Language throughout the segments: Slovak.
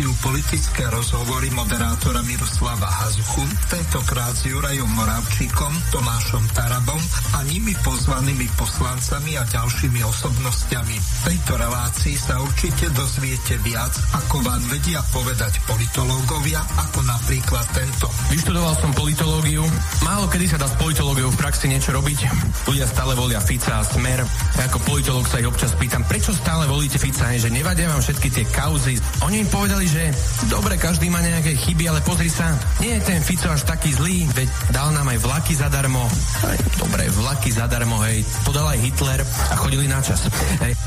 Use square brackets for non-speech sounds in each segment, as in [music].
reláciu politické rozhovory moderátora Miroslava Hazuchu, tentokrát s Jurajom Moravčíkom, Tomášom Tarabom a nimi pozvanými poslancami a ďalšími osobnostiami. V tejto relácii sa určite dozviete viac, ako vám vedia povedať politológovia, ako napríklad tento. Vyštudoval som politológiu. Málo kedy sa dá s politológiou v praxi niečo robiť. Ľudia stále volia Fica a Smer. Ja ako politológ sa ich občas pýtam, prečo stále volíte Fica, že nevadia vám všetky tie kauzy. Oni im povedali, že dobre, každý má nejaké chyby, ale pozri sa, nie je ten Fico až taký zlý, veď dal nám aj vlaky zadarmo. Aj, dobre, vlaky zadarmo, hej, to dal aj Hitler a chodili na čas. Hej.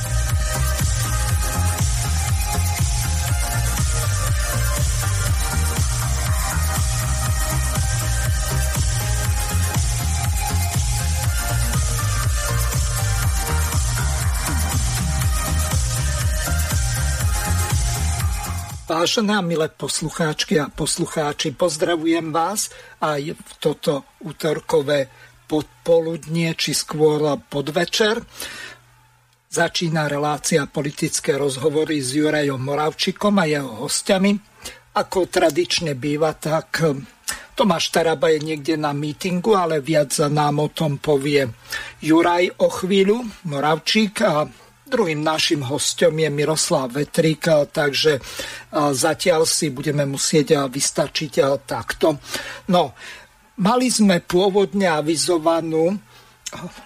Vážené a milé poslucháčky a poslucháči, pozdravujem vás aj v toto útorkové podpoludnie, či skôr podvečer. Začína relácia politické rozhovory s Jurajom Moravčikom a jeho hostiami. Ako tradične býva, tak Tomáš Taraba je niekde na mítingu, ale viac nám o tom povie Juraj o chvíľu, Moravčík a Druhým našim hostom je Miroslav Vetrik, takže zatiaľ si budeme musieť vystačiť takto. No, mali sme pôvodne avizovanú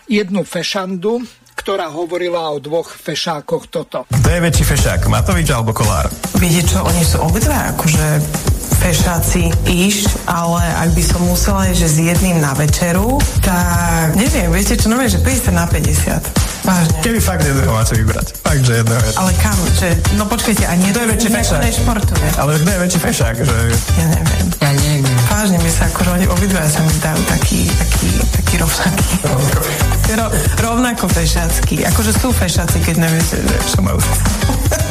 jednu fešandu, ktorá hovorila o dvoch fešákoch toto. Kto je väčší fešák, Matovič alebo Kolár? Viete čo, oni sú obidva akože fešáci iš, ale ak by som musela ísť že s jedným na večeru, tak neviem, viete čo, no že 50 na 50. Vážne. Keby fakt jedného máte vybrať. Fakt, že jedného. Ale kam? Že, no počkajte, a nie to je väčší fešák. Nešportuje. Ale kto je väčší fešák? Že... Ja neviem. Ja neviem. Vážne mi sa akože oni obidva sa mi dajú taký, taký, taký rovnaký. Ro, rovnako fešácky. Akože sú fešáci, keď neviete, že čo majú. [laughs]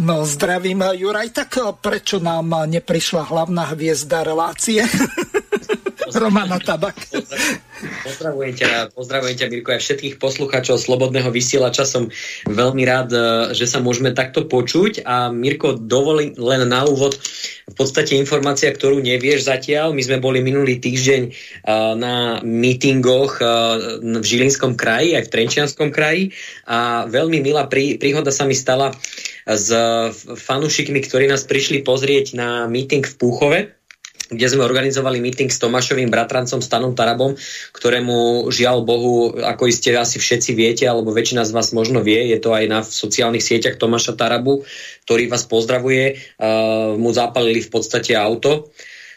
No, zdravím, Juraj. Tak prečo nám neprišla hlavná hviezda relácie? [laughs] Romana Tabak. Pozdravujem ťa, pozdravujem ťa, Mirko, aj všetkých poslucháčov Slobodného vysielača. Som veľmi rád, e, že sa môžeme takto počuť. A Mirko, dovolí len na úvod v podstate informácia, ktorú nevieš zatiaľ. My sme boli minulý týždeň na mítingoch v Žilinskom kraji, aj v Trenčianskom kraji. A veľmi milá príhoda sa mi stala s fanúšikmi, ktorí nás prišli pozrieť na míting v Púchove kde sme organizovali meeting s Tomášovým bratrancom Stanom Tarabom, ktorému žiaľ Bohu, ako iste asi všetci viete, alebo väčšina z vás možno vie, je to aj na sociálnych sieťach Tomáša Tarabu, ktorý vás pozdravuje, uh, mu zapalili v podstate auto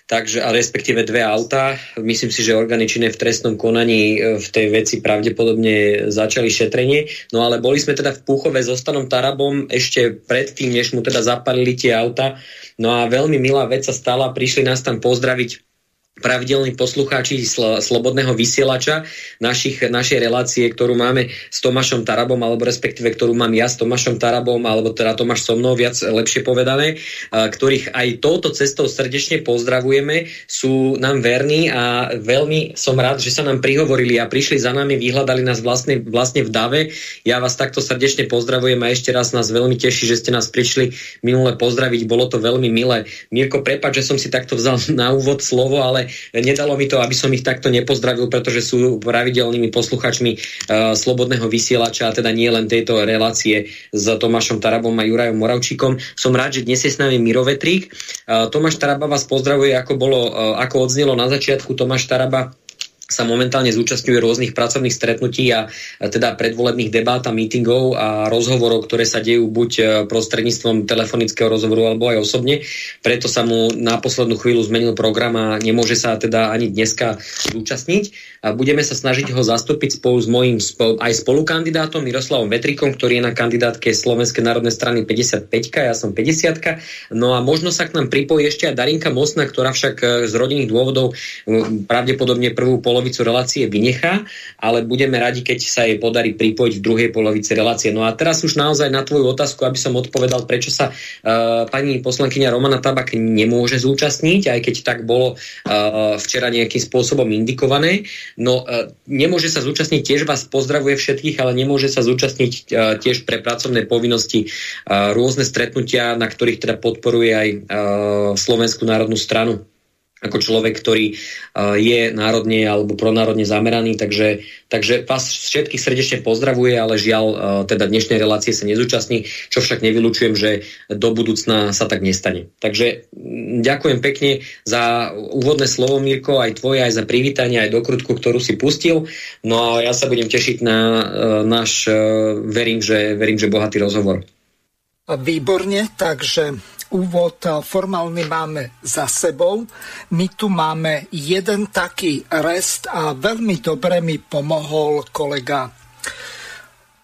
takže, a respektíve dve autá. Myslím si, že orgány činné v trestnom konaní e, v tej veci pravdepodobne začali šetrenie. No ale boli sme teda v Púchove so Stanom Tarabom ešte predtým, než mu teda zapalili tie auta. No a veľmi milá vec sa stala, prišli nás tam pozdraviť pravidelní poslucháči sl- Slobodného vysielača našich, našej relácie, ktorú máme s Tomášom Tarabom, alebo respektíve ktorú mám ja s Tomášom Tarabom, alebo teda Tomáš so mnou, viac lepšie povedané, ktorých aj touto cestou srdečne pozdravujeme, sú nám verní a veľmi som rád, že sa nám prihovorili a prišli za nami, vyhľadali nás vlastne, vlastne v dave. Ja vás takto srdečne pozdravujem a ešte raz nás veľmi teší, že ste nás prišli minule pozdraviť, bolo to veľmi milé. Mirko, prepáč, že som si takto vzal [laughs] na úvod slovo, ale nedalo mi to, aby som ich takto nepozdravil, pretože sú pravidelnými posluchačmi uh, Slobodného vysielača, a teda nie len tejto relácie s Tomášom Tarabom a Jurajom Moravčíkom. Som rád, že dnes je s nami Miro Vetrík. Uh, Tomáš Taraba vás pozdravuje, ako, bolo, uh, ako odznelo na začiatku. Tomáš Taraba sa momentálne zúčastňuje rôznych pracovných stretnutí a teda predvolebných debát a mítingov a rozhovorov, ktoré sa dejú buď e, prostredníctvom telefonického rozhovoru alebo aj osobne. Preto sa mu na poslednú chvíľu zmenil program a nemôže sa teda ani dneska zúčastniť a budeme sa snažiť ho zastúpiť spolu s mojím spolu, aj spolukandidátom Miroslavom Vetrikom, ktorý je na kandidátke Slovenskej národnej strany 55, ja som 50. No a možno sa k nám pripojí ešte aj Darinka Mosna, ktorá však e, z rodinných dôvodov pravdepodobne prvú polovicu polovicu relácie vynechá, ale budeme radi, keď sa jej podarí pripojiť v druhej polovici relácie. No a teraz už naozaj na tvoju otázku, aby som odpovedal, prečo sa uh, pani poslankyňa Romana Tabak nemôže zúčastniť, aj keď tak bolo uh, včera nejakým spôsobom indikované. No uh, nemôže sa zúčastniť, tiež vás pozdravuje všetkých, ale nemôže sa zúčastniť uh, tiež pre pracovné povinnosti uh, rôzne stretnutia, na ktorých teda podporuje aj uh, Slovenskú národnú stranu ako človek, ktorý uh, je národne alebo pronárodne zameraný, takže, takže vás všetkých srdečne pozdravuje, ale žiaľ, uh, teda dnešnej relácie sa nezúčastní, čo však nevylučujem, že do budúcna sa tak nestane. Takže ďakujem pekne za úvodné slovo, Mirko, aj tvoje, aj za privítanie, aj dokrutku, ktorú si pustil. No a ja sa budem tešiť na uh, náš, verím, že, verím, že bohatý rozhovor. Výborne, takže úvod formálny máme za sebou. My tu máme jeden taký rest a veľmi dobre mi pomohol kolega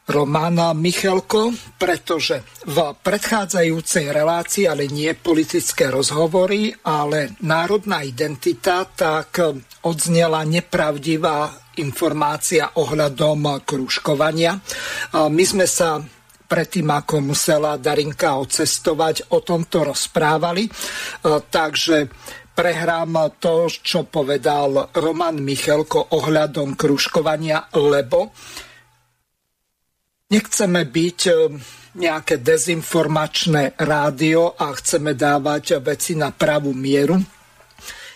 Romana Michelko, pretože v predchádzajúcej relácii, ale nie politické rozhovory, ale národná identita, tak odznela nepravdivá informácia ohľadom kružkovania. My sme sa predtým, ako musela Darinka odcestovať, o tomto rozprávali. E, takže prehrám to, čo povedal Roman Michelko ohľadom kružkovania, lebo nechceme byť e, nejaké dezinformačné rádio a chceme dávať veci na pravú mieru.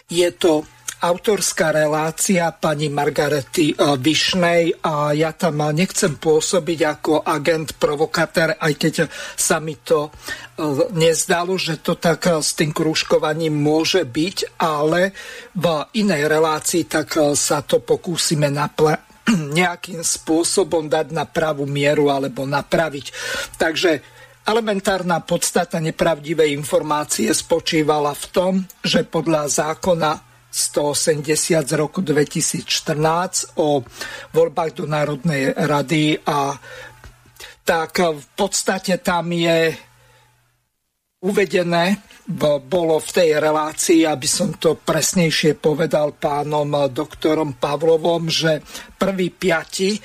Je to autorská relácia pani Margarety eh, Višnej a ja tam nechcem pôsobiť ako agent, provokatér, aj keď sa mi to eh, nezdalo, že to tak s tým kružkovaním môže byť, ale v inej relácii tak sa to pokúsime napl- [clears throat] nejakým spôsobom dať na pravú mieru alebo napraviť. Takže elementárna podstata nepravdivej informácie spočívala v tom, že podľa zákona 180 z roku 2014 o voľbách do Národnej rady a tak v podstate tam je uvedené, bolo v tej relácii, aby som to presnejšie povedal pánom doktorom Pavlovom, že prvý piati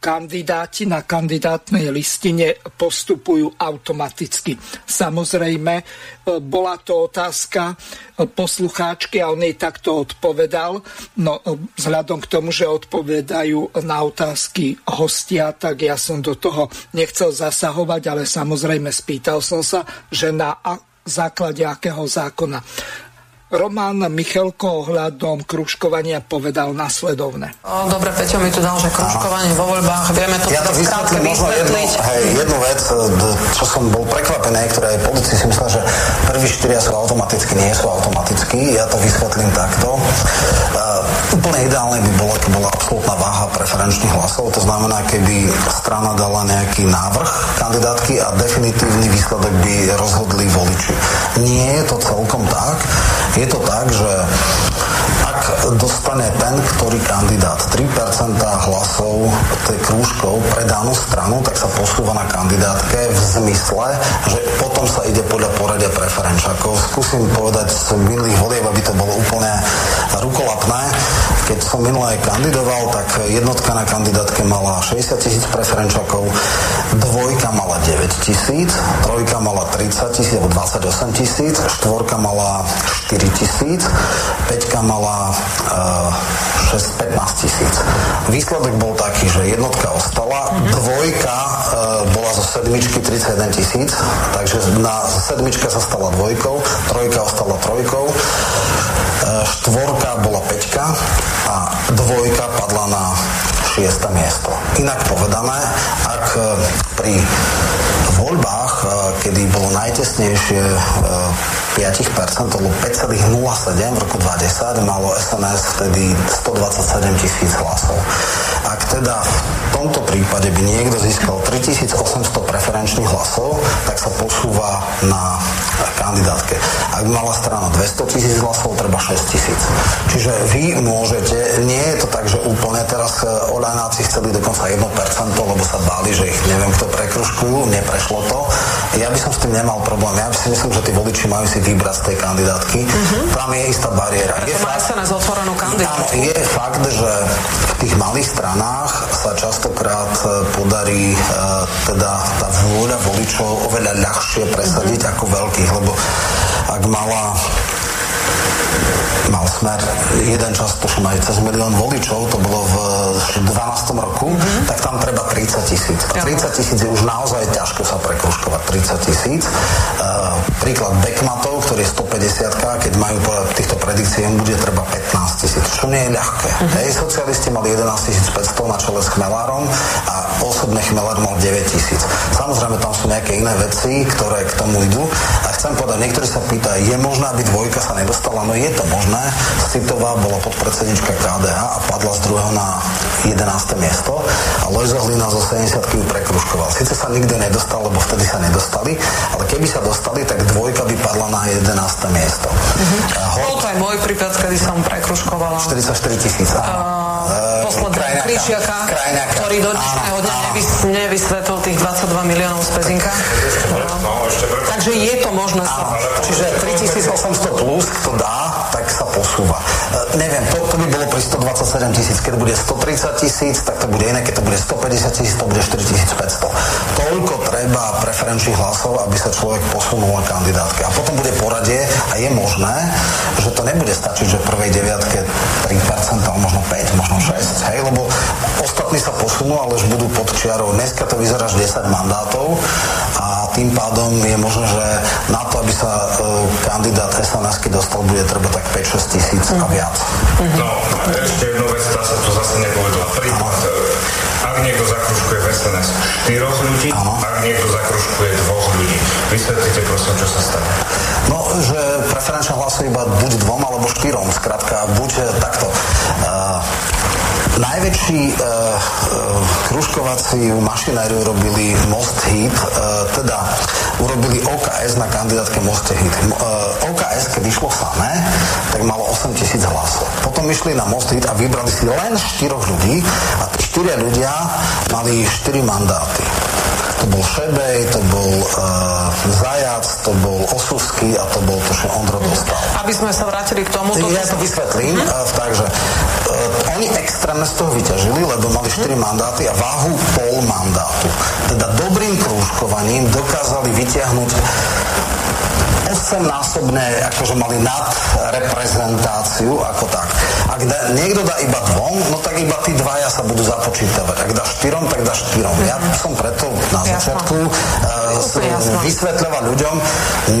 kandidáti na kandidátnej listine postupujú automaticky. Samozrejme, e, bola to otázka e, poslucháčky a on jej takto odpovedal. No, e, vzhľadom k tomu, že odpovedajú na otázky hostia, tak ja som do toho nechcel zasahovať, ale samozrejme spýtal som sa, že na základe akého zákona. Román Michelko ohľadom kružkovania povedal nasledovne. dobre, Peťo mi tu dal, že kružkovanie vo voľbách, vieme to ja to vysvetlím, možno jednu, hej, jednu vec, čo som bol prekvapený, ktoré aj politici si myslel, že prví štyria sú automaticky, nie sú automaticky. Ja to vysvetlím takto. Uh, úplne ideálne by bolo, keby bola absolútna váha preferenčných hlasov, to znamená, keby strana dala nejaký návrh kandidátky a definitívny výsledok by rozhodli voliči. Nie je to celkom tak je to tak, že ak dostane ten, ktorý kandidát 3% hlasov tej krúžkov pre danú stranu, tak sa posúva na kandidátke v zmysle, že potom sa ide podľa poradia preferenčákov. Skúsim povedať z minulých volieb, aby to bolo úplne rukolapné. Keď som minulé kandidoval, tak jednotka na kandidátke mala 60 tisíc preferenčákov, dvojka mala 9 tisíc, trojka mala 30 tisíc alebo 28 tisíc, štvorka mala 4 tisíc, peťka mala uh, 6-15 tisíc. Výsledok bol taký, že jednotka ostala, dvojka uh, bola zo sedmičky 31 tisíc, takže na sedmička sa stala dvojkou, trojka ostala trojkou, štvorka bola peťka a dvojka padla na šiesta miesto. Inak povedané, ak e, pri voľbách, e, kedy bolo najtesnejšie 5%, to bolo 5,07 v roku 2010, malo SNS vtedy 127 tisíc hlasov. Ak teda v tomto prípade by niekto získal 3800 preferenčných hlasov, tak sa posúva na kandidátke. Ak by mala strana 200 tisíc hlasov, treba 6 tisíc. Čiže vy môžete, nie je to tak, že úplne teraz e, oľajnáci chceli dokonca 1%, lebo sa báli, že ich neviem kto prekružkujú, neprešlo to ja by som s tým nemal problém. Ja si myslím, že tí voliči majú si vybrať z tej kandidátky. Uh-huh. Tam je istá bariéra. Preto je fakt, SNS otvorenú kandidátku. Je fakt, že v tých malých stranách sa častokrát e, podarí uh, teda tá vôľa voličov oveľa ľahšie presadiť uh-huh. ako veľkých, lebo ak mala mal smer jeden čas, tuším aj cez milión voličov, to bolo v 12. roku, mm-hmm. tak tam treba 30 tisíc. A 30 tisíc je už naozaj ťažko sa prekruškovať. 30 tisíc. Uh, príklad Bekmatov, ktorý je 150 keď majú po týchto predikcií, bude treba 15 tisíc, čo nie je ľahké. Mm-hmm. Hej, socialisti mali 11 500 na čele s Chmelárom a osobne Chmelár mal 9 tisíc. Samozrejme, tam sú nejaké iné veci, ktoré k tomu idú. A chcem povedať, niektorí sa pýtajú, je možné, aby dvojka sa nedostala? No je to možné. Citová bola podpredsednička KDH a padla z druhého na 11. miesto a Lojzo Hlina zo 70 ju prekruškoval. Sice sa nikto nedostal, lebo vtedy sa nedostali, ale keby sa dostali, tak dvojka by padla na 11. miesto. Uh-huh. Ho... Bol to aj môj prípad, kedy som prekruškovala. 44 tisíc. Uh, Kryšiaka, ktorý do dnešného dňa nevys, nevysvetlil tých 22 miliónov z Pezinka. No, Takže je to možné. Čiže 3800 plus, kto dá, tak sa posúva. E, neviem, to, to by bolo pri 127 tisíc. Keď bude 130 tisíc, tak to bude iné. Keď to bude 150 tisíc, to bude 4500. Toľko treba preferenčných hlasov, aby sa človek posunul na kandidátke. A potom bude poradie a je možné, že to nebude stačiť, že v prvej deviatke 3%, ale možno 5, možno 6. Hej, lebo ostatní sa posunú, ale už budú pod čiarou. Dneska to vyzerá 10 mandátov a tým pádom je možné, že na to, aby sa uh, kandidát sns dostal, bude treba tak 5-6 tisíc a viac. No, ešte jednu vec, tá sa to zase nepovedala. Príklad, e, ak niekto zakruškuje v SNS štyroch ľudí, ano. ak niekto zakruškuje dvoch ľudí. Vysvetlite prosím, čo sa stane. No, že preferenčné hlasy iba buď dvom alebo štyrom. Skrátka, buď takto. Uh, Najväčší uh, uh, kružkovací mašinériu robili Most Hit, uh, teda urobili OKS na kandidátke Most Hit. Uh, OKS, keď išlo samé, tak malo 8 tisíc hlasov. Potom išli na Most Hit a vybrali si len 4 ľudí a tí 4 ľudia mali 4 mandáty. To bol Šebej, to bol uh, Zajac, to bol Osusky a to bol to, že Ondro dostal. Aby sme sa vrátili k tomu. Ja to vysvetlím. Hm? Uh, takže uh, oni extrémne z toho vyťažili, lebo mali 4 hm? mandáty a váhu pol mandátu. Teda dobrým krúžkovaním dokázali vyťahnuť 8-násobné, akože mali nadreprezentáciu ako tak. Ak da, niekto dá iba dvom, no tak iba tí dvaja sa budú započítavať. Ak dá štyrom, tak dá štyrom. Ja som preto na začiatku uh, vysvetľovať ľuďom,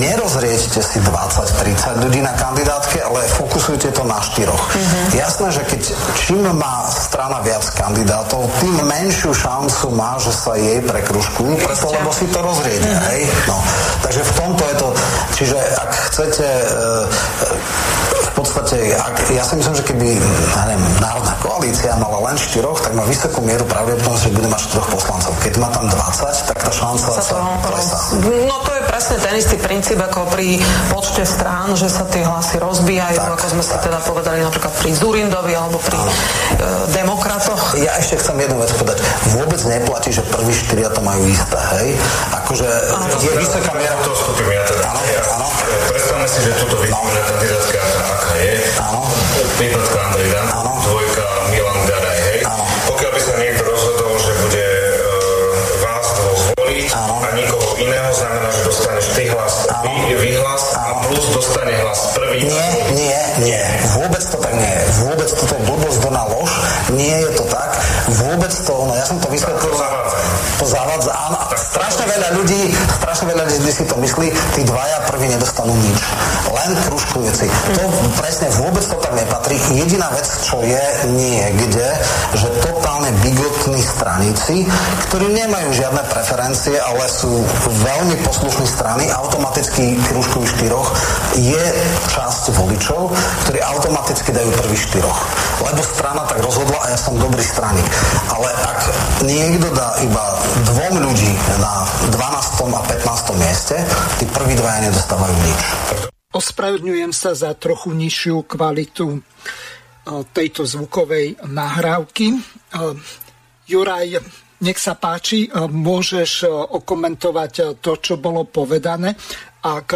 nerozrieďte si 20-30 ľudí na kandidátke, ale fokusujte to na štyroch. Mm-hmm. Jasné, že keď čím má strana viac kandidátov, tým menšiu šancu má, že sa jej prekružkujú, preto lebo si to rozriede. Mm-hmm. Hej? No. Takže v tomto je to, čiže ak chcete v podstate, ak, ja si myslím, že keby ja neviem, národná koalícia mala len štyroch, tak má vysokú mieru pravdepodobnosť, že bude mať štyroch poslancov. Keď má tam 20, tak tá šanca sa, sa klesá. No to je presne ten istý princíp ako pri počte strán, že sa tie hlasy rozbijajú, tak, ako sme tak. si teda povedali napríklad pri Zurindovi alebo pri e, demokratoch. Ja ešte chcem jednu vec povedať. Vôbec neplatí, že prvý štyria to majú isté, hej? Akože je vysoká miera... To skupím ja teda. Áno, áno. Predstavme si, že túto vidíme no. na kandidátke aká je. Áno. Jednotka Andrej Dan, Áno. dvojka Milan Garaj, hej. Áno. Pokiaľ by sa niekto rozhodol, že bude uh, vás dvoch zvoliť Áno. a nikoho iného, znamená, že vy, vy hlas Áno. a plus dostane hlas prvý. Nie, nie, nie. Vôbec to tak nie je. Vôbec toto je blbosť do na lož. Nie je to tak. Vôbec to, no ja som to vysvetlil. To zavádza. To áno. Strašne veľa ľudí, strašne veľa ľudí si to myslí, tí dvaja prví nedostanú nič. Len kružkujúci. To presne vôbec to tak nepatrí. Jediná vec, čo je niekde, že totálne bigotní straníci, ktorí nemajú žiadne preferencie, ale sú veľmi poslušní strany, automaticky kružkujú štyroch, je časť voličov, ktorí automaticky dajú prvý štyroch. Lebo strana tak rozhodla a ja som dobrý straník. Ale ak niekto dá iba dvom ľudí na 12. a 15. mieste, tí prví dvaja nedostávajú nič. Ospravedňujem sa za trochu nižšiu kvalitu tejto zvukovej nahrávky. E, Juraj, nech sa páči, môžeš okomentovať to, čo bolo povedané. Ak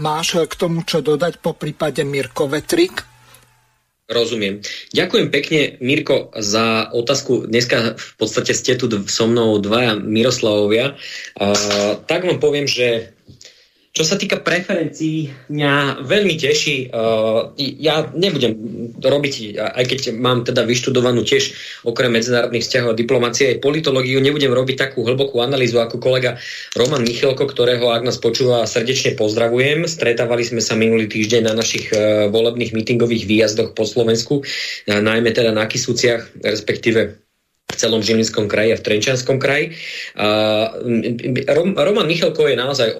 máš k tomu čo dodať po prípade Mirko Vetrik? Rozumiem. Ďakujem pekne, Mirko, za otázku. Dneska v podstate ste tu so mnou dvaja Miroslavovia. Uh, tak vám poviem, že čo sa týka preferencií, mňa veľmi teší. Uh, ja nebudem robiť, aj keď mám teda vyštudovanú tiež okrem medzinárodných vzťahov a diplomácie aj politológiu, nebudem robiť takú hlbokú analýzu ako kolega Roman Michelko, ktorého, ak nás počúva, srdečne pozdravujem. Stretávali sme sa minulý týždeň na našich uh, volebných mítingových výjazdoch po Slovensku, uh, najmä teda na Kisúciach, respektíve v celom Žilinskom kraji a v Trenčanskom kraji. Roman Michalko je naozaj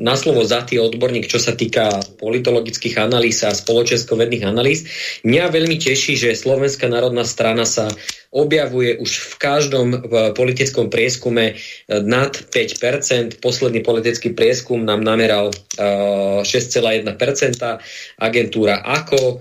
na slovo zatý odborník, čo sa týka politologických analýz a spoločenskovedných analýz. Mňa veľmi teší, že Slovenská národná strana sa objavuje už v každom politickom prieskume nad 5%. Posledný politický prieskum nám nameral 6,1%. Agentúra AKO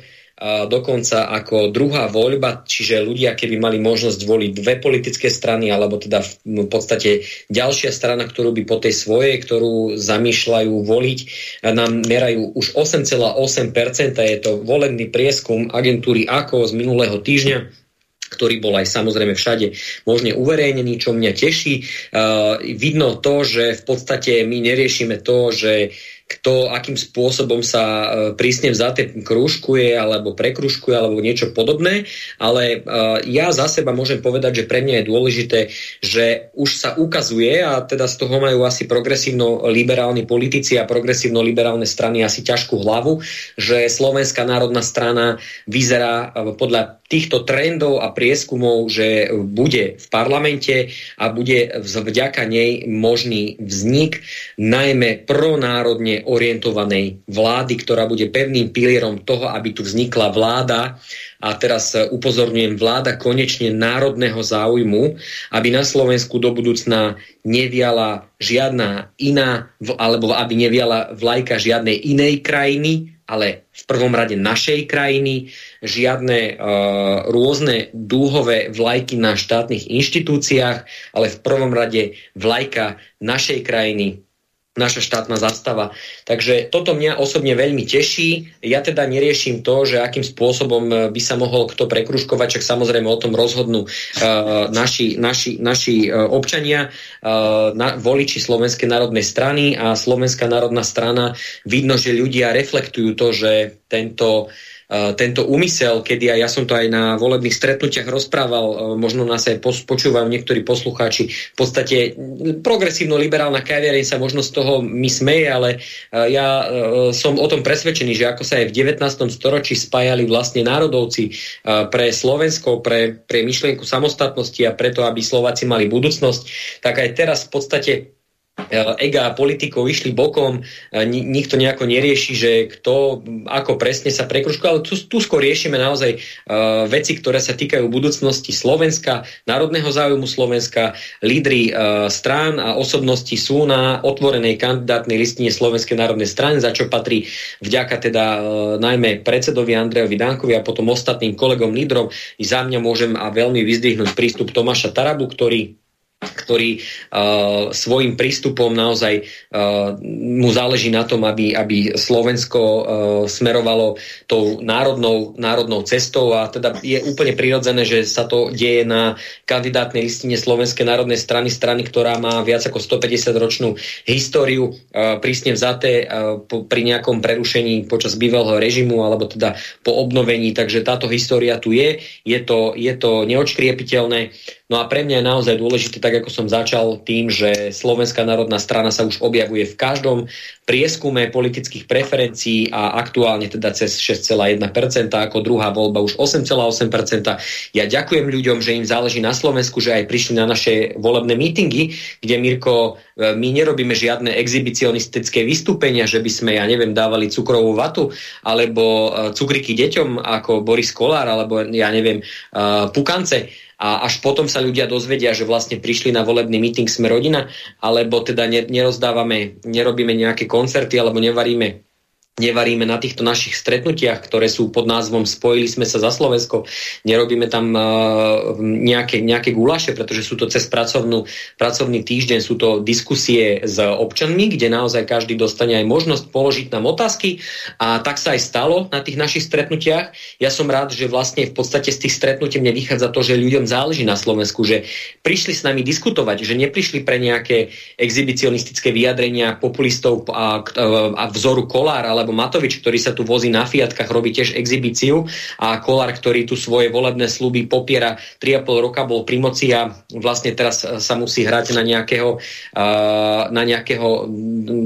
dokonca ako druhá voľba, čiže ľudia, keby mali možnosť voliť dve politické strany, alebo teda v podstate ďalšia strana, ktorú by po tej svojej, ktorú zamýšľajú voliť, nám merajú už 8,8%, je to volebný prieskum agentúry AKO z minulého týždňa ktorý bol aj samozrejme všade možne uverejnený, čo mňa teší. Uh, vidno to, že v podstate my neriešime to, že kto akým spôsobom sa e, prísne vzaté krúžkuje alebo prekružkuje alebo niečo podobné, ale e, ja za seba môžem povedať, že pre mňa je dôležité, že už sa ukazuje a teda z toho majú asi progresívno-liberálni politici a progresívno-liberálne strany asi ťažkú hlavu, že Slovenská národná strana vyzerá e, podľa týchto trendov a prieskumov, že bude v parlamente a bude vďaka nej možný vznik najmä pronárodne orientovanej vlády, ktorá bude pevným pilierom toho, aby tu vznikla vláda. A teraz upozorňujem vláda konečne národného záujmu, aby na Slovensku do budúcna neviala žiadna iná, alebo aby neviala vlajka žiadnej inej krajiny, ale v prvom rade našej krajiny, žiadne uh, rôzne dúhové vlajky na štátnych inštitúciách, ale v prvom rade vlajka našej krajiny, naša štátna zastava. Takže toto mňa osobne veľmi teší. Ja teda neriešim to, že akým spôsobom e, by sa mohol kto prekruškovať, čak samozrejme o tom rozhodnú uh, naši, naši, naši uh, občania, uh, na, voliči Slovenskej národnej strany a Slovenská národná strana. Vidno, že ľudia reflektujú to, že tento uh, tento úmysel, kedy aj ja som to aj na volebných stretnutiach rozprával, eh, možno nás aj počúvajú niektorí poslucháči, v podstate progresívno-liberálna kaviareň sa možno z toho my smeje, ale eh, ja som o tom presvedčený, že ako sa aj v 19. storočí spájali vlastne národovci pre Slovensko, pre, pre myšlienku samostatnosti a preto, aby Slováci mali budúcnosť, tak aj teraz v podstate Eh, ega politikov išli bokom, eh, nikto nejako nerieši, že kto ako presne sa prekruškuje, ale tu, tu skôr riešime naozaj uh, veci, ktoré sa týkajú budúcnosti Slovenska, národného záujmu Slovenska, lídry uh, strán a osobnosti sú na otvorenej kandidátnej listine Slovenskej národnej strany, za čo patrí vďaka teda uh, najmä predsedovi Andrejovi Dankovi a potom ostatným kolegom lídrom. I za mňa môžem a veľmi vyzdvihnúť prístup Tomáša Tarabu, ktorý ktorý uh, svojim prístupom naozaj uh, mu záleží na tom, aby, aby Slovensko uh, smerovalo tou národnou, národnou cestou. A teda je úplne prirodzené, že sa to deje na kandidátnej listine Slovenskej národnej strany, strany, ktorá má viac ako 150 ročnú históriu, uh, prísne vzaté uh, po, pri nejakom prerušení počas bývalého režimu alebo teda po obnovení, takže táto história tu je, je to, je to neočkriepiteľné. No a pre mňa je naozaj dôležité, tak ako som začal tým, že Slovenská národná strana sa už objavuje v každom prieskume politických preferencií a aktuálne teda cez 6,1%, ako druhá voľba už 8,8%. Ja ďakujem ľuďom, že im záleží na Slovensku, že aj prišli na naše volebné mítingy, kde Mirko, e, my nerobíme žiadne exhibicionistické vystúpenia, že by sme, ja neviem, dávali cukrovú vatu, alebo e, cukriky deťom, ako Boris Kolár, alebo ja neviem, e, pukance a až potom sa ľudia dozvedia, že vlastne prišli na volebný meeting Sme rodina, alebo teda nerozdávame, nerobíme nejaké koncerty alebo nevaríme nevaríme na týchto našich stretnutiach, ktoré sú pod názvom Spojili sme sa za Slovensko, nerobíme tam uh, nejaké, nejaké gulaše, pretože sú to cez pracovnú, pracovný týždeň, sú to diskusie s občanmi, kde naozaj každý dostane aj možnosť položiť nám otázky a tak sa aj stalo na tých našich stretnutiach. Ja som rád, že vlastne v podstate z tých stretnutí mne vychádza to, že ľuďom záleží na Slovensku, že prišli s nami diskutovať, že neprišli pre nejaké exhibicionistické vyjadrenia populistov a, a vzoru Kolár ale alebo Matovič, ktorý sa tu vozí na Fiatkách, robí tiež exhibíciu a Kolár, ktorý tu svoje volebné sluby popiera 3,5 roka, bol pri moci a vlastne teraz sa musí hrať na nejakého, na nejakého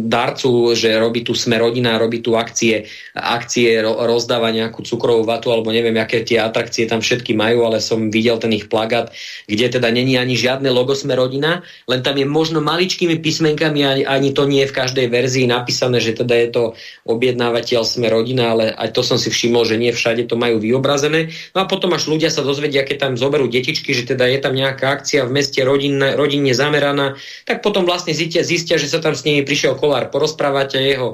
darcu, že robí tu sme rodina, robí tu akcie, akcie rozdáva nejakú cukrovú vatu alebo neviem, aké tie atrakcie tam všetky majú, ale som videl ten ich plagát, kde teda není ani žiadne logo sme rodina, len tam je možno maličkými písmenkami, ani, ani to nie je v každej verzii napísané, že teda je to obie objednávateľ sme rodina, ale aj to som si všimol, že nie všade to majú vyobrazené. No a potom až ľudia sa dozvedia, keď tam zoberú detičky, že teda je tam nejaká akcia v meste rodinne, rodinne zameraná, tak potom vlastne zistia, zistia, že sa tam s nimi prišiel kolár porozprávať a jeho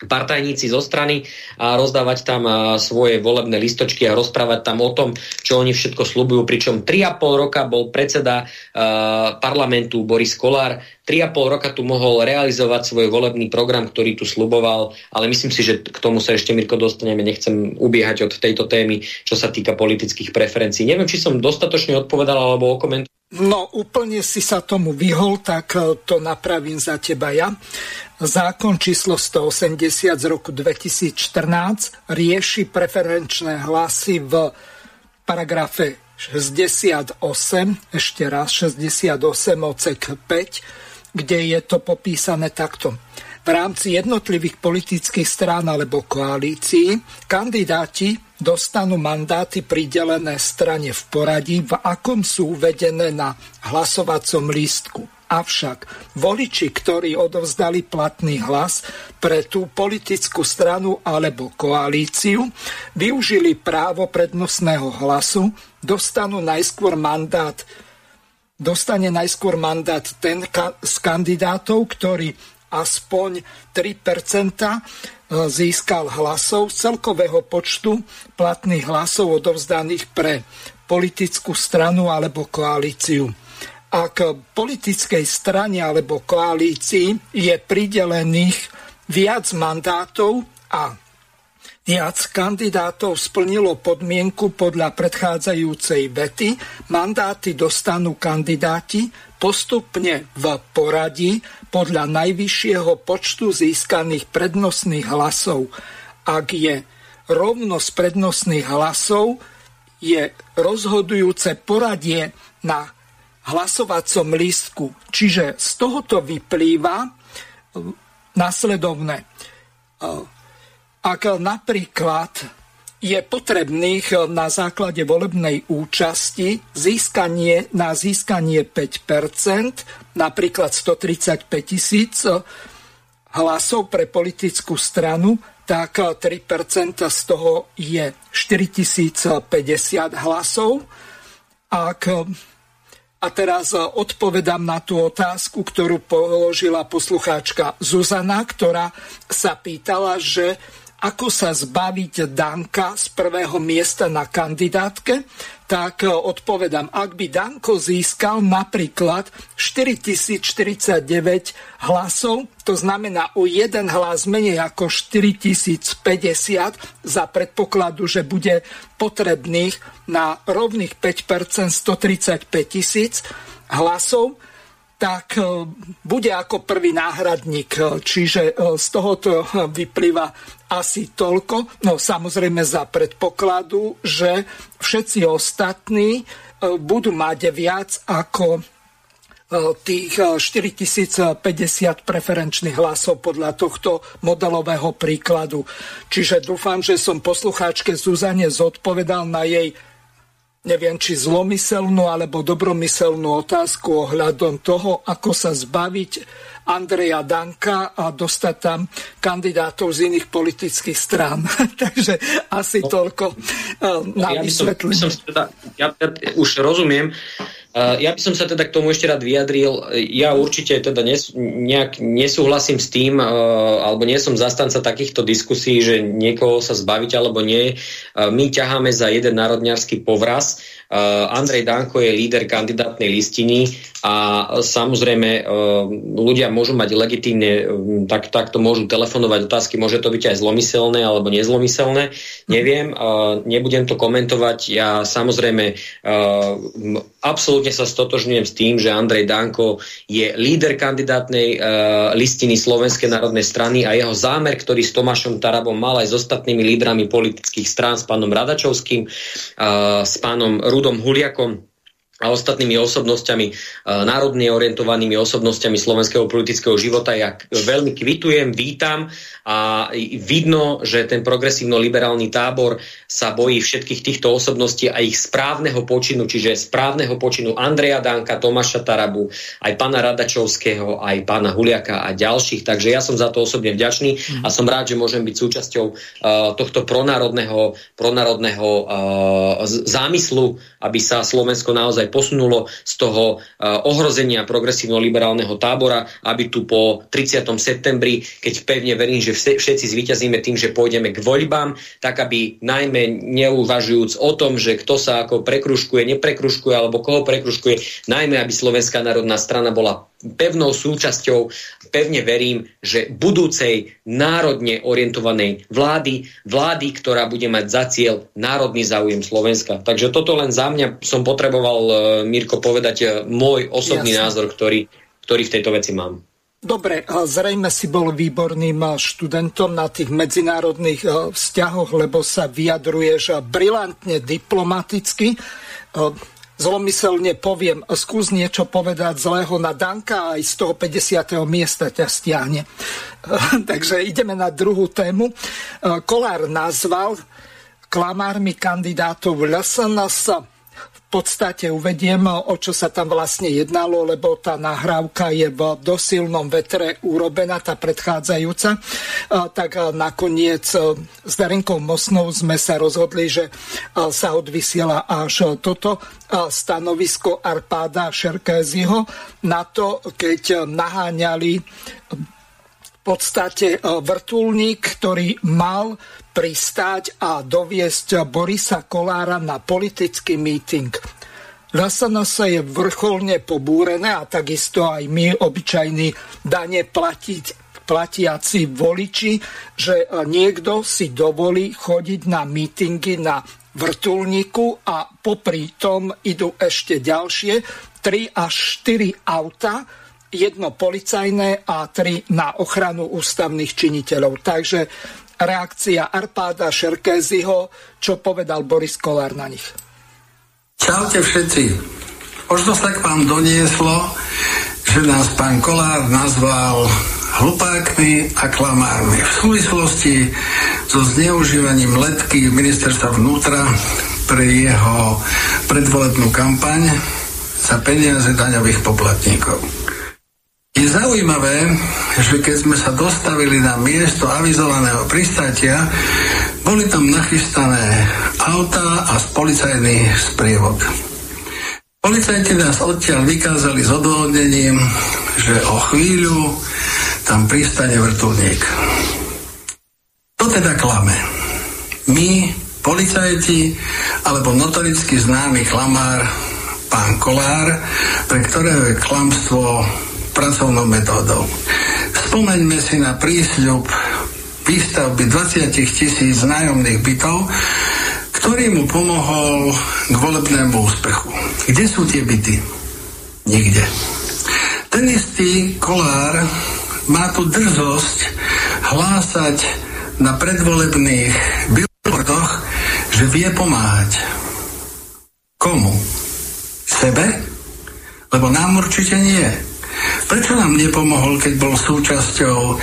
partajníci zo strany a rozdávať tam svoje volebné listočky a rozprávať tam o tom, čo oni všetko slubujú, pričom 3,5 roka bol predseda parlamentu Boris Kolár, 3,5 roka tu mohol realizovať svoj volebný program, ktorý tu sluboval, ale myslím si, že k tomu sa ešte, Mirko, dostaneme. Nechcem ubiehať od tejto témy, čo sa týka politických preferencií. Neviem, či som dostatočne odpovedal alebo okomentoval. No, úplne si sa tomu vyhol, tak to napravím za teba ja. Zákon číslo 180 z roku 2014 rieši preferenčné hlasy v paragrafe 68, ešte raz 68 odsek 5, kde je to popísané takto. V rámci jednotlivých politických strán alebo koalícií kandidáti dostanú mandáty pridelené strane v poradí, v akom sú uvedené na hlasovacom lístku. Avšak voliči, ktorí odovzdali platný hlas pre tú politickú stranu alebo koalíciu, využili právo prednostného hlasu, dostanú najskôr mandát dostane najskôr mandát ten z kandidátov, ktorý aspoň 3% získal hlasov z celkového počtu platných hlasov odovzdaných pre politickú stranu alebo koalíciu. Ak politickej strane alebo koalícii je pridelených viac mandátov a viac kandidátov splnilo podmienku podľa predchádzajúcej vety, mandáty dostanú kandidáti postupne v poradí podľa najvyššieho počtu získaných prednostných hlasov. Ak je rovnosť prednostných hlasov, je rozhodujúce poradie na hlasovacom lístku. Čiže z tohoto vyplýva nasledovné ak napríklad je potrebných na základe volebnej účasti získanie, na získanie 5%, napríklad 135 tisíc hlasov pre politickú stranu, tak 3% z toho je 4050 hlasov. Ak a teraz odpovedám na tú otázku, ktorú položila poslucháčka Zuzana, ktorá sa pýtala, že ako sa zbaviť Danka z prvého miesta na kandidátke, tak e, odpovedám, ak by Danko získal napríklad 4049 hlasov, to znamená o jeden hlas menej ako 4050 za predpokladu, že bude potrebných na rovných 5% 135 tisíc hlasov, tak e, bude ako prvý náhradník. Čiže e, z tohoto vyplýva asi toľko. No samozrejme za predpokladu, že všetci ostatní e, budú mať viac ako tých 4050 preferenčných hlasov podľa tohto modelového príkladu. Čiže dúfam, že som poslucháčke Zuzane zodpovedal na jej neviem, či zlomyselnú alebo dobromyselnú otázku ohľadom toho, ako sa zbaviť Andreja Danka a dostať tam kandidátov z iných politických strán. [laughs] Takže asi no, toľko uh, na ja vysvetlenie. Som, som teda, ja, ja už rozumiem, Ja by som sa teda k tomu ešte rád vyjadril. Ja určite teda nes, nejak nesúhlasím s tým, alebo nie som zastanca takýchto diskusí, že niekoho sa zbaviť alebo nie. My ťaháme za jeden národňarský povraz Eh, Andrej Danko je líder kandidátnej listiny a samozrejme ľudia môžu mať legitímne, tak, tak to môžu telefonovať otázky, môže to byť aj zlomyselné alebo nezlomyselné, neviem, nebudem to komentovať, ja samozrejme absolútne sa stotožňujem s tým, že Andrej Danko je líder kandidátnej listiny Slovenskej národnej strany a jeho zámer, ktorý s Tomášom Tarabom mal aj s ostatnými lídrami politických strán, s pánom Radačovským, s pánom Rudom Huliakom a ostatnými osobnosťami, e, národne orientovanými osobnosťami slovenského politického života. Ja veľmi kvitujem, vítam a vidno, že ten progresívno-liberálny tábor sa bojí všetkých týchto osobností a ich správneho počinu, čiže správneho počinu Andreja Danka, Tomáša Tarabu, aj pána Radačovského, aj pána Huliaka a ďalších. Takže ja som za to osobne vďačný a som rád, že môžem byť súčasťou uh, tohto pronárodného, pronárodného uh, zámyslu, aby sa Slovensko naozaj posunulo z toho uh, ohrozenia progresívno-liberálneho tábora, aby tu po 30. septembri, keď pevne verím, že všetci zvíťazíme tým, že pôjdeme k voľbám, tak aby najmä neuvažujúc o tom, že kto sa ako prekruškuje, neprekruškuje alebo koho prekruškuje, najmä aby Slovenská národná strana bola pevnou súčasťou, pevne verím, že budúcej národne orientovanej vlády, vlády, ktorá bude mať za cieľ národný záujem Slovenska. Takže toto len za mňa som potreboval, e, Mirko, povedať e, môj osobný Jasne. názor, ktorý, ktorý v tejto veci mám. Dobre, zrejme si bol výborným študentom na tých medzinárodných vzťahoch, lebo sa vyjadruješ brilantne diplomaticky zlomyselne poviem, skús niečo povedať zlého na Danka a aj z toho 50. miesta ťa stiahne. Takže ideme na druhú tému. Kolár nazval klamármi kandidátov LSNS podstate uvediem, o čo sa tam vlastne jednalo, lebo tá nahrávka je v dosilnom vetre urobená, tá predchádzajúca. Tak nakoniec e, s Darinkou Mosnou sme sa rozhodli, že e, sa odvysiela až toto stanovisko Arpáda Šerkéziho na to, keď naháňali v podstate e, vrtulník, ktorý mal pristáť a doviesť Borisa Kolára na politický míting. LSNS je vrcholne pobúrené a takisto aj my, obyčajní dane platiť, platiaci voliči, že niekto si dovolí chodiť na mítingy na vrtulníku a popri tom idú ešte ďalšie 3 až 4 auta, jedno policajné a tri na ochranu ústavných činiteľov. Takže reakcia Arpáda Šerkézyho, čo povedal Boris Kolár na nich. Čaute všetci. Možno sa k vám donieslo, že nás pán Kolár nazval hlupákmi a klamármi v súvislosti so zneužívaním letky ministerstva vnútra pre jeho predvolebnú kampaň za peniaze daňových poplatníkov. Je zaujímavé, že keď sme sa dostavili na miesto avizovaného pristátia, boli tam nachystané auta a policajný sprievod. Policajti nás odtiaľ vykázali s odvodnením, že o chvíľu tam pristane vrtulník. To teda klame. My, policajti, alebo notoricky známy klamár, pán Kolár, pre ktorého je klamstvo pracovnou metódou. Spomeňme si na prísľub výstavby 20 tisíc nájomných bytov, ktorý mu pomohol k volebnému úspechu. Kde sú tie byty? Nikde. Ten istý kolár má tu drzosť hlásať na predvolebných billboardoch, že vie pomáhať. Komu? Sebe? Lebo nám určite nie. Prečo nám nepomohol, keď bol súčasťou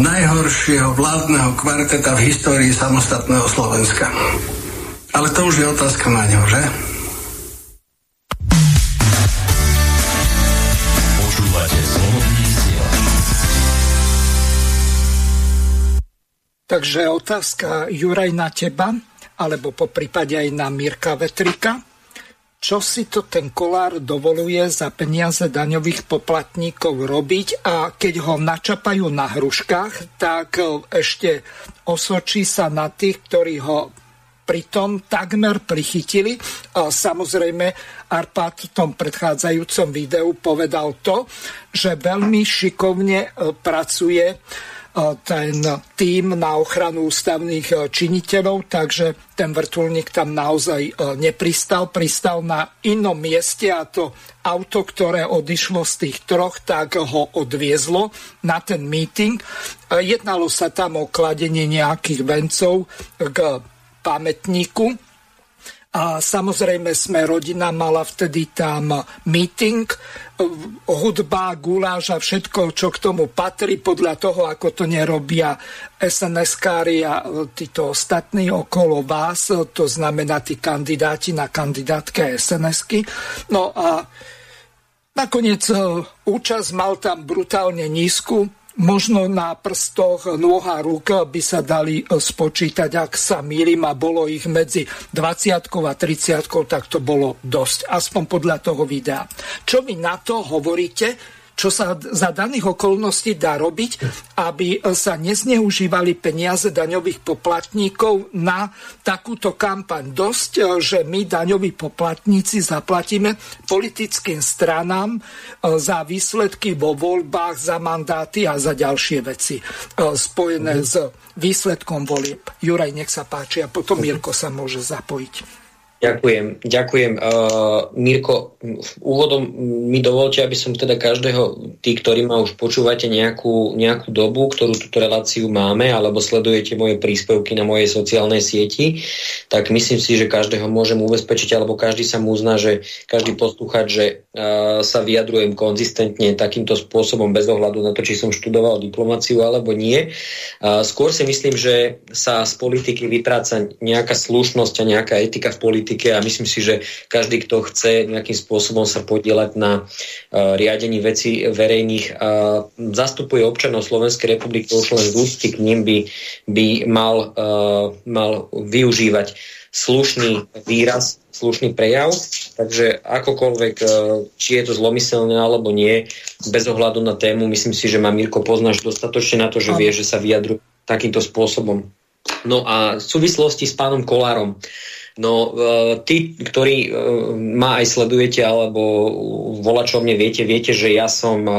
najhoršieho vládneho kvarteta v histórii samostatného Slovenska? Ale to už je otázka na ňo, že? Takže otázka Juraj na teba, alebo po prípade aj na Mirka Vetrika. Čo si to ten kolár dovoluje za peniaze daňových poplatníkov robiť a keď ho načapajú na hruškách, tak e, ešte osočí sa na tých, ktorí ho pritom takmer prichytili. Samozrejme, Arpad v tom predchádzajúcom videu povedal to, že veľmi šikovne e, pracuje ten tým na ochranu ústavných činiteľov, takže ten vrtulník tam naozaj nepristal. Pristal na inom mieste a to auto, ktoré odišlo z tých troch, tak ho odviezlo na ten meeting. Jednalo sa tam o kladenie nejakých vencov k pamätníku a samozrejme sme rodina mala vtedy tam meeting, hudba, guláš a všetko, čo k tomu patrí, podľa toho, ako to nerobia SNS-kári a títo ostatní okolo vás, to znamená tí kandidáti na kandidátke SNS-ky. No a nakoniec e, účasť mal tam brutálne nízku, Možno na prstoch noha rúk by sa dali e, spočítať, ak sa mýlim a bolo ich medzi 20 a 30, tak to bolo dosť, aspoň podľa toho videa. Čo vy na to hovoríte? Čo sa za daných okolností dá robiť, aby sa nezneužívali peniaze daňových poplatníkov na takúto kampaň. Dosť, že my daňoví poplatníci zaplatíme politickým stranám e, za výsledky vo voľbách, za mandáty a za ďalšie veci e, spojené mm. s výsledkom volieb. Juraj, nech sa páči a potom Mirko sa môže zapojiť. Ďakujem, ďakujem. Uh, Mirko, úvodom mi dovolte, aby som teda každého, tí, ktorí ma už počúvate nejakú, nejakú dobu, ktorú túto reláciu máme, alebo sledujete moje príspevky na mojej sociálnej sieti, tak myslím si, že každého môžem ubezpečiť, alebo každý sa mu uzná, že každý poslúchať, že uh, sa vyjadrujem konzistentne takýmto spôsobom bez ohľadu na to, či som študoval diplomáciu alebo nie. Uh, skôr si myslím, že sa z politiky vytráca nejaká slušnosť a nejaká etika v politike politike a myslím si, že každý, kto chce nejakým spôsobom sa podielať na uh, riadení veci verejných a zastupuje občanov Slovenskej republiky už len z úcty k ním by, by mal, uh, mal využívať slušný výraz, slušný prejav, takže akokoľvek, e, či je to zlomyselné alebo nie, bez ohľadu na tému, myslím si, že ma Mirko poznáš dostatočne na to, že vie, že sa vyjadruje takýmto spôsobom. No a v súvislosti s pánom Kolárom. No, e, tí, ktorí e, ma aj sledujete, alebo volačo mne viete, viete, že ja som e,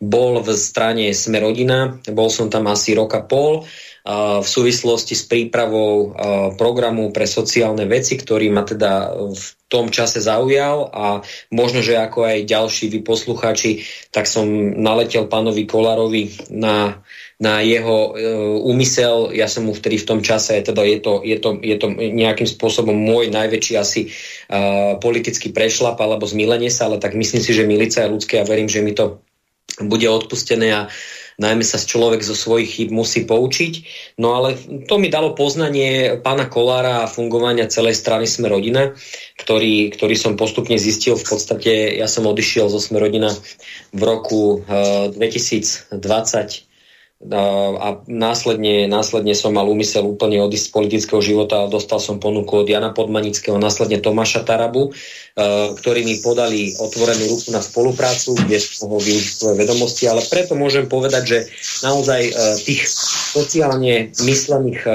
bol v strane Smerodina, bol som tam asi roka pol v súvislosti s prípravou programu pre sociálne veci, ktorý ma teda v tom čase zaujal. A možno, že ako aj ďalší vy poslucháči, tak som naletel pánovi Kolárovi na na jeho e, úmysel. Ja som mu vtedy v tom čase, teda je to, je to, je to nejakým spôsobom môj najväčší asi uh, politický prešlap alebo zmilenie sa, ale tak myslím si, že milica je ľudské a verím, že mi to bude odpustené a najmä sa človek zo svojich chýb musí poučiť. No ale to mi dalo poznanie pána Kolára a fungovania celej strany Sme rodina, ktorý, ktorý som postupne zistil. V podstate ja som odišiel zo Sme rodina v roku uh, 2020 a následne, následne som mal úmysel úplne odísť z politického života a dostal som ponuku od Jana Podmanického, následne Tomáša Tarabu, e, ktorí mi podali otvorenú ruku na spoluprácu, kde som mohol využiť svoje vedomosti, ale preto môžem povedať, že naozaj e, tých sociálne myslených e,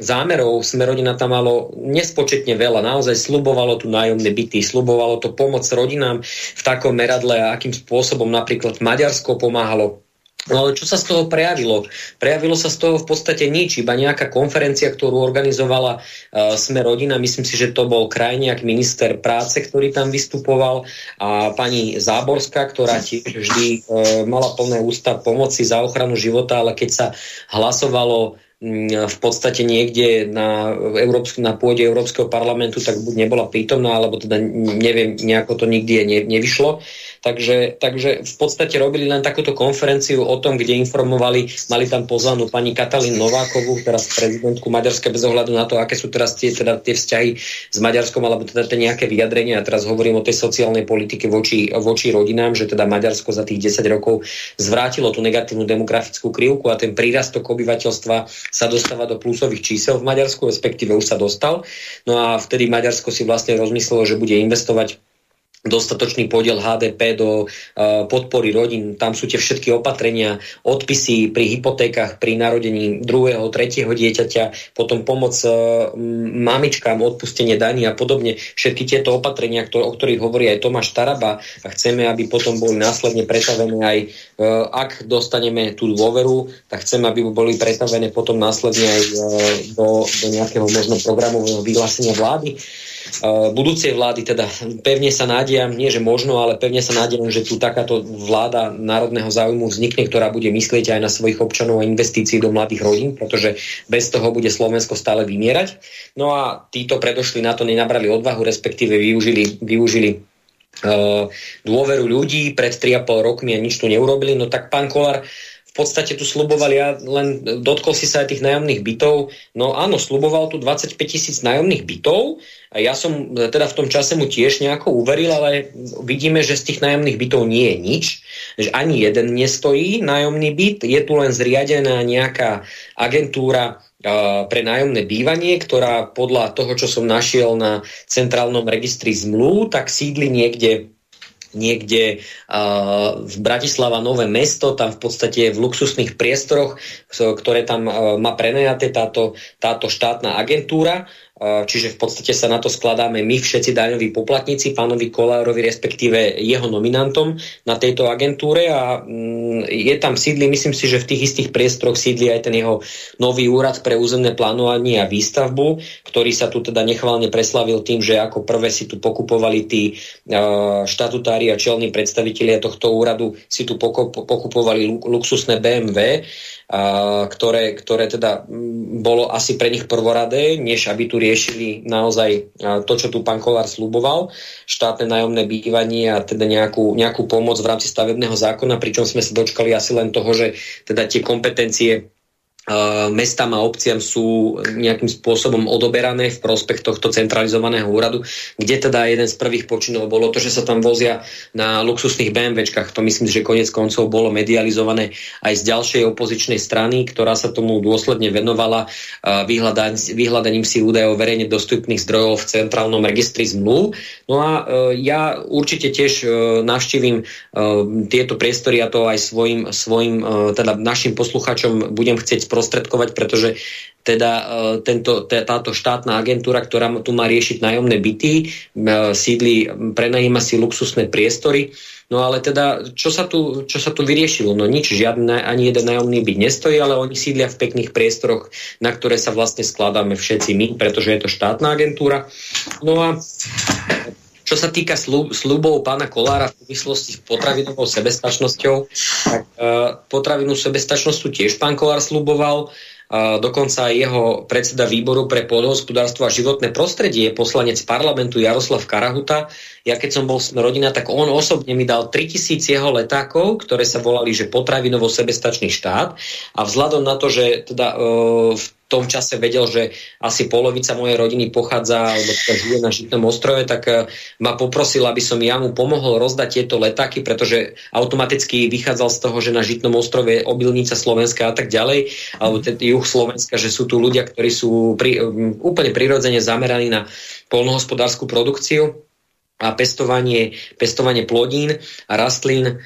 zámerov Smerodina tam malo nespočetne veľa. Naozaj slubovalo tu nájomné byty, slubovalo to pomoc rodinám v takom meradle, akým spôsobom napríklad Maďarsko pomáhalo No čo sa z toho prejavilo? Prejavilo sa z toho v podstate nič, iba nejaká konferencia, ktorú organizovala uh, Sme rodina, myslím si, že to bol krajniak minister práce, ktorý tam vystupoval a pani Záborská, ktorá tiež vždy uh, mala plné ústa pomoci za ochranu života, ale keď sa hlasovalo v podstate niekde na, Európsk, na pôde Európskeho parlamentu, tak buď nebola prítomná, alebo teda neviem, nejako to nikdy ne, nevyšlo Takže, takže v podstate robili len takúto konferenciu o tom, kde informovali, mali tam pozvanú pani Katalín Novákovú, teraz prezidentku Maďarska bez ohľadu na to, aké sú teraz tie, teda tie vzťahy s Maďarskom, alebo teda tie nejaké vyjadrenia. A teraz hovorím o tej sociálnej politike voči, voči rodinám, že teda Maďarsko za tých 10 rokov zvrátilo tú negatívnu demografickú krivku a ten prírastok obyvateľstva sa dostáva do plusových čísel v Maďarsku, respektíve už sa dostal. No a vtedy Maďarsko si vlastne rozmyslelo, že bude investovať dostatočný podiel HDP do uh, podpory rodín. Tam sú tie všetky opatrenia, odpisy pri hypotékach, pri narodení druhého, tretieho dieťaťa, potom pomoc uh, mamičkám, odpustenie daní a podobne. Všetky tieto opatrenia, ktor- o ktorých hovorí aj Tomáš Taraba a chceme, aby potom boli následne pretavené aj, uh, ak dostaneme tú dôveru, tak chceme, aby boli pretavené potom následne aj do, do nejakého možno programového vyhlásenia vlády. Uh, budúcej vlády teda pevne sa nádej nádiam, nie že možno, ale pevne sa nádiam, že tu takáto vláda národného záujmu vznikne, ktorá bude myslieť aj na svojich občanov a investícií do mladých rodín, pretože bez toho bude Slovensko stále vymierať. No a títo predošli na to nenabrali odvahu, respektíve využili, využili uh, dôveru ľudí pred 3,5 rokmi a nič tu neurobili. No tak pán Kolár podstate tu sluboval, ja len dotkol si sa aj tých nájomných bytov. No áno, sluboval tu 25 tisíc nájomných bytov a ja som teda v tom čase mu tiež nejako uveril, ale vidíme, že z tých nájomných bytov nie je nič, že ani jeden nestojí nájomný byt, je tu len zriadená nejaká agentúra pre nájomné bývanie, ktorá podľa toho, čo som našiel na centrálnom registri zmluv, tak sídli niekde niekde uh, v Bratislava Nové mesto, tam v podstate v luxusných priestoroch, ktoré tam uh, má prenajaté táto, táto štátna agentúra čiže v podstate sa na to skladáme my všetci daňoví poplatníci, pánovi Kolárovi, respektíve jeho nominantom na tejto agentúre. A mm, je tam sídli, myslím si, že v tých istých priestoroch sídli aj ten jeho nový úrad pre územné plánovanie a výstavbu, ktorý sa tu teda nechválne preslavil tým, že ako prvé si tu pokupovali tí štatutári a čelní predstavitelia tohto úradu si tu pokupovali luxusné BMW, ktoré, ktoré teda bolo asi pre nich prvoradé, než aby tu riešili naozaj to, čo tu pán Kolár sluboval, štátne nájomné bývanie a teda nejakú, nejakú pomoc v rámci stavebného zákona, pričom sme sa dočkali asi len toho, že teda tie kompetencie mestám a obciam sú nejakým spôsobom odoberané v prospech tohto centralizovaného úradu, kde teda jeden z prvých počinov bolo to, že sa tam vozia na luxusných BMWčkách. To myslím, že konec koncov bolo medializované aj z ďalšej opozičnej strany, ktorá sa tomu dôsledne venovala vyhľadaním si údajov verejne dostupných zdrojov v centrálnom registri zmluv. No a e, ja určite tiež e, navštívim e, tieto priestory a to aj svojim, svojim teda našim posluchačom budem chcieť sprostredkovať, pretože teda e, tento, táto štátna agentúra, ktorá tu má riešiť nájomné byty, e, sídli, prenajíma si luxusné priestory. No ale teda, čo sa tu, čo sa tu vyriešilo? No nič, žiadne, ani jeden nájomný byt nestojí, ale oni sídlia v pekných priestoroch, na ktoré sa vlastne skladáme všetci my, pretože je to štátna agentúra. No a čo sa týka slub, slubov pána Kolára v súvislosti s potravinovou sebestačnosťou, tak uh, potravinu sebestačnosť tiež pán Kolár sluboval. Uh, dokonca aj jeho predseda výboru pre pôdohospodárstvo a životné prostredie poslanec parlamentu Jaroslav Karahuta. Ja keď som bol rodina, tak on osobne mi dal 3000 jeho letákov, ktoré sa volali, že potravinovo sebestačný štát. A vzhľadom na to, že teda uh, v tom čase vedel, že asi polovica mojej rodiny pochádza alebo teda žije na Žitnom ostrove, tak eh, ma poprosil, aby som ja mu pomohol rozdať tieto letáky, pretože automaticky vychádzal z toho, že na Žitnom ostrove je obilnica Slovenska a tak ďalej, alebo ten juh Slovenska, že sú tu ľudia, ktorí sú pri, um, úplne prirodzene zameraní na polnohospodárskú produkciu a pestovanie, pestovanie plodín a rastlín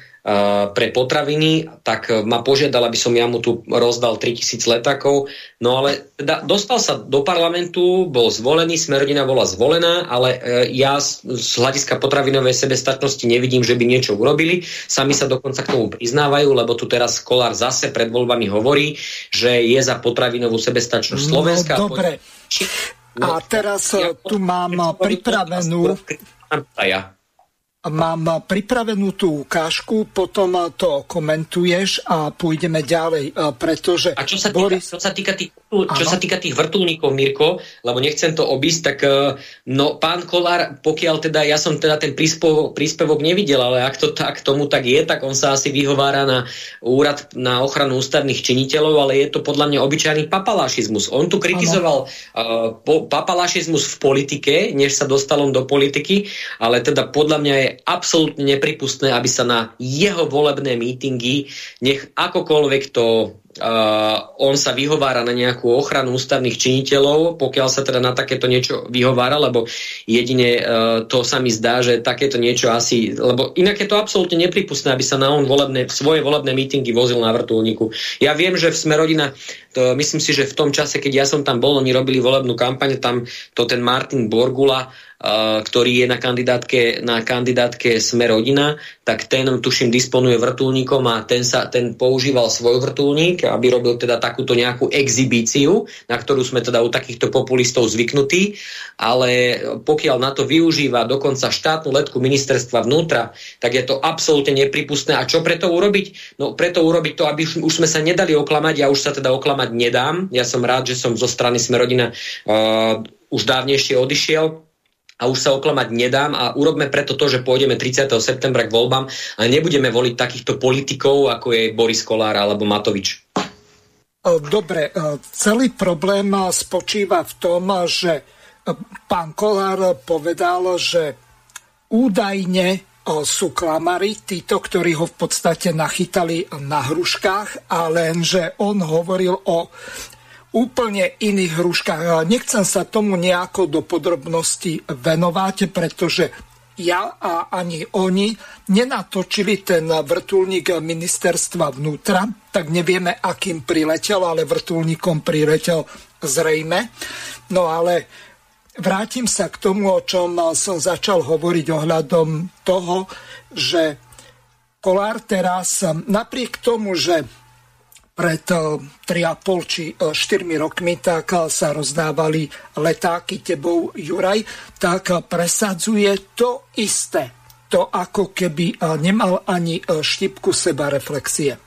pre potraviny, tak ma požiadal, aby som ja mu tu rozdal 3000 letakov. No ale teda dostal sa do parlamentu, bol zvolený, Smerodina bola zvolená, ale e, ja z hľadiska potravinovej sebestačnosti nevidím, že by niečo urobili. Sami sa dokonca k tomu priznávajú, lebo tu teraz Kolár zase pred voľbami hovorí, že je za potravinovú sebestačnosť no, Slovenska. No, dobre. A teraz ja, tu mám pripravenú... Ja Mám pripravenú tú ukážku, potom to komentuješ a pôjdeme ďalej, pretože... A čo sa týka, Boris... čo sa týka tých čo sa týka tých vrtulníkov, Mirko, lebo nechcem to obísť, tak no pán Kolár, pokiaľ teda, ja som teda ten príspevok, príspevok nevidel, ale ak to tak tomu tak je, tak on sa asi vyhovára na úrad na ochranu ústavných činiteľov, ale je to podľa mňa obyčajný papalašizmus. On tu kritizoval uh, po, papalašizmus v politike, než sa dostal on do politiky, ale teda podľa mňa je absolútne nepripustné, aby sa na jeho volebné mítingy, nech akokoľvek to Uh, on sa vyhovára na nejakú ochranu ústavných činiteľov, pokiaľ sa teda na takéto niečo vyhovára, lebo jedine uh, to sa mi zdá, že takéto niečo asi, lebo inak je to absolútne nepripustné, aby sa na on volebné, svoje volebné mítingy vozil na vrtulníku. Ja viem, že v Smerodina, to, myslím si, že v tom čase, keď ja som tam bol, oni robili volebnú kampaň, tam to ten Martin Borgula ktorý je na kandidátke, na kandidátke Sme rodina, tak ten, tuším, disponuje vrtulníkom a ten, sa, ten používal svoj vrtulník, aby robil teda takúto nejakú exibíciu, na ktorú sme teda u takýchto populistov zvyknutí, ale pokiaľ na to využíva dokonca štátnu letku ministerstva vnútra, tak je to absolútne nepripustné. A čo preto urobiť? No preto urobiť to, aby už, sme sa nedali oklamať, ja už sa teda oklamať nedám. Ja som rád, že som zo strany Smerodina uh, už dávnejšie odišiel, a už sa oklamať nedám a urobme preto to, že pôjdeme 30. septembra k voľbám a nebudeme voliť takýchto politikov, ako je Boris Kolár alebo Matovič. Dobre, celý problém spočíva v tom, že pán Kolár povedal, že údajne sú klamari, títo, ktorí ho v podstate nachytali na hruškách, a len, že on hovoril o úplne iných hruškách. Nechcem sa tomu nejako do podrobnosti venovať, pretože ja a ani oni nenatočili ten vrtulník ministerstva vnútra, tak nevieme, akým priletel, ale vrtulníkom priletel zrejme. No ale vrátim sa k tomu, o čom som začal hovoriť ohľadom toho, že Kolár teraz, napriek tomu, že pred 3,5 eh, či 4 eh, rokmi, tak eh, sa rozdávali letáky tebou Juraj, tak presadzuje to isté. To ako keby nemal ani štipku seba reflexie.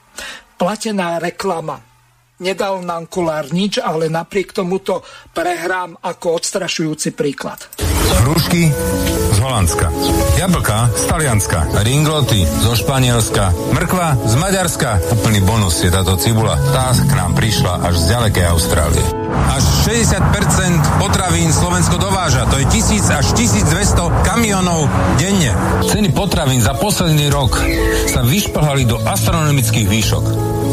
Platená reklama. Nedal nám kolár nič, ale napriek tomuto prehrám ako odstrašujúci príklad. Hrušky z Holandska, jablka z Talianska, ringloty zo Španielska, mrkva z Maďarska. Úplný bonus je táto cibula. Tá k nám prišla až z ďalekej Austrálie. Až 60% potravín Slovensko dováža. To je 1000 až 1200 kamionov denne. Ceny potravín za posledný rok sa vyšplhali do astronomických výšok.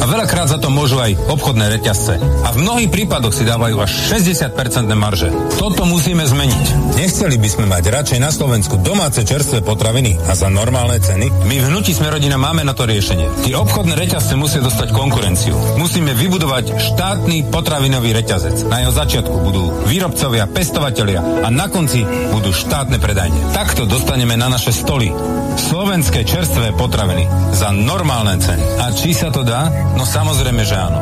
A veľakrát za to môžu aj obchodné reťazce. A v mnohých prípadoch si dávajú až 60% marže. Toto musíme zmeniť. Nechceli by sme mať radšej na Slovensku domáce čerstvé potraviny a za normálne ceny? My v hnutí sme rodina máme na to riešenie. Tie obchodné reťazce musia dostať konkurenciu. Musíme vybudovať štátny potravinový reťazec. Na jeho začiatku budú výrobcovia, pestovatelia a na konci budú štátne predajne. Takto dostaneme na naše stoly slovenské čerstvé potraviny za normálne ceny. A či sa to dá? No samozrejme, že áno.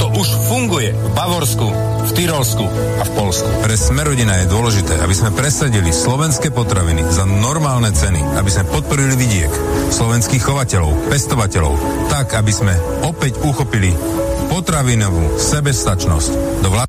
Toto už funguje v Bavorsku, v Tyrolsku a v Polsku. Pre Smerodina je dôležité, aby sme presadili slovenské potraviny za normálne ceny, aby sme podporili vidiek, slovenských chovateľov, pestovateľov, tak, aby sme opäť uchopili potravinovú sebestačnosť do vlád...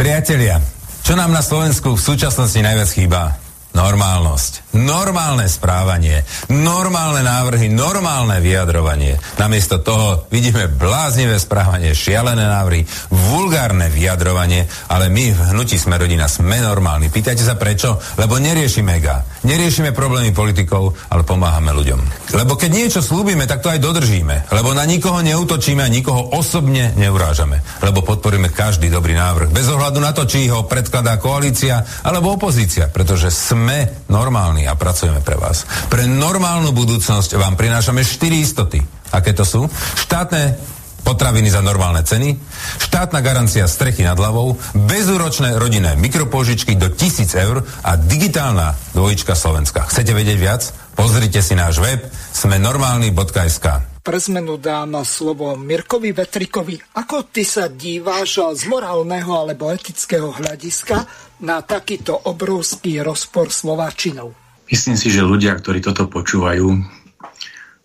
Priatelia, čo nám na Slovensku v súčasnosti najviac chýba? Normálnosť. Normálne správanie. Normálne návrhy, normálne vyjadrovanie. Namiesto toho vidíme bláznivé správanie, šialené návrhy, vulgárne vyjadrovanie, ale my v hnutí sme rodina, sme normálni. Pýtajte sa prečo? Lebo neriešime ga. Neriešime problémy politikov, ale pomáhame ľuďom. Lebo keď niečo slúbime, tak to aj dodržíme. Lebo na nikoho neutočíme a nikoho osobne neurážame. Lebo podporíme každý dobrý návrh. Bez ohľadu na to, či ho predkladá koalícia alebo opozícia. Pretože sme sme normálni a pracujeme pre vás. Pre normálnu budúcnosť vám prinášame 4 istoty. Aké to sú? Štátne potraviny za normálne ceny, štátna garancia strechy nad hlavou, bezúročné rodinné mikropožičky do 1000 eur a digitálna dvojička Slovenska. Chcete vedieť viac? Pozrite si náš web smenormálny.sk pre zmenu dám slovo Mirkovi Vetrikovi. Ako ty sa díváš z morálneho alebo etického hľadiska na takýto obrovský rozpor Slováčinov? Myslím si, že ľudia, ktorí toto počúvajú,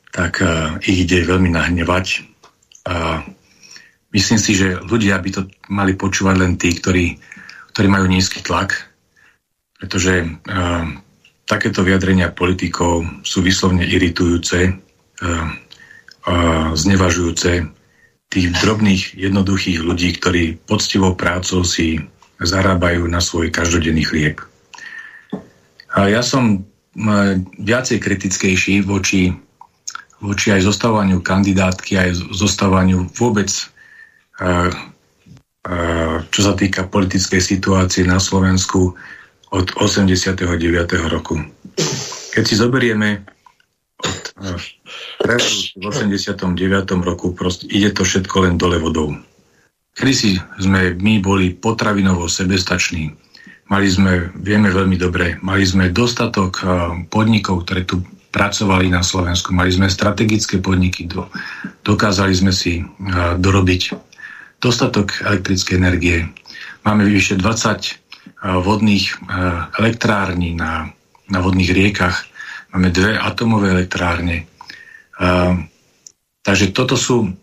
tak uh, ich ide veľmi nahnevať. A myslím si, že ľudia by to mali počúvať len tí, ktorí, ktorí majú nízky tlak, pretože uh, takéto vyjadrenia politikov sú vyslovne iritujúce, uh, znevažujúce tých drobných, jednoduchých ľudí, ktorí poctivou prácou si zarábajú na svoj každodenný chlieb. A ja som viacej kritickejší voči, voči aj zostavovaniu kandidátky, aj zostavovaniu vôbec, čo sa týka politickej situácie na Slovensku od 89. roku. Keď si zoberieme od v 89. roku, proste ide to všetko len dole vodou. Kedy si sme my boli potravinovo sebestační, Mali sme, vieme veľmi dobre, mali sme dostatok eh, podnikov, ktoré tu pracovali na Slovensku. Mali sme strategické podniky, do, dokázali sme si uh, dorobiť dostatok elektrickej energie. Máme vyše 20 uh, vodných elektrární na, na vodných riekach. Máme dve atomové elektrárne. Uh, takže toto sú,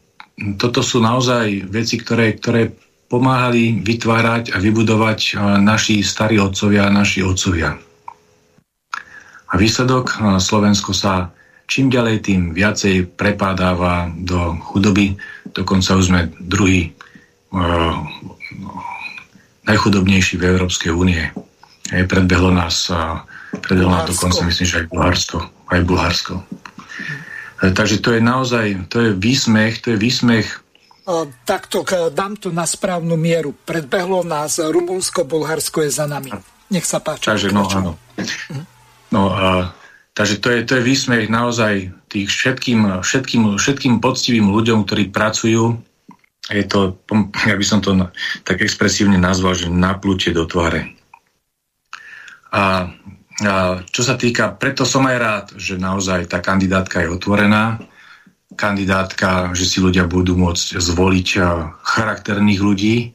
toto sú naozaj veci, ktoré, ktoré pomáhali vytvárať a vybudovať naši starí otcovia a naši otcovia. A výsledok, Slovensko sa čím ďalej tým viacej prepádáva do chudoby, dokonca už sme druhý uh, najchudobnejší v Európskej únie. Predbehlo nás, uh, nás dokonca, myslím, že aj Bulharsko. Aj Bulharsko. Takže to je naozaj, to je výsmech, to je výsmech takto dám to na správnu mieru. Predbehlo nás Rumunsko, Bulharsko je za nami. Nech sa páči. Takže no, áno. No, a, takže to je, to je výsmech naozaj tých všetkým, všetkým, všetkým poctivým ľuďom, ktorí pracujú. Je to, ja by som to tak expresívne nazval, že naplutie do tváre. A čo sa týka, preto som aj rád, že naozaj tá kandidátka je otvorená, kandidátka, že si ľudia budú môcť zvoliť charakterných ľudí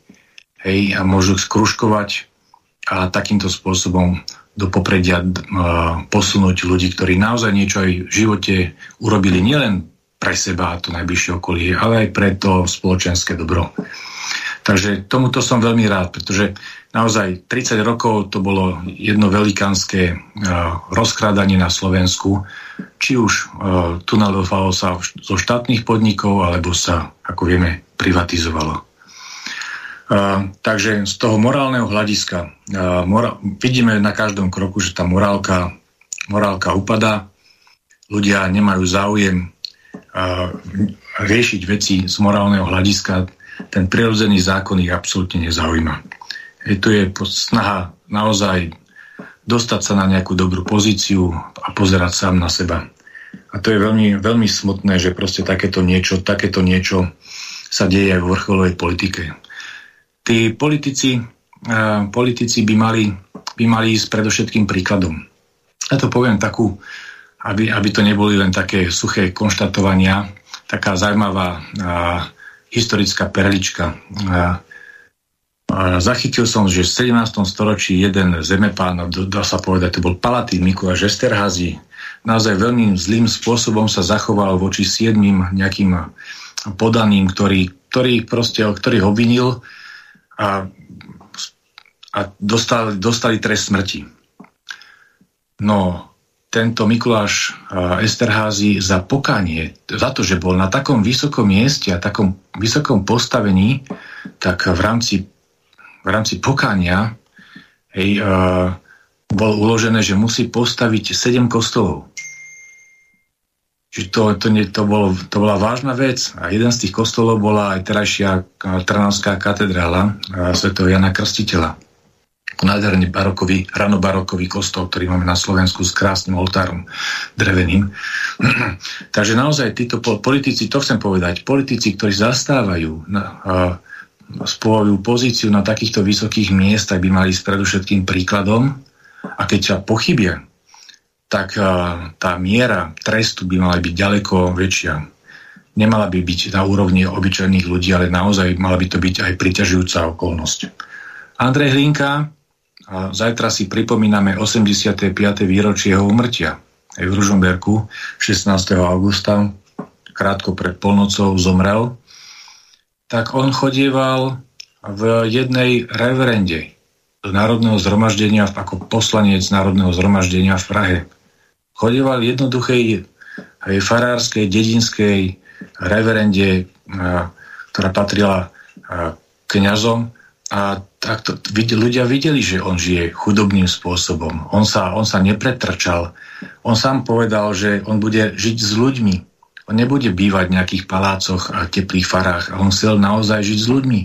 hej, a môžu skruškovať a takýmto spôsobom do popredia posunúť ľudí, ktorí naozaj niečo aj v živote urobili nielen pre seba a to najbližšie okolie, ale aj pre to spoločenské dobro. Takže tomuto som veľmi rád, pretože naozaj 30 rokov to bolo jedno velikánske uh, rozkrádanie na Slovensku, či už uh, tunelovalo sa zo štátnych podnikov, alebo sa, ako vieme, privatizovalo. Uh, takže z toho morálneho hľadiska mora- vidíme na každom kroku, že tá morálka, morálka upadá, ľudia nemajú záujem riešiť veci z morálneho hľadiska, ten prirodzený zákon ich absolútne nezaujíma. Je to je snaha naozaj dostať sa na nejakú dobrú pozíciu a pozerať sám na seba. A to je veľmi, veľmi smutné, že proste takéto niečo, takéto niečo sa deje aj v vrcholovej politike. Tí politici, uh, politici by, mali, by mali ísť predovšetkým príkladom. Ja to poviem takú, aby, aby to neboli len také suché konštatovania, taká zaujímavá uh, historická perlička. Zachytil som, že v 17. storočí jeden zemepán, dá sa povedať, to bol Palatín Mikuláš Esterházy, naozaj veľmi zlým spôsobom sa zachoval voči siedmým nejakým podaným, ktorý, ktorý proste, ktorý obvinil a, a dostali, dostali trest smrti. No, tento Mikuláš Esterházy za pokanie, za to, že bol na takom vysokom mieste a takom vysokom postavení, tak v rámci v rámci pokania hej, uh, bol uložené, že musí postaviť sedem kostolov. Čiže to, to, nie, to, bolo, to bola vážna vec. A jeden z tých kostolov bola aj terajšia Trnavská katedrála Sv. Jana Krstiteľa. Nádherný barokový, ranobarokový kostol, ktorý máme na Slovensku s krásnym oltárom dreveným. [clears throat] Takže naozaj títo politici, to chcem povedať, politici, ktorí zastávajú na, pozíciu na takýchto vysokých miestach by mali ísť predovšetkým príkladom a keď sa pochybia, tak tá miera trestu by mala byť ďaleko väčšia. Nemala by byť na úrovni obyčajných ľudí, ale naozaj mala by to byť aj priťažujúca okolnosť. Andrej Hlinka, a zajtra si pripomíname 85. výročie jeho umrtia. Aj v Ružomberku 16. augusta, krátko pred polnocou, zomrel tak on chodieval v jednej reverende do Národného zhromaždenia ako poslanec Národného zhromaždenia v Prahe. Chodieval jednoduchej aj farárskej, dedinskej reverende, ktorá patrila kňazom a takto ľudia videli, že on žije chudobným spôsobom. On sa, on sa nepretrčal. On sám povedal, že on bude žiť s ľuďmi. On nebude bývať v nejakých palácoch a teplých farách. A on chcel naozaj žiť s ľuďmi.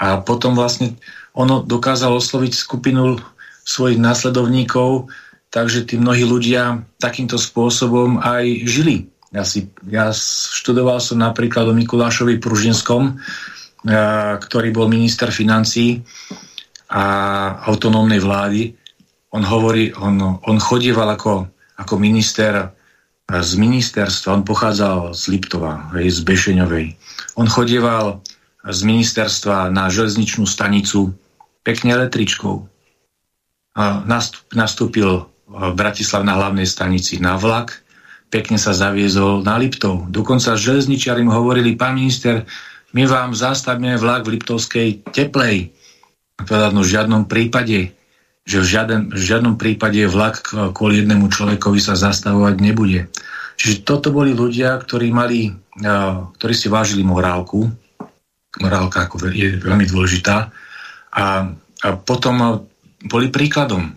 A potom vlastne ono dokázalo osloviť skupinu svojich následovníkov, takže tí mnohí ľudia takýmto spôsobom aj žili. Ja, si, ja študoval som napríklad o Mikulášovi Pružinskom, ktorý bol minister financí a autonómnej vlády. On hovorí, on, on chodieval ako, ako minister z ministerstva, on pochádzal z Liptova, z Bešeňovej. On chodieval z ministerstva na železničnú stanicu pekne električkou. Nastúpil v Bratislav na hlavnej stanici na vlak, pekne sa zaviezol na Liptov. Dokonca železničiari mu hovorili, pán minister, my vám zastavíme vlak v Liptovskej teplej. Povedal, no v žiadnom prípade, že v, žiaden, v žiadnom prípade vlak kvôli jednému človekovi sa zastavovať nebude. Čiže toto boli ľudia, ktorí mali, ktorí si vážili morálku, morálka ako je veľmi dôležitá. A, a potom boli príkladom.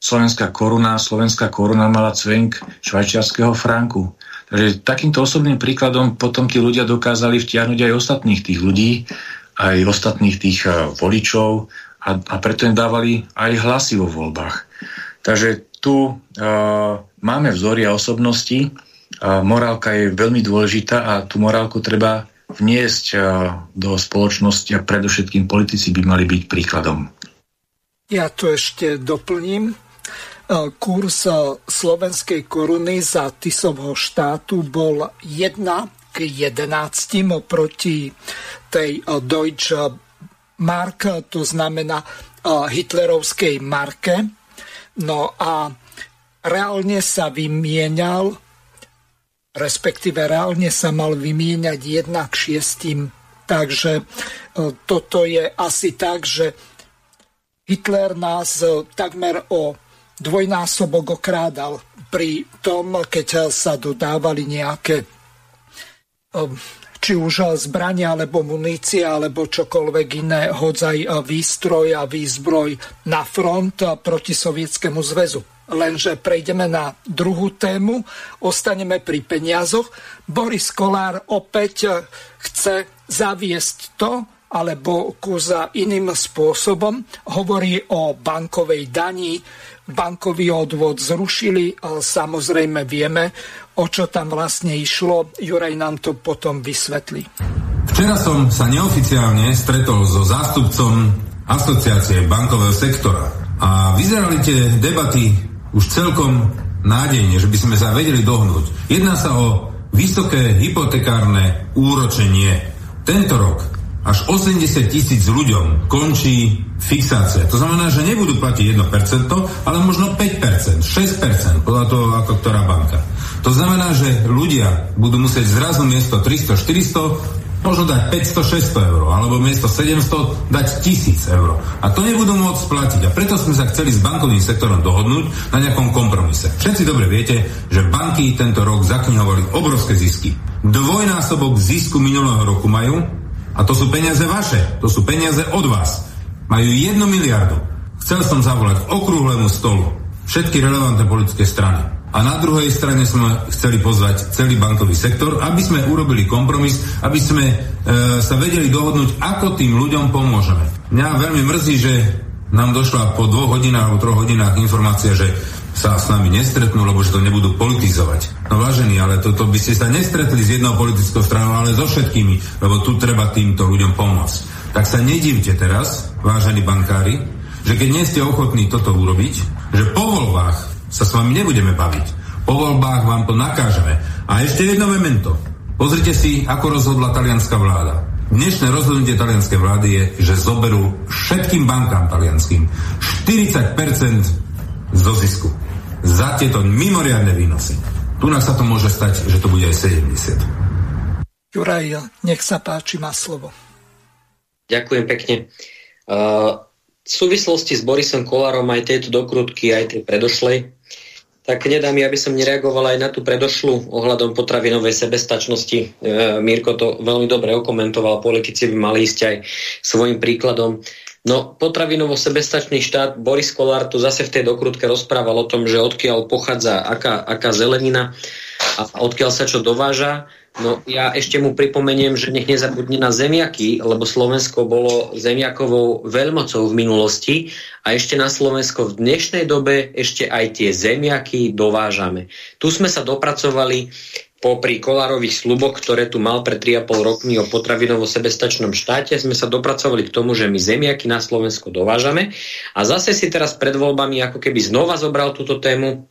Slovenská koruna, slovenská koruna mala cvenk švajčiarského franku. Takže takýmto osobným príkladom potom tí ľudia dokázali vtiahnuť aj ostatných tých ľudí, aj ostatných tých voličov a, a preto im dávali aj hlasy vo voľbách. Takže tu uh, máme vzory a osobnosti. Uh, morálka je veľmi dôležitá a tú morálku treba vniesť do spoločnosti a predovšetkým politici by mali byť príkladom. Ja to ešte doplním. Kurs slovenskej koruny za Tisovho štátu bol 1 k 11 oproti tej Deutsche Mark, to znamená hitlerovskej marke. No a reálne sa vymienial respektíve reálne sa mal vymieňať jednak šiestim. Takže e, toto je asi tak, že Hitler nás e, takmer o dvojnásobok okrádal pri tom, keď sa dodávali nejaké e, či už zbrania, alebo munícia, alebo čokoľvek iné, hodzaj výstroj a výzbroj na front proti Sovietskému zväzu lenže prejdeme na druhú tému, ostaneme pri peniazoch. Boris Kolár opäť eh, chce zaviesť to, alebo za iným spôsobom. Hovorí o bankovej dani, bankový odvod zrušili, samozrejme vieme, o čo tam vlastne išlo. Juraj nám to potom vysvetlí. Včera som sa neoficiálne stretol so zástupcom asociácie bankového sektora a vyzerali tie debaty už celkom nádejne, že by sme sa vedeli dohnúť. Jedná sa o vysoké hypotekárne úročenie. Tento rok až 80 tisíc ľuďom končí fixácia. To znamená, že nebudú platiť 1%, ale možno 5%, 6%, podľa toho, ako ktorá banka. To znamená, že ľudia budú musieť zrazu miesto 300, 400 Možno dať 500-600 eur, alebo miesto 700 dať 1000 eur. A to nebudú môcť platiť. A preto sme sa chceli s bankovým sektorom dohodnúť na nejakom kompromise. Všetci dobre viete, že banky tento rok zaknihovali obrovské zisky. Dvojnásobok zisku minulého roku majú a to sú peniaze vaše, to sú peniaze od vás. Majú jednu miliardu. Chcel som zavolať okrúhlemu stolu všetky relevantné politické strany a na druhej strane sme chceli pozvať celý bankový sektor, aby sme urobili kompromis, aby sme e, sa vedeli dohodnúť, ako tým ľuďom pomôžeme. Mňa veľmi mrzí, že nám došla po dvoch hodinách alebo troch hodinách informácia, že sa s nami nestretnú, lebo že to nebudú politizovať. No vážení, ale toto by ste sa nestretli s jednou politickou stranou, ale so všetkými, lebo tu treba týmto ľuďom pomôcť. Tak sa nedivte teraz, vážení bankári, že keď nie ste ochotní toto urobiť, že po voľbách sa s vami nebudeme baviť. Po voľbách vám to nakážeme. A ešte jedno memento. Pozrite si, ako rozhodla talianská vláda. Dnešné rozhodnutie talianskej vlády je, že zoberú všetkým bankám talianským 40% zo zisku za tieto mimoriadne výnosy. Tu nás sa to môže stať, že to bude aj 70. Juraj, nech sa páči, má slovo. Ďakujem pekne. Uh, v súvislosti s Borisom Kolárom aj tejto dokrutky, aj tej predošlej, tak nedá mi, aby som nereagoval aj na tú predošlu ohľadom potravinovej sebestačnosti. E, Mirko to veľmi dobre okomentoval, politici by mali ísť aj svojim príkladom. No, potravinovo sebestačný štát, Boris Kolár tu zase v tej dokrutke rozprával o tom, že odkiaľ pochádza aká, aká zelenina a odkiaľ sa čo dováža. No ja ešte mu pripomeniem, že nech nezabudne na zemiaky, lebo Slovensko bolo zemiakovou veľmocou v minulosti a ešte na Slovensko v dnešnej dobe ešte aj tie zemiaky dovážame. Tu sme sa dopracovali popri kolárových sluboch, ktoré tu mal pred 3,5 rokmi o potravinovo sebestačnom štáte, sme sa dopracovali k tomu, že my zemiaky na Slovensko dovážame. A zase si teraz pred voľbami ako keby znova zobral túto tému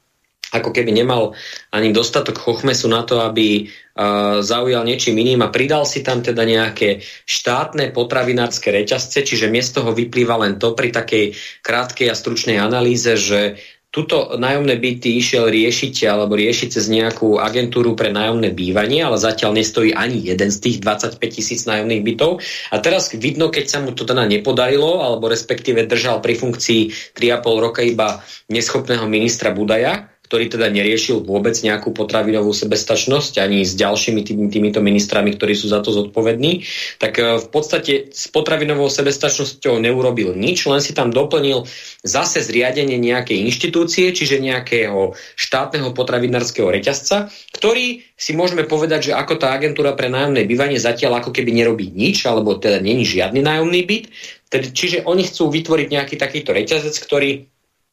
ako keby nemal ani dostatok chochmesu na to, aby uh, zaujal niečím iným a pridal si tam teda nejaké štátne potravinárske reťazce, čiže miesto toho vyplýva len to pri takej krátkej a stručnej analýze, že tuto nájomné byty išiel riešiť alebo riešiť cez nejakú agentúru pre nájomné bývanie, ale zatiaľ nestojí ani jeden z tých 25 tisíc nájomných bytov. A teraz vidno, keď sa mu to teda nepodarilo, alebo respektíve držal pri funkcii 3,5 roka iba neschopného ministra Budaja, ktorý teda neriešil vôbec nejakú potravinovú sebestačnosť ani s ďalšími tými, týmito ministrami, ktorí sú za to zodpovední, tak e, v podstate s potravinovou sebestačnosťou neurobil nič, len si tam doplnil zase zriadenie nejakej inštitúcie, čiže nejakého štátneho potravinárskeho reťazca, ktorý si môžeme povedať, že ako tá agentúra pre nájomné bývanie zatiaľ ako keby nerobí nič, alebo teda není žiadny nájomný byt, čiže oni chcú vytvoriť nejaký takýto reťazec, ktorý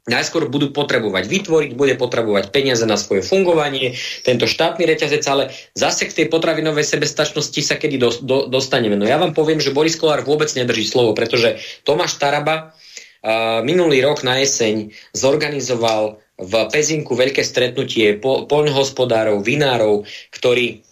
najskôr budú potrebovať vytvoriť, bude potrebovať peniaze na svoje fungovanie, tento štátny reťazec, ale zase k tej potravinovej sebestačnosti sa kedy do, do, dostaneme. No ja vám poviem, že Boris Kolár vôbec nedrží slovo, pretože Tomáš Taraba uh, minulý rok na jeseň zorganizoval v Pezinku veľké stretnutie po, poľnohospodárov, vinárov, ktorí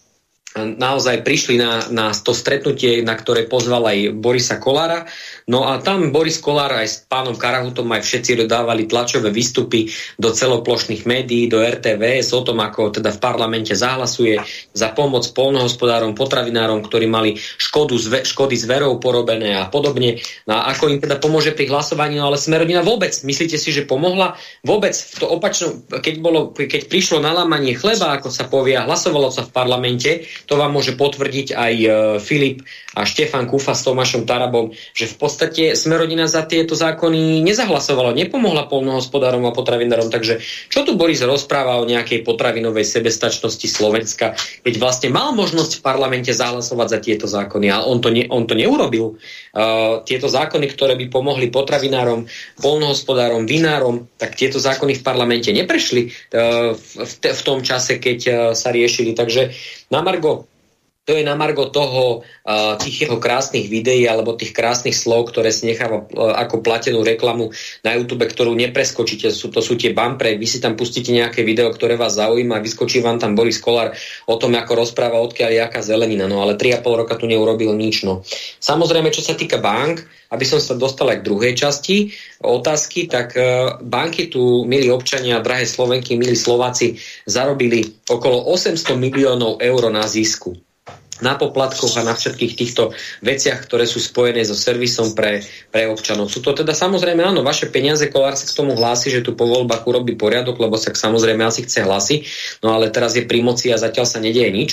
naozaj prišli na, na to stretnutie, na ktoré pozval aj Borisa Kolára. No a tam Boris Kolár aj s pánom Karahutom aj všetci dodávali tlačové výstupy do celoplošných médií, do RTVS o tom, ako teda v parlamente zahlasuje za pomoc polnohospodárom, potravinárom, ktorí mali škodu, zve, škody zverov porobené a podobne. No a ako im teda pomôže pri hlasovaní, no ale Smerodina vôbec. Myslíte si, že pomohla? Vôbec v to opačnom, keď, bolo, keď prišlo nalámanie chleba, ako sa povie, hlasovalo sa v parlamente, to vám môže potvrdiť aj e, Filip a Štefan Kufa s Tomášom Tarabom, že v podstate Smerodina za tieto zákony nezahlasovala, nepomohla polnohospodárom a potravinárom. Takže čo tu Boris rozpráva o nejakej potravinovej sebestačnosti Slovenska, keď vlastne mal možnosť v parlamente zahlasovať za tieto zákony, ale on to, ne, on to neurobil. Uh, tieto zákony, ktoré by pomohli potravinárom, polnohospodárom, vinárom, tak tieto zákony v parlamente neprešli uh, v, v, v tom čase, keď uh, sa riešili. Takže na Margo to je na margo toho uh, tých jeho krásnych videí alebo tých krásnych slov, ktoré si necháva uh, ako platenú reklamu na YouTube, ktorú nepreskočíte. Sú, to sú tie bumpre. Vy si tam pustíte nejaké video, ktoré vás zaujíma vyskočí vám tam Boris Kolár o tom, ako rozpráva, odkiaľ je aká zelenina. No ale 3,5 roka tu neurobil nič. No. Samozrejme, čo sa týka bank, aby som sa dostal aj k druhej časti otázky, tak uh, banky tu, milí občania, drahé Slovenky, milí Slováci, zarobili okolo 800 miliónov eur na zisku na poplatkoch a na všetkých týchto veciach, ktoré sú spojené so servisom pre, pre občanov. Sú to teda samozrejme, áno, vaše peniaze, Kolár sa k tomu hlási, že tu po voľbách urobí poriadok, lebo sa samozrejme asi chce hlasy, no ale teraz je pri moci a zatiaľ sa nedieje nič.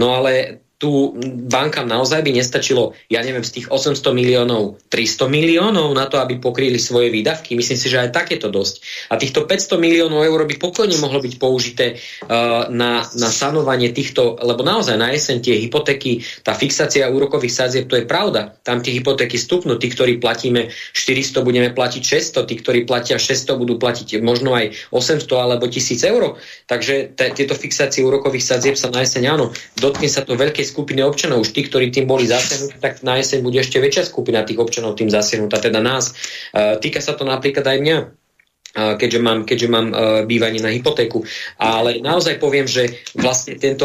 No ale tu bankám naozaj by nestačilo, ja neviem, z tých 800 miliónov 300 miliónov na to, aby pokryli svoje výdavky. Myslím si, že aj tak je to dosť. A týchto 500 miliónov eur by pokojne mohlo byť použité uh, na, na sanovanie týchto, lebo naozaj na jeseň tie hypotéky, tá fixácia úrokových sadzieb, to je pravda. Tam tie hypotéky stupnú. Tí, ktorí platíme 400, budeme platiť 600, tí, ktorí platia 600, budú platiť možno aj 800 alebo 1000 eur. Takže tieto fixácie úrokových sadzieb sa na jeseň, áno, dotkne sa to veľkej skupiny občanov, už tí, ktorí tým boli zasiahnutí, tak na jeseň bude ešte väčšia skupina tých občanov tým zasiahnutá, teda nás. E, týka sa to napríklad aj mňa keďže mám, keďže mám uh, bývanie na hypotéku. Ale naozaj poviem, že vlastne tento,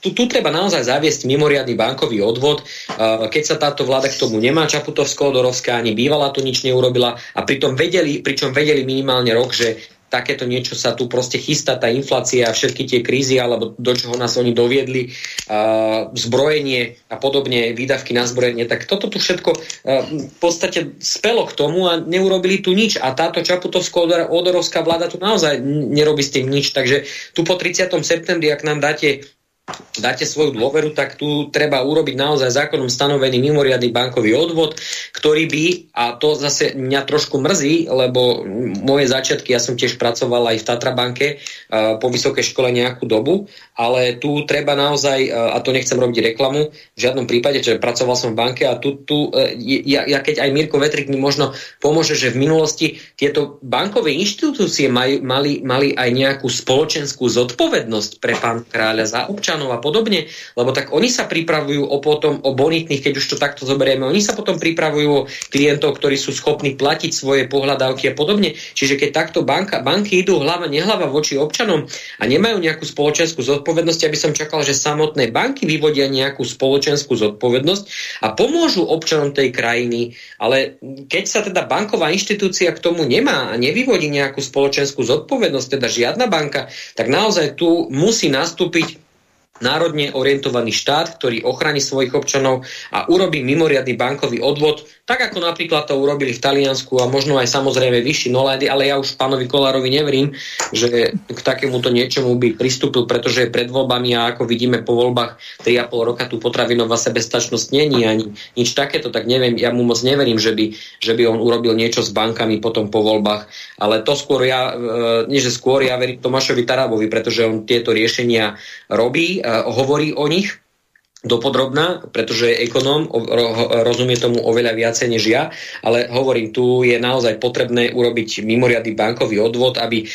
tu, tu treba naozaj zaviesť mimoriadný bankový odvod, uh, keď sa táto vláda k tomu nemá, Čaputovská, Odorovská ani bývala tu nič neurobila a pritom vedeli, pričom vedeli minimálne rok, že takéto niečo sa tu proste chystá, tá inflácia a všetky tie krízy, alebo do čoho nás oni doviedli, uh, zbrojenie a podobne, výdavky na zbrojenie, tak toto tu všetko uh, v podstate spelo k tomu a neurobili tu nič. A táto Čaputovsko-Odorovská vláda tu naozaj nerobí s tým nič. Takže tu po 30. septembri, ak nám dáte dáte svoju dôveru, tak tu treba urobiť naozaj zákonom stanovený mimoriadný bankový odvod, ktorý by, a to zase mňa trošku mrzí, lebo moje začiatky, ja som tiež pracoval aj v Tatrabanke uh, po vysokej škole nejakú dobu, ale tu treba naozaj, uh, a to nechcem robiť reklamu, v žiadnom prípade, že pracoval som v banke a tu, tu uh, ja, ja keď aj Mirko Vetrik mi možno pomôže, že v minulosti tieto bankové inštitúcie maj, mali, mali aj nejakú spoločenskú zodpovednosť pre pán kráľa za občanov občanov a podobne, lebo tak oni sa pripravujú o potom, o bonitných, keď už to takto zoberieme, oni sa potom pripravujú o klientov, ktorí sú schopní platiť svoje pohľadávky a podobne. Čiže keď takto banka, banky idú hlava, nehlava voči občanom a nemajú nejakú spoločenskú zodpovednosť, aby som čakal, že samotné banky vyvodia nejakú spoločenskú zodpovednosť a pomôžu občanom tej krajiny, ale keď sa teda banková inštitúcia k tomu nemá a nevyvodí nejakú spoločenskú zodpovednosť, teda žiadna banka, tak naozaj tu musí nastúpiť národne orientovaný štát, ktorý ochráni svojich občanov a urobí mimoriadný bankový odvod, tak ako napríklad to urobili v Taliansku a možno aj samozrejme vyšší Noledy, ale ja už pánovi Kolárovi neverím, že k takémuto niečomu by pristúpil, pretože je pred voľbami a ako vidíme po voľbách 3,5 roka tu potravinová sebestačnosť není ani nič takéto, tak neviem, ja mu moc neverím, že by, že by on urobil niečo s bankami potom po voľbách, ale to skôr ja, e, nie že skôr ja verím Tomášovi Tarabovi, pretože on tieto riešenia robí, hovorí o nich dopodrobná, pretože ekonóm, rozumie tomu oveľa viacej než ja, ale hovorím, tu je naozaj potrebné urobiť mimoriadný bankový odvod, aby e,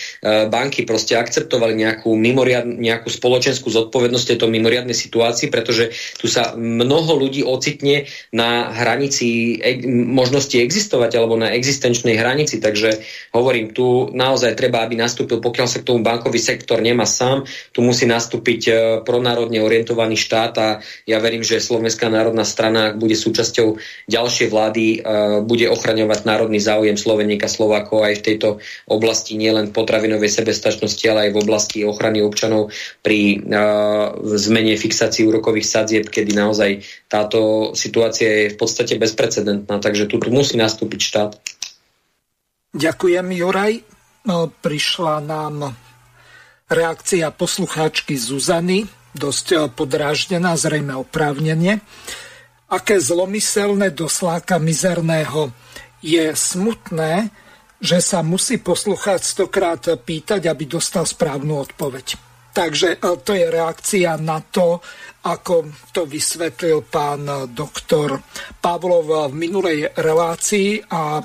banky proste akceptovali nejakú, mimoriad, nejakú spoločenskú zodpovednosť tejto mimoriadnej situácii, pretože tu sa mnoho ľudí ocitne na hranici e možnosti existovať alebo na existenčnej hranici, takže hovorím, tu naozaj treba, aby nastúpil, pokiaľ sa k tomu bankový sektor nemá sám, tu musí nastúpiť e, pronárodne orientovaný štát a ja verím, že Slovenská národná strana, ak bude súčasťou ďalšej vlády, uh, bude ochraňovať národný záujem Sloveníka Slovákov aj v tejto oblasti, nielen potravinovej sebestačnosti, ale aj v oblasti ochrany občanov pri uh, zmene fixácií úrokových sadzieb, kedy naozaj táto situácia je v podstate bezprecedentná, takže tu musí nastúpiť štát. Ďakujem, Juraj. No, prišla nám reakcia poslucháčky Zuzany dosť podráždená, zrejme oprávnenie. Aké zlomyselné dosláka mizerného je smutné, že sa musí posluchať stokrát pýtať, aby dostal správnu odpoveď. Takže eh, to je reakcia na to, ako to vysvetlil pán doktor Pavlov v minulej relácii a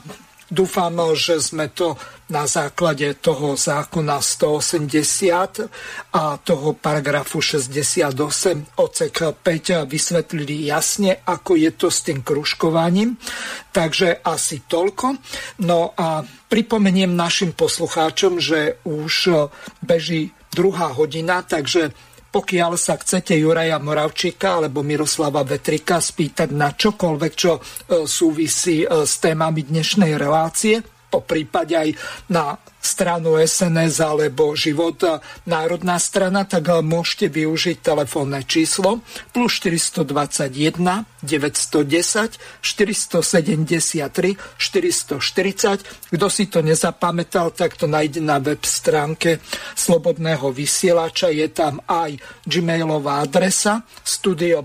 dúfam, že sme to na základe toho zákona 180 a toho paragrafu 68 odsek 5 vysvetlili jasne, ako je to s tým kružkovaním. Takže asi toľko. No a pripomeniem našim poslucháčom, že už beží druhá hodina, takže pokiaľ sa chcete Juraja Moravčíka alebo Miroslava Vetrika spýtať na čokoľvek, čo e, súvisí e, s témami dnešnej relácie, po prípade aj na stranu SNS alebo Život národná strana, tak môžete využiť telefónne číslo plus 421 910 473 440. Kto si to nezapamätal, tak to nájde na web stránke Slobodného vysielača. Je tam aj gmailová adresa studio.bb.juh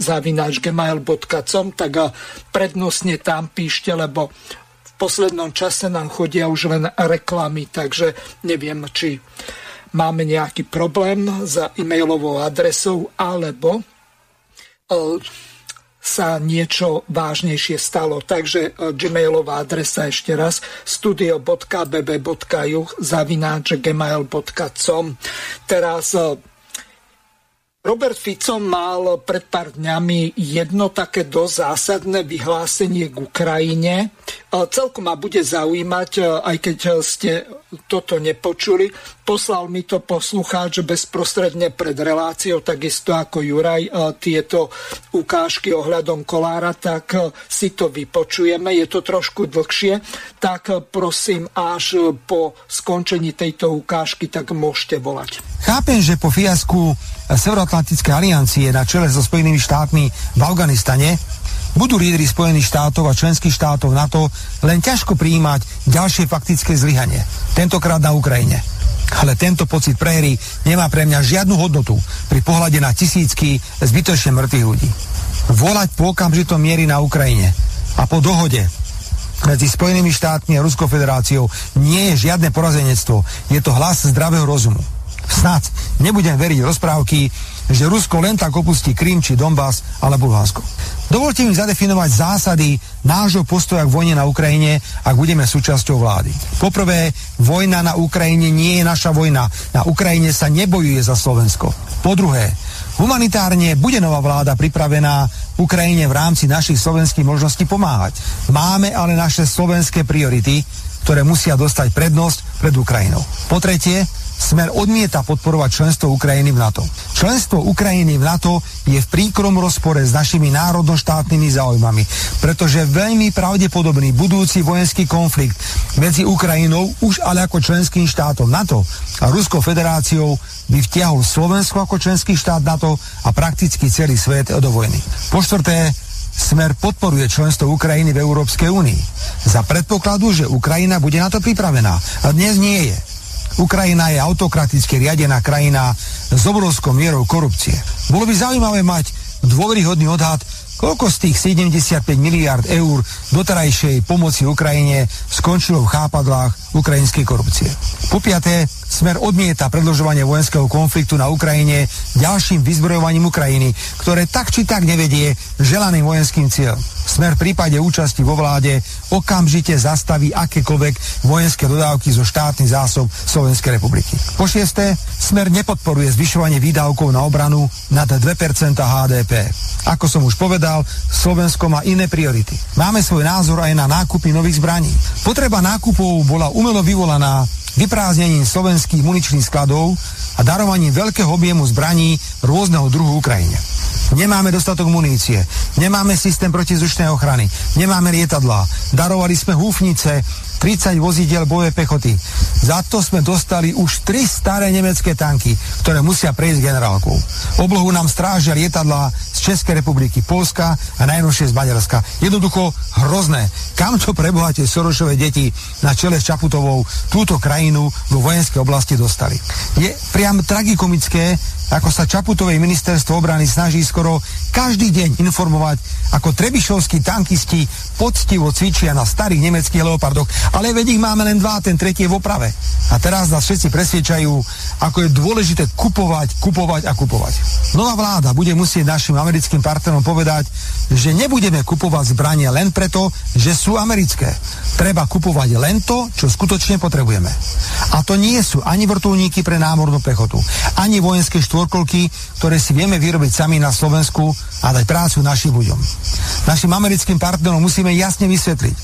zavináč gmail.com tak prednostne tam píšte, lebo poslednom čase nám chodia už len reklamy, takže neviem, či máme nejaký problém s e-mailovou adresou, alebo e, sa niečo vážnejšie stalo. Takže e, gmailová adresa ešte raz studio.bb.juh zavináč gmail.com Teraz e, Robert Fico mal pred pár dňami jedno také dosť zásadné vyhlásenie k Ukrajine, Celkom ma bude zaujímať, aj keď ste toto nepočuli. Poslal mi to poslucháč bezprostredne pred reláciou, takisto ako Juraj, tieto ukážky ohľadom Kolára, tak si to vypočujeme. Je to trošku dlhšie, tak prosím, až po skončení tejto ukážky, tak môžete volať. Chápem, že po fiasku Severoatlantickej aliancie na čele so Spojenými štátmi v Afganistane budú lídry Spojených štátov a členských štátov NATO len ťažko prijímať ďalšie faktické zlyhanie. Tentokrát na Ukrajine. Ale tento pocit prehry nemá pre mňa žiadnu hodnotu pri pohľade na tisícky zbytočne mŕtvych ľudí. Volať po okamžitom miery na Ukrajine a po dohode medzi Spojenými štátmi a Ruskou federáciou nie je žiadne porazenectvo. Je to hlas zdravého rozumu. Snad nebudem veriť rozprávky, že Rusko len tak opustí Krym či Donbass alebo Luhansko. Dovolte mi zadefinovať zásady nášho postoja k vojne na Ukrajine, ak budeme súčasťou vlády. Poprvé, vojna na Ukrajine nie je naša vojna. Na Ukrajine sa nebojuje za Slovensko. Po druhé, humanitárne bude nová vláda pripravená Ukrajine v rámci našich slovenských možností pomáhať. Máme ale naše slovenské priority, ktoré musia dostať prednosť pred Ukrajinou. Po tretie, Smer odmieta podporovať členstvo Ukrajiny v NATO. Členstvo Ukrajiny v NATO je v príkrom rozpore s našimi národnoštátnymi záujmami, pretože veľmi pravdepodobný budúci vojenský konflikt medzi Ukrajinou už ale ako členským štátom NATO a Ruskou federáciou by vtiahol Slovensko ako členský štát NATO a prakticky celý svet do vojny. Po štvrté, Smer podporuje členstvo Ukrajiny v Európskej únii. Za predpokladu, že Ukrajina bude na to pripravená. A dnes nie je. Ukrajina je autokraticky riadená krajina s obrovskou mierou korupcie. Bolo by zaujímavé mať dôveryhodný odhad, koľko z tých 75 miliard eur doterajšej pomoci Ukrajine skončilo v chápadlách ukrajinskej korupcie. Po piaté, Smer odmieta predlžovanie vojenského konfliktu na Ukrajine ďalším vyzbrojovaním Ukrajiny, ktoré tak či tak nevedie želaným vojenským cieľom. Smer v prípade účasti vo vláde okamžite zastaví akékoľvek vojenské dodávky zo štátnych zásob Slovenskej republiky. Po šiesté, Smer nepodporuje zvyšovanie výdavkov na obranu nad 2% HDP. Ako som už povedal, Slovensko má iné priority. Máme svoj názor aj na nákupy nových zbraní. Potreba nákupov bola umelo vyvolaná vyprázdnením slovenských muničných skladov a darovaním veľkého objemu zbraní rôzneho druhu Ukrajine. Nemáme dostatok munície, nemáme systém protizdušnej ochrany, nemáme lietadlá, darovali sme húfnice, 30 vozidel bojovej pechoty. Za to sme dostali už 3 staré nemecké tanky, ktoré musia prejsť generálkou. Oblohu nám strážia lietadlá z Českej republiky, Polska a najnovšie z Maďarska. Jednoducho hrozné. Kam to prebohate Sorošové deti na čele s Čaputovou túto krajinu vo vojenskej oblasti dostali? Je priam tragikomické, ako sa Čaputovej ministerstvo obrany snaží skoro každý deň informovať, ako trebišovskí tankisti poctivo cvičia na starých nemeckých leopardoch, ale veď ich máme len dva, ten tretí je v oprave. A teraz nás všetci presviečajú, ako je dôležité kupovať, kupovať a kupovať. Nová vláda bude musieť našim americkým partnerom povedať, že nebudeme kupovať zbranie len preto, že sú americké. Treba kupovať len to, čo skutočne potrebujeme. A to nie sú ani vrtulníky pre námornú pechotu, ani vojenské štvorkolky, ktoré si vieme vyrobiť sami na Slovensku a dať prácu našim ľuďom. Našim americkým partnerom musíme jasne vysvetliť,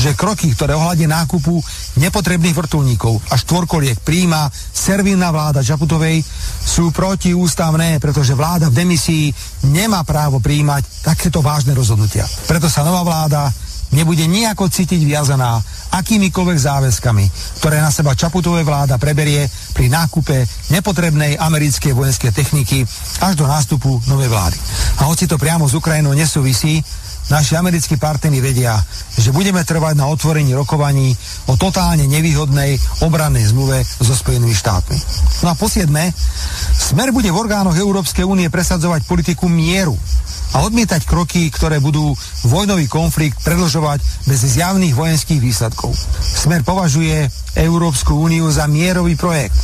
že kroky, ktoré ohľadne nákupu nepotrebných vrtulníkov a štvorkoliek príjma servilná vláda Čaputovej, sú protiústavné, pretože vláda v demisii nemá právo príjmať takéto vážne rozhodnutia. Preto sa nová vláda nebude nejako cítiť viazaná akýmikoľvek záväzkami, ktoré na seba Čaputovej vláda preberie pri nákupe nepotrebnej americkej vojenskej techniky až do nástupu novej vlády. A hoci to priamo s Ukrajinou nesúvisí, naši americkí partnery vedia, že budeme trvať na otvorení rokovaní o totálne nevýhodnej obrannej zmluve so Spojenými štátmi. No a posiedme, Smer bude v orgánoch Európskej únie presadzovať politiku mieru a odmietať kroky, ktoré budú vojnový konflikt predlžovať bez zjavných vojenských výsledkov. Smer považuje Európsku úniu za mierový projekt,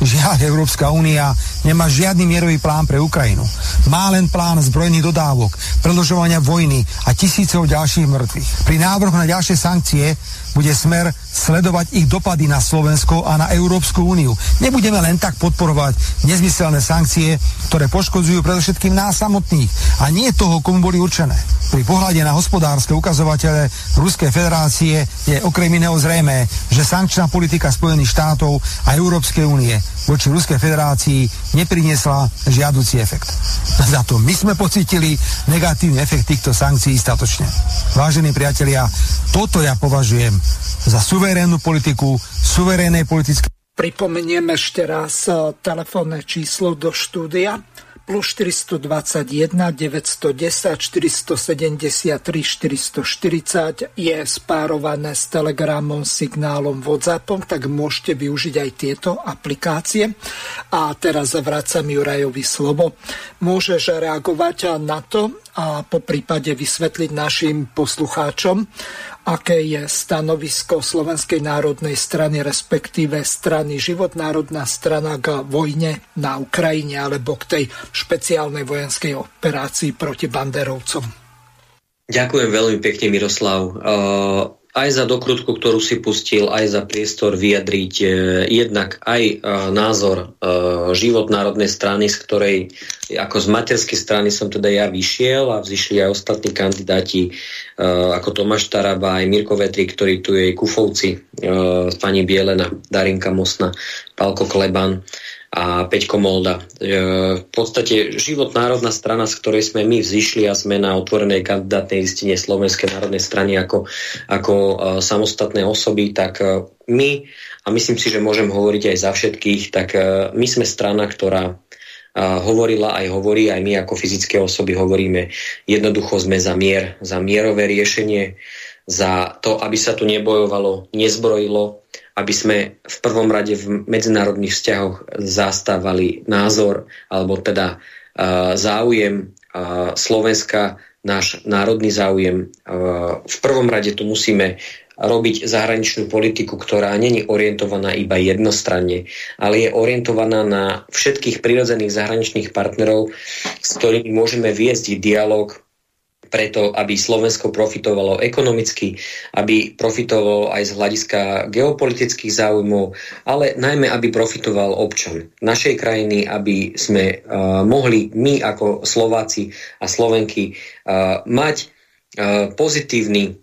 Žiaľ, Európska únia nemá žiadny mierový plán pre Ukrajinu. Má len plán zbrojných dodávok, predlžovania vojny a tisícov ďalších mŕtvych. Pri návrhu na ďalšie sankcie bude smer sledovať ich dopady na Slovensko a na Európsku úniu. Nebudeme len tak podporovať nezmyselné sankcie, ktoré poškodzujú predovšetkým nás samotných a nie toho, komu boli určené. Pri pohľade na hospodárske ukazovatele Ruskej federácie je okrem iného zrejme, že sankčná politika Spojených štátov a Európskej únie voči Ruskej federácii nepriniesla žiaducí efekt. Za to my sme pocitili negatívny efekt týchto sankcií statočne. Vážení priatelia, toto ja považujem za suverénnu politiku, suverénnej politické Pripomeniem ešte raz eh, telefónne číslo do štúdia plus 421 910 473 440 je spárované s telegramom, signálom, Whatsappom, tak môžete využiť aj tieto aplikácie. A teraz vracam Jurajovi slovo. Môžeš reagovať na to a po prípade vysvetliť našim poslucháčom, aké je stanovisko Slovenskej národnej strany, respektíve strany Život národná strana k vojne na Ukrajine alebo k tej špeciálnej vojenskej operácii proti banderovcom. Ďakujem veľmi pekne, Miroslav. Uh aj za dokrutku, ktorú si pustil, aj za priestor vyjadriť e, jednak aj e, názor e, život Národnej strany, z ktorej ako z materskej strany som teda ja vyšiel a vzýšli aj ostatní kandidáti e, ako Tomáš Taraba, aj Mirko Vetri, ktorý tu je, Kufovci, e, pani Bielena, Darinka Mosna, Palko Kleban a Peťko Molda. E, v podstate život národná strana, z ktorej sme my vzýšli a sme na otvorenej kandidátnej listine Slovenskej národnej strany ako, ako e, samostatné osoby, tak e, my, a myslím si, že môžem hovoriť aj za všetkých, tak my sme strana, ktorá hovorila aj hovorí, aj my ako fyzické osoby hovoríme, jednoducho sme za mier, za mierové riešenie, za to, aby sa tu nebojovalo, nezbrojilo, aby sme v prvom rade v medzinárodných vzťahoch zastávali názor alebo teda uh, záujem uh, Slovenska, náš národný záujem. Uh, v prvom rade tu musíme robiť zahraničnú politiku, ktorá není orientovaná iba jednostranne, ale je orientovaná na všetkých prirodzených zahraničných partnerov, s ktorými môžeme viesť dialog preto, aby Slovensko profitovalo ekonomicky, aby profitovalo aj z hľadiska geopolitických záujmov, ale najmä, aby profitoval občan našej krajiny, aby sme uh, mohli my ako Slováci a Slovenky uh, mať uh, pozitívny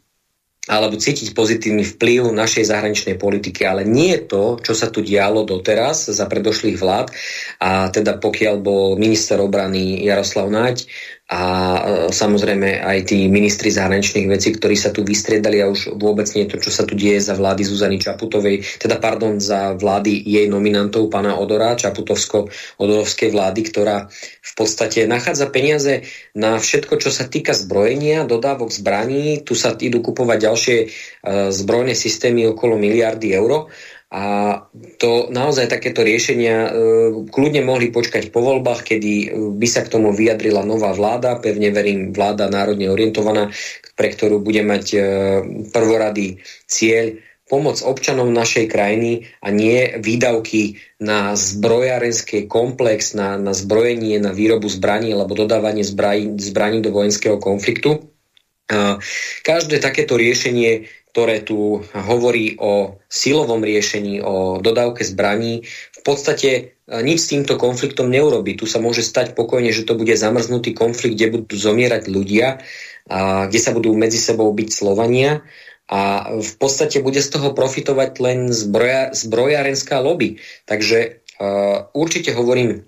alebo cítiť pozitívny vplyv našej zahraničnej politiky, ale nie to, čo sa tu dialo doteraz za predošlých vlád. A teda pokiaľ bol minister obrany Jaroslav Naď a e, samozrejme aj tí ministri zahraničných vecí, ktorí sa tu vystriedali a už vôbec nie to, čo sa tu deje za vlády Zuzany Čaputovej, teda pardon, za vlády jej nominantov, pána Odora, Čaputovsko-Odorovskej vlády, ktorá v podstate nachádza peniaze na všetko, čo sa týka zbrojenia, dodávok zbraní, tu sa idú kupovať ďalšie uh, zbrojné systémy okolo miliardy eur a to naozaj takéto riešenia e, kľudne mohli počkať po voľbách, kedy e, by sa k tomu vyjadrila nová vláda, pevne verím vláda národne orientovaná, pre ktorú bude mať e, prvorady cieľ pomoc občanom našej krajiny a nie výdavky na zbrojárenský komplex, na, na zbrojenie, na výrobu zbraní alebo dodávanie zbraní, zbraní do vojenského konfliktu. Každé takéto riešenie ktoré tu hovorí o silovom riešení, o dodávke zbraní, v podstate e, nič s týmto konfliktom neurobi. Tu sa môže stať pokojne, že to bude zamrznutý konflikt, kde budú zomierať ľudia, a kde sa budú medzi sebou byť Slovania a v podstate bude z toho profitovať len zbroja, zbrojárenská lobby. Takže uh, určite hovorím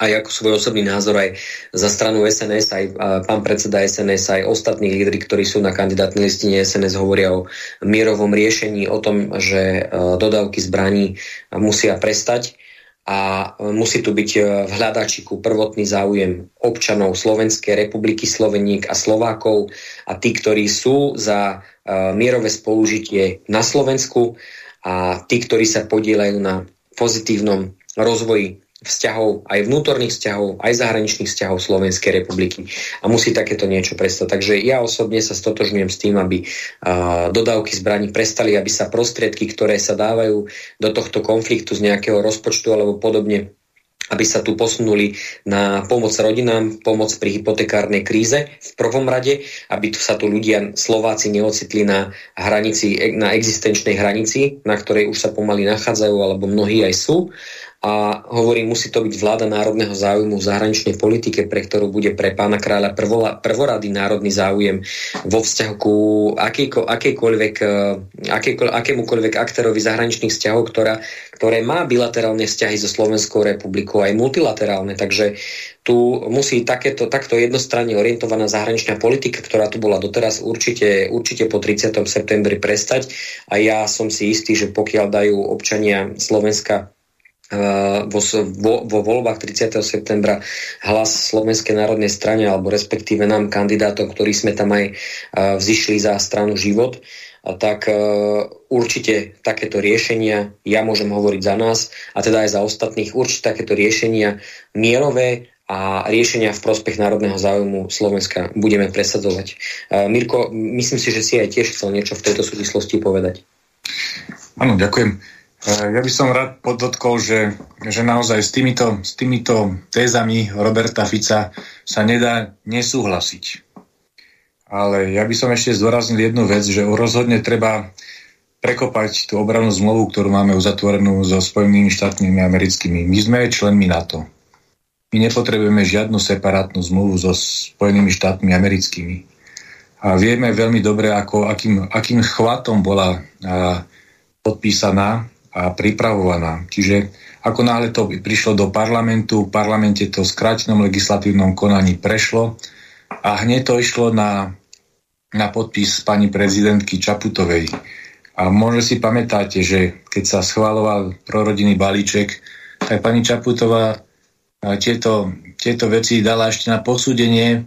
aj ako svoj osobný názor aj za stranu SNS, aj pán predseda SNS, aj ostatní lídry, ktorí sú na kandidátnej listine SNS, hovoria o mierovom riešení, o tom, že e, dodávky zbraní musia prestať a musí tu byť e, v hľadačiku prvotný záujem občanov Slovenskej republiky, Sloveník a Slovákov a tí, ktorí sú za e, mierové spolužitie na Slovensku a tí, ktorí sa podielajú na pozitívnom rozvoji vzťahov, aj vnútorných vzťahov, aj zahraničných vzťahov Slovenskej republiky. A musí takéto niečo prestať. Takže ja osobne sa stotožňujem s tým, aby uh, dodávky zbraní prestali, aby sa prostriedky, ktoré sa dávajú do tohto konfliktu z nejakého rozpočtu alebo podobne, aby sa tu posunuli na pomoc rodinám, pomoc pri hypotekárnej kríze v prvom rade, aby tu sa tu ľudia, Slováci neocitli na hranici, na existenčnej hranici, na ktorej už sa pomaly nachádzajú, alebo mnohí aj sú a hovorím, musí to byť vláda národného záujmu v zahraničnej politike, pre ktorú bude pre pána kráľa prvola, prvorady národný záujem vo vzťahu ku akýko, akémukoľvek aktérovi zahraničných vzťahov, ktorá, ktoré má bilaterálne vzťahy so Slovenskou republikou, aj multilaterálne. Takže tu musí takéto, takto jednostranne orientovaná zahraničná politika, ktorá tu bola doteraz, určite, určite po 30. septembri prestať. A ja som si istý, že pokiaľ dajú občania Slovenska vo, vo, vo voľbách 30. septembra hlas Slovenskej národnej strane alebo respektíve nám kandidátov, ktorí sme tam aj vzýšli za stranu život, tak určite takéto riešenia, ja môžem hovoriť za nás a teda aj za ostatných, určite takéto riešenia mierové a riešenia v prospech národného záujmu Slovenska budeme presadzovať. Mirko, myslím si, že si aj tiež chcel niečo v tejto súvislosti povedať. Áno, ďakujem. Eh, ja by som rád podotkol, že, že naozaj s týmito, s týmito tézami Roberta Fica sa nedá nesúhlasiť. Ale ja by som ešte zdôraznil jednu vec, že rozhodne treba prekopať tú obranú zmluvu, ktorú máme uzatvorenú so Spojenými štátmi americkými. My sme členmi NATO. My nepotrebujeme žiadnu separátnu zmluvu so Spojenými štátmi americkými. A vieme veľmi dobre, ako, akým, akým chvatom bola a, podpísaná a pripravovaná. Čiže ako náhle to prišlo do parlamentu, v parlamente to v skrátenom legislatívnom konaní prešlo a hneď to išlo na, na podpis pani prezidentky Čaputovej. A možno si pamätáte, že keď sa schváloval prorodinný balíček, tak pani Čaputová tieto, tieto veci dala ešte na posúdenie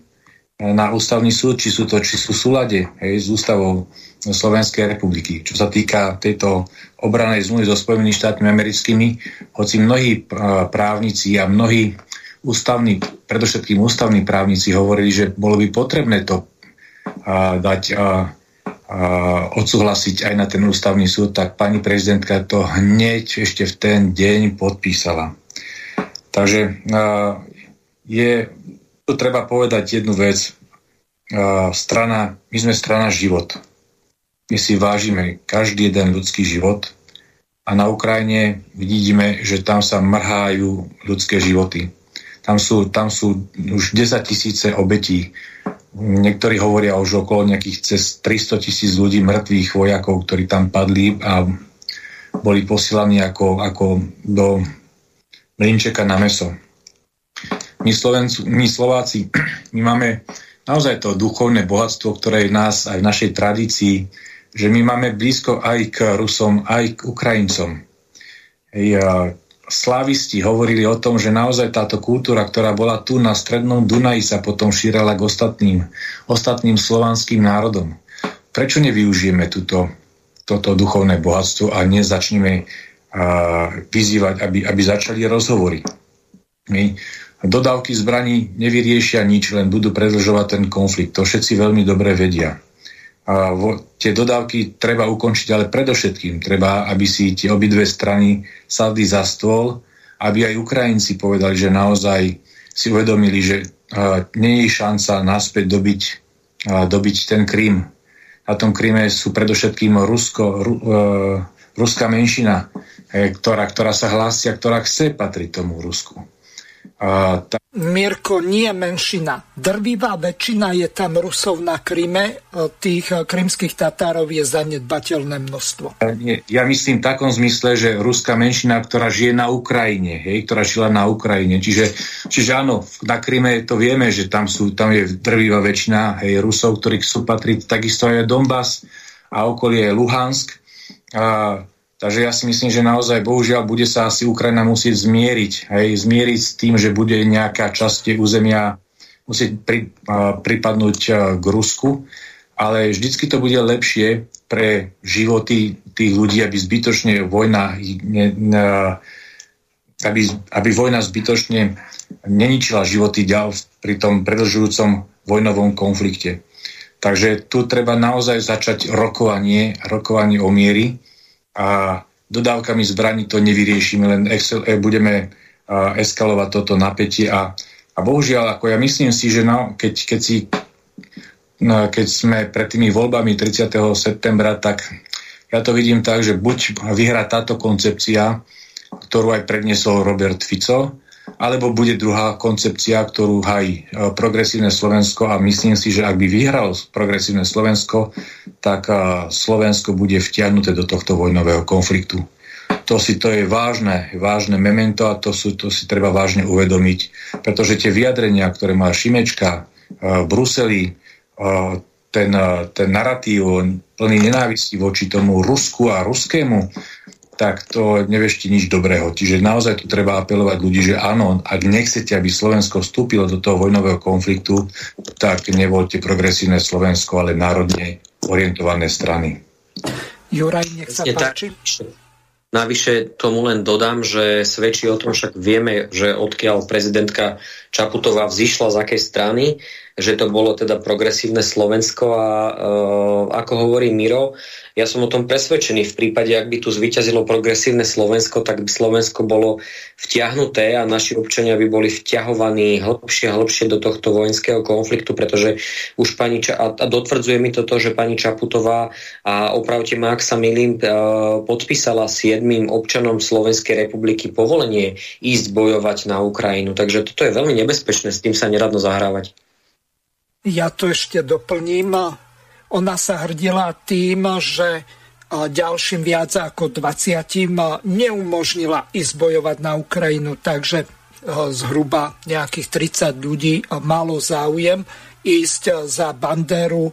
na ústavný súd, či sú to či sú v súlade hej, s ústavou Slovenskej republiky. Čo sa týka tejto obranej zmluvy so Spojenými štátmi americkými, hoci mnohí právnici a mnohí ústavní, predovšetkým ústavní právnici hovorili, že bolo by potrebné to a, dať a, a, odsúhlasiť aj na ten ústavný súd, tak pani prezidentka to hneď ešte v ten deň podpísala. Takže a, je tu treba povedať jednu vec. Strana, my sme strana život my si vážime každý jeden ľudský život a na Ukrajine vidíme, že tam sa mrhajú ľudské životy. Tam sú, tam sú už 10 tisíce obetí. Niektorí hovoria už okolo nejakých cez 300 tisíc ľudí, mŕtvych vojakov, ktorí tam padli a boli posielaní ako, ako do mlinčeka na meso. My, Slovencu, my Slováci, [clears throat] my máme naozaj to duchovné bohatstvo, ktoré je v nás aj v našej tradícii že my máme blízko aj k Rusom, aj k Ukrajincom. Hej, slavisti hovorili o tom, že naozaj táto kultúra, ktorá bola tu na strednom Dunaji, sa potom šírala k ostatným, ostatným slovanským národom. Prečo nevyužijeme túto, toto duchovné bohatstvo a nezačneme a, vyzývať, aby, aby začali rozhovory? My, dodávky zbraní nevyriešia nič, len budú predlžovať ten konflikt. To všetci veľmi dobre vedia a vo, tie dodávky treba ukončiť, ale predovšetkým treba, aby si tie obidve strany sadli za stôl, aby aj Ukrajinci povedali, že naozaj si uvedomili, že uh, nie je šanca naspäť dobiť, uh, dobiť ten Krím. Na tom Kríme sú predovšetkým Rusko, ru, uh, ruská menšina, eh, ktorá, ktorá sa hlásia, ktorá chce patriť tomu Rusku. Tá... Mirko, nie menšina. Drvivá väčšina je tam Rusov na Kryme, tých eh, krymských Tatárov je zanedbateľné množstvo. Ja myslím v takom zmysle, že ruská menšina, ktorá žije na Ukrajine, hej, ktorá žila na Ukrajine. Čiže, čiže áno, na Kryme to vieme, že tam, sú, tam je drvivá väčšina hej, Rusov, ktorí sú patriť takisto aj Donbass a okolie Luhansk. A Takže ja si myslím, že naozaj bohužiaľ bude sa asi Ukrajina musieť zmieriť. Hej, zmieriť s tým, že bude nejaká časť územia musieť pri, a, pripadnúť a, k Rusku, ale vždycky to bude lepšie pre životy tých ľudí, aby zbytočne vojna ne, ne, aby, aby vojna zbytočne neničila životy ďal pri tom predlžujúcom vojnovom konflikte. Takže tu treba naozaj začať rokovanie, rokovanie o miery a dodávkami zbraní to nevyriešime, len excel, eh, budeme uh, eskalovať toto napätie a, a bohužiaľ, ako ja myslím si, že no, keď, keď, si, no, keď sme pred tými voľbami 30. septembra, tak ja to vidím tak, že buď vyhrá táto koncepcia, ktorú aj predniesol Robert Fico, alebo bude druhá koncepcia, ktorú hají e, progresívne Slovensko a myslím si, že ak by vyhral progresívne Slovensko, tak e, Slovensko bude vtiahnuté do tohto vojnového konfliktu. To si to je vážne, vážne memento a to, sú, to si treba vážne uvedomiť, pretože tie vyjadrenia, ktoré má Šimečka e, v Bruseli, ten, ten narratív plný nenávisti voči tomu Rusku a ruskému, tak to nevešti nič dobrého. Čiže naozaj tu treba apelovať ľudí, že áno, ak nechcete, aby Slovensko vstúpilo do toho vojnového konfliktu, tak nevolte progresívne Slovensko, ale národne orientované strany. Juraj, nech sa páči. Navyše tomu len dodám, že svedčí o tom, však vieme, že odkiaľ prezidentka Čaputová vzýšla z akej strany, že to bolo teda progresívne Slovensko a e, ako hovorí Miro, ja som o tom presvedčený. V prípade, ak by tu zvyťazilo progresívne Slovensko, tak by Slovensko bolo vtiahnuté a naši občania by boli vťahovaní hlbšie a hlbšie do tohto vojenského konfliktu, pretože už pani Ča- a, dotvrdzuje mi toto, že pani Čaputová a opravte ma, ak sa milím, podpísala s jedným občanom Slovenskej republiky povolenie ísť bojovať na Ukrajinu. Takže toto je veľmi nebezpečné, s tým sa neradno zahrávať. Ja to ešte doplním ona sa hrdila tým, že ďalším viac ako 20 neumožnila ísť bojovať na Ukrajinu, takže zhruba nejakých 30 ľudí malo záujem ísť za Banderu,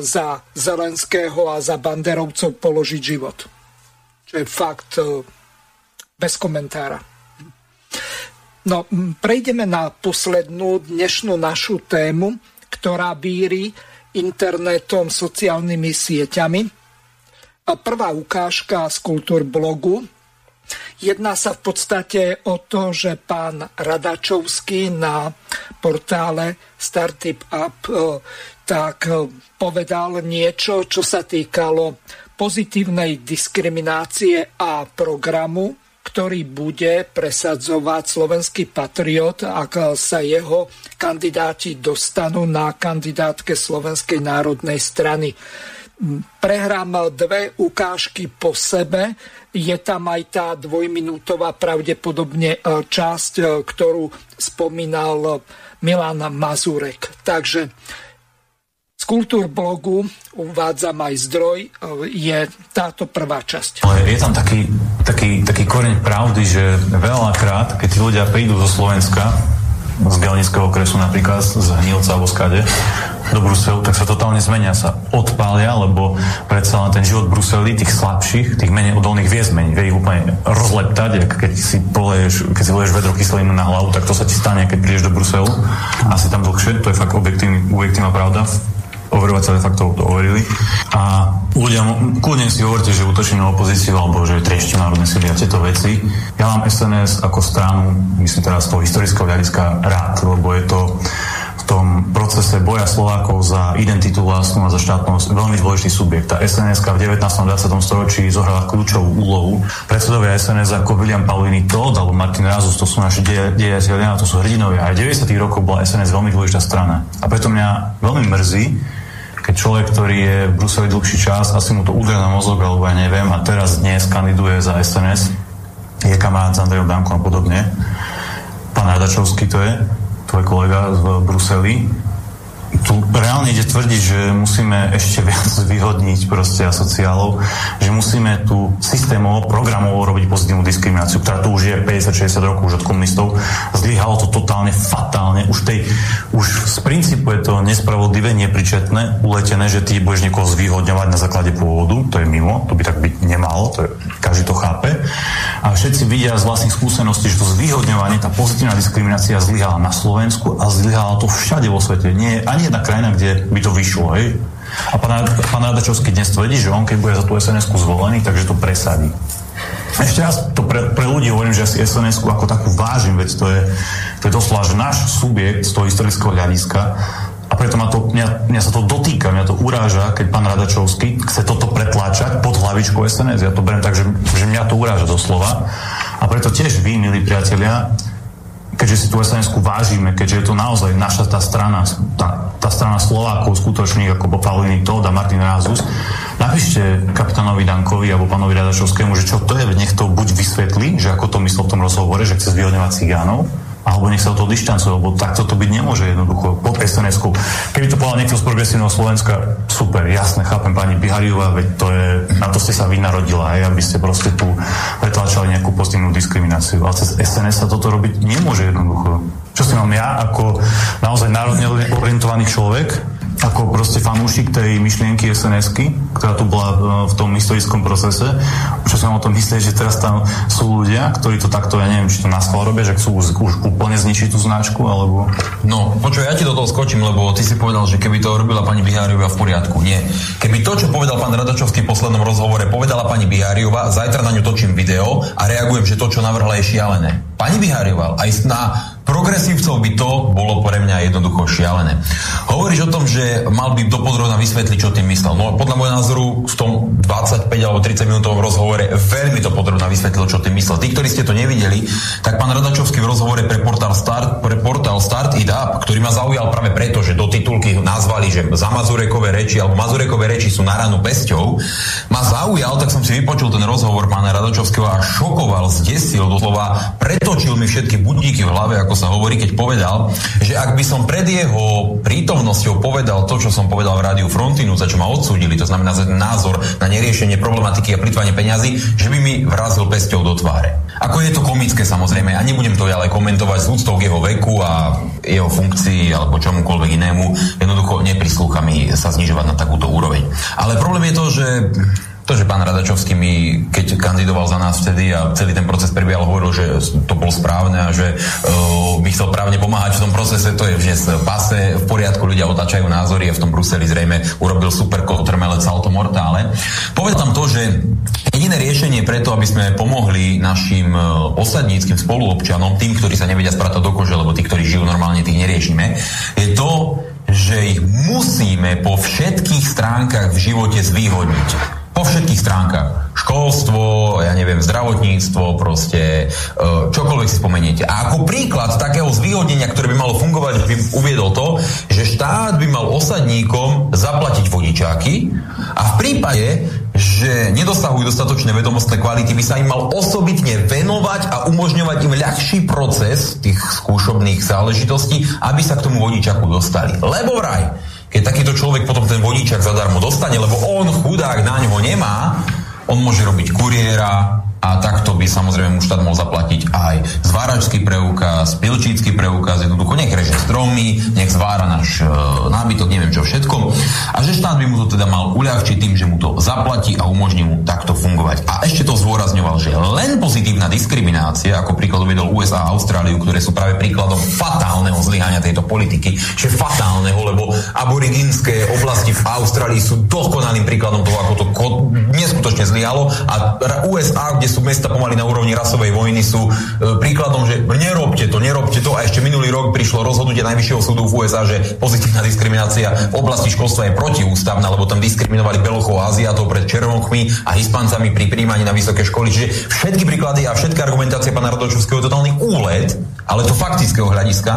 za Zelenského a za Banderovcov položiť život. Čo je fakt bez komentára. No, prejdeme na poslednú dnešnú našu tému, ktorá víri internetom, sociálnymi sieťami. A prvá ukážka z kultúr blogu. Jedná sa v podstate o to, že pán Radačovský na portále Startup Up e, tak e, povedal niečo, čo sa týkalo pozitívnej diskriminácie a programu ktorý bude presadzovať slovenský patriot, ak sa jeho kandidáti dostanú na kandidátke Slovenskej národnej strany. Prehrám dve ukážky po sebe. Je tam aj tá dvojminútová pravdepodobne e, časť, e, ktorú spomínal Milan Mazurek. Takže Kultúrblogu, uvádzam aj zdroj, je táto prvá časť. Je tam taký, taký, taký koreň pravdy, že veľakrát, keď ľudia prídu zo Slovenska, z Gelnického okresu napríklad, z Hnilca alebo skade, do Bruselu, tak sa totálne zmenia, sa odpália, lebo predsa len ten život Bruseli, tých slabších, tých menej odolných vie zmeniť, vie ich úplne rozleptať, keď si poleješ, keď si poleješ vedro kyselinu na hlavu, tak to sa ti stane, keď prídeš do Bruselu, asi tam dlhšie, to je fakt objektívna pravda overovateľe faktov to overili. A ľudia, kľudne si hovorte, že útočíme na opozíciu alebo že triešte národné sily a tieto veci. Ja mám SNS ako stranu, myslím teraz z toho historického hľadiska rád, lebo je to v tom procese boja Slovákov za identitu vlastnú a za štátnosť veľmi dôležitý subjekt. Tá SNS v 19. a 20. storočí zohrala kľúčovú úlohu. Predsedovia SNS ako William Paulini Todd alebo Martin Razus, to sú naši dejatelia, to sú hrdinovia. Aj 90. rokov bola SNS veľmi dôležitá strana. A preto mňa veľmi mrzí, keď človek, ktorý je v Bruseli dlhší čas, asi mu to udrie na mozog, alebo ja neviem, a teraz dnes kandiduje za SNS, je kamarát s Andrejom Dankom a podobne. Pán Radačovský to je, tvoj kolega v Bruseli, tu reálne ide tvrdiť, že musíme ešte viac [laughs] vyhodniť proste asociálov, že musíme tu systémovo, programovo robiť pozitívnu diskrimináciu, ktorá tu už je 50-60 rokov už od komunistov. Zlyhalo to totálne fatálne. Už, tej, už z princípu je to nespravodlivé, nepričetné, uletené, že ty budeš niekoho zvýhodňovať na základe pôvodu, to je mimo, to by tak byť nemalo, to je, každý to chápe. A všetci vidia z vlastných skúseností, že to zvýhodňovanie, tá pozitívna diskriminácia zlyhala na Slovensku a zlyhala to všade vo svete. Nie, ani jedna krajina, kde by to vyšlo, hej? A pán, Radačovský dnes tvrdí, že on keď bude za tú sns zvolený, takže to presadí. ešte raz to pre, pre ľudí hovorím, že asi sns ako takú vážim, veď to je, to je doslova, že náš subjekt z toho historického hľadiska a preto ma to, mňa, mňa sa to dotýka, mňa to uráža, keď pán Radačovský chce toto pretláčať pod hlavičkou SNS. Ja to beriem tak, že, že mňa to uráža doslova. A preto tiež vy, milí priatelia, keďže si tú sns vážime, keďže je to naozaj naša tá strana, tá, tá strana Slovákov skutočných, ako Pavliny Todd a Martin Rázus, napíšte kapitánovi Dankovi alebo pánovi Radačovskému, že čo to je, nech to buď vysvetlí, že ako to myslel v tom rozhovore, že chce zvýhodňovať cigánov, alebo nech sa o to dištancuje, lebo takto to byť nemôže jednoducho pod sns -ku. Keby to povedal niekto z progresívneho Slovenska, super, jasne, chápem pani Bihariová, veď to je, na to ste sa vy narodila, aj aby ste proste tu pretlačali nejakú pozitívnu diskrimináciu. Ale cez SNS sa toto robiť nemôže jednoducho. Čo si mám ja ako naozaj národne orientovaný človek, ako proste fanúšik tej myšlienky sns ktorá tu bola e, v tom historickom procese. Čo som o tom myslieť, že teraz tam sú ľudia, ktorí to takto, ja neviem, či to na schvál robia, že chcú už, už úplne zničiť tú značku, alebo... No, počuj, ja ti do toho skočím, lebo ty si povedal, že keby to robila pani Biháriová v poriadku. Nie. Keby to, čo povedal pán Radačovský v poslednom rozhovore, povedala pani Biháriová, zajtra na ňu točím video a reagujem, že to, čo navrhla, je šialené. Pani Biháriová, aj na progresívcov by to bolo pre mňa jednoducho šialené. Hovoríš o tom, že mal by dopodrobne vysvetliť, čo tým myslel. No podľa môjho názoru v tom 25 alebo 30 minútovom rozhovore veľmi to podrobne vysvetlil, čo tým myslel. Tí, ktorí ste to nevideli, tak pán Radačovský v rozhovore pre portál Start, pre portál Start It Up, ktorý ma zaujal práve preto, že do titulky nazvali, že za Mazurekové reči alebo Mazurekové reči sú na ranu pesťou, ma zaujal, tak som si vypočul ten rozhovor pána Radačovského a šokoval, zdesil, doslova pretočil mi všetky budíky v hlave, ako sa hovorí, keď povedal, že ak by som pred jeho prítomnosťou povedal to, čo som povedal v rádiu Frontinu, za čo ma odsúdili, to znamená za názor na neriešenie problematiky a plitvanie peňazí, že by mi vrazil pesťou do tváre. Ako je to komické samozrejme, a nebudem to ďalej komentovať s úctou k jeho veku a jeho funkcii alebo čomukoľvek inému, jednoducho neprislúcha mi sa znižovať na takúto úroveň. Ale problém je to, že to, že pán Radačovský mi, keď kandidoval za nás vtedy a celý ten proces prebiehal, hovoril, že to bol správne a že uh, by chcel právne pomáhať v tom procese, to je dnes pase, v poriadku, ľudia otáčajú názory a v tom Bruseli zrejme urobil super kotrmelec salto mortále. Povedal tam to, že jediné riešenie preto, aby sme pomohli našim uh, osadníckým spoluobčanom, tým, ktorí sa nevedia spratať do kože, lebo tí, ktorí žijú normálne, tých neriešime, je to, že ich musíme po všetkých stránkach v živote zvýhodniť po všetkých stránkach. Školstvo, ja neviem, zdravotníctvo, proste e, čokoľvek si spomeniete. A ako príklad takého zvýhodnenia, ktoré by malo fungovať, by uviedol to, že štát by mal osadníkom zaplatiť vodičáky a v prípade, že nedosahujú dostatočné vedomostné kvality, by sa im mal osobitne venovať a umožňovať im ľahší proces tých skúšobných záležitostí, aby sa k tomu vodičaku dostali. Lebo vraj, keď takýto človek potom ten vodičak zadarmo dostane, lebo on chudák na ňo nemá, on môže robiť kuriéra, a takto by samozrejme mu štát mohol zaplatiť aj zváračský preukaz, pilčícky preukaz, jednoducho nech reže stromy, nech zvára náš e, nábytok, neviem čo všetko. A že štát by mu to teda mal uľahčiť tým, že mu to zaplatí a umožní mu takto fungovať. A ešte to zdôrazňoval, že len pozitívna diskriminácia, ako príklad uvedol USA a Austráliu, ktoré sú práve príkladom fatálneho zlyhania tejto politiky, že fatálneho, lebo aborigínske oblasti v Austrálii sú dokonalým príkladom toho, ako to neskutočne zlyhalo a USA, kde sú mesta pomaly na úrovni rasovej vojny, sú e, príkladom, že nerobte to, nerobte to. A ešte minulý rok prišlo rozhodnutie Najvyššieho súdu v USA, že pozitívna diskriminácia v oblasti školstva je protiústavná, lebo tam diskriminovali Belochov a Aziatov pred Červonchmi a Hispancami pri príjmaní na vysoké školy. Čiže všetky príklady a všetky argumentácie pána Radočovského je totálny úlet, ale to faktického hľadiska.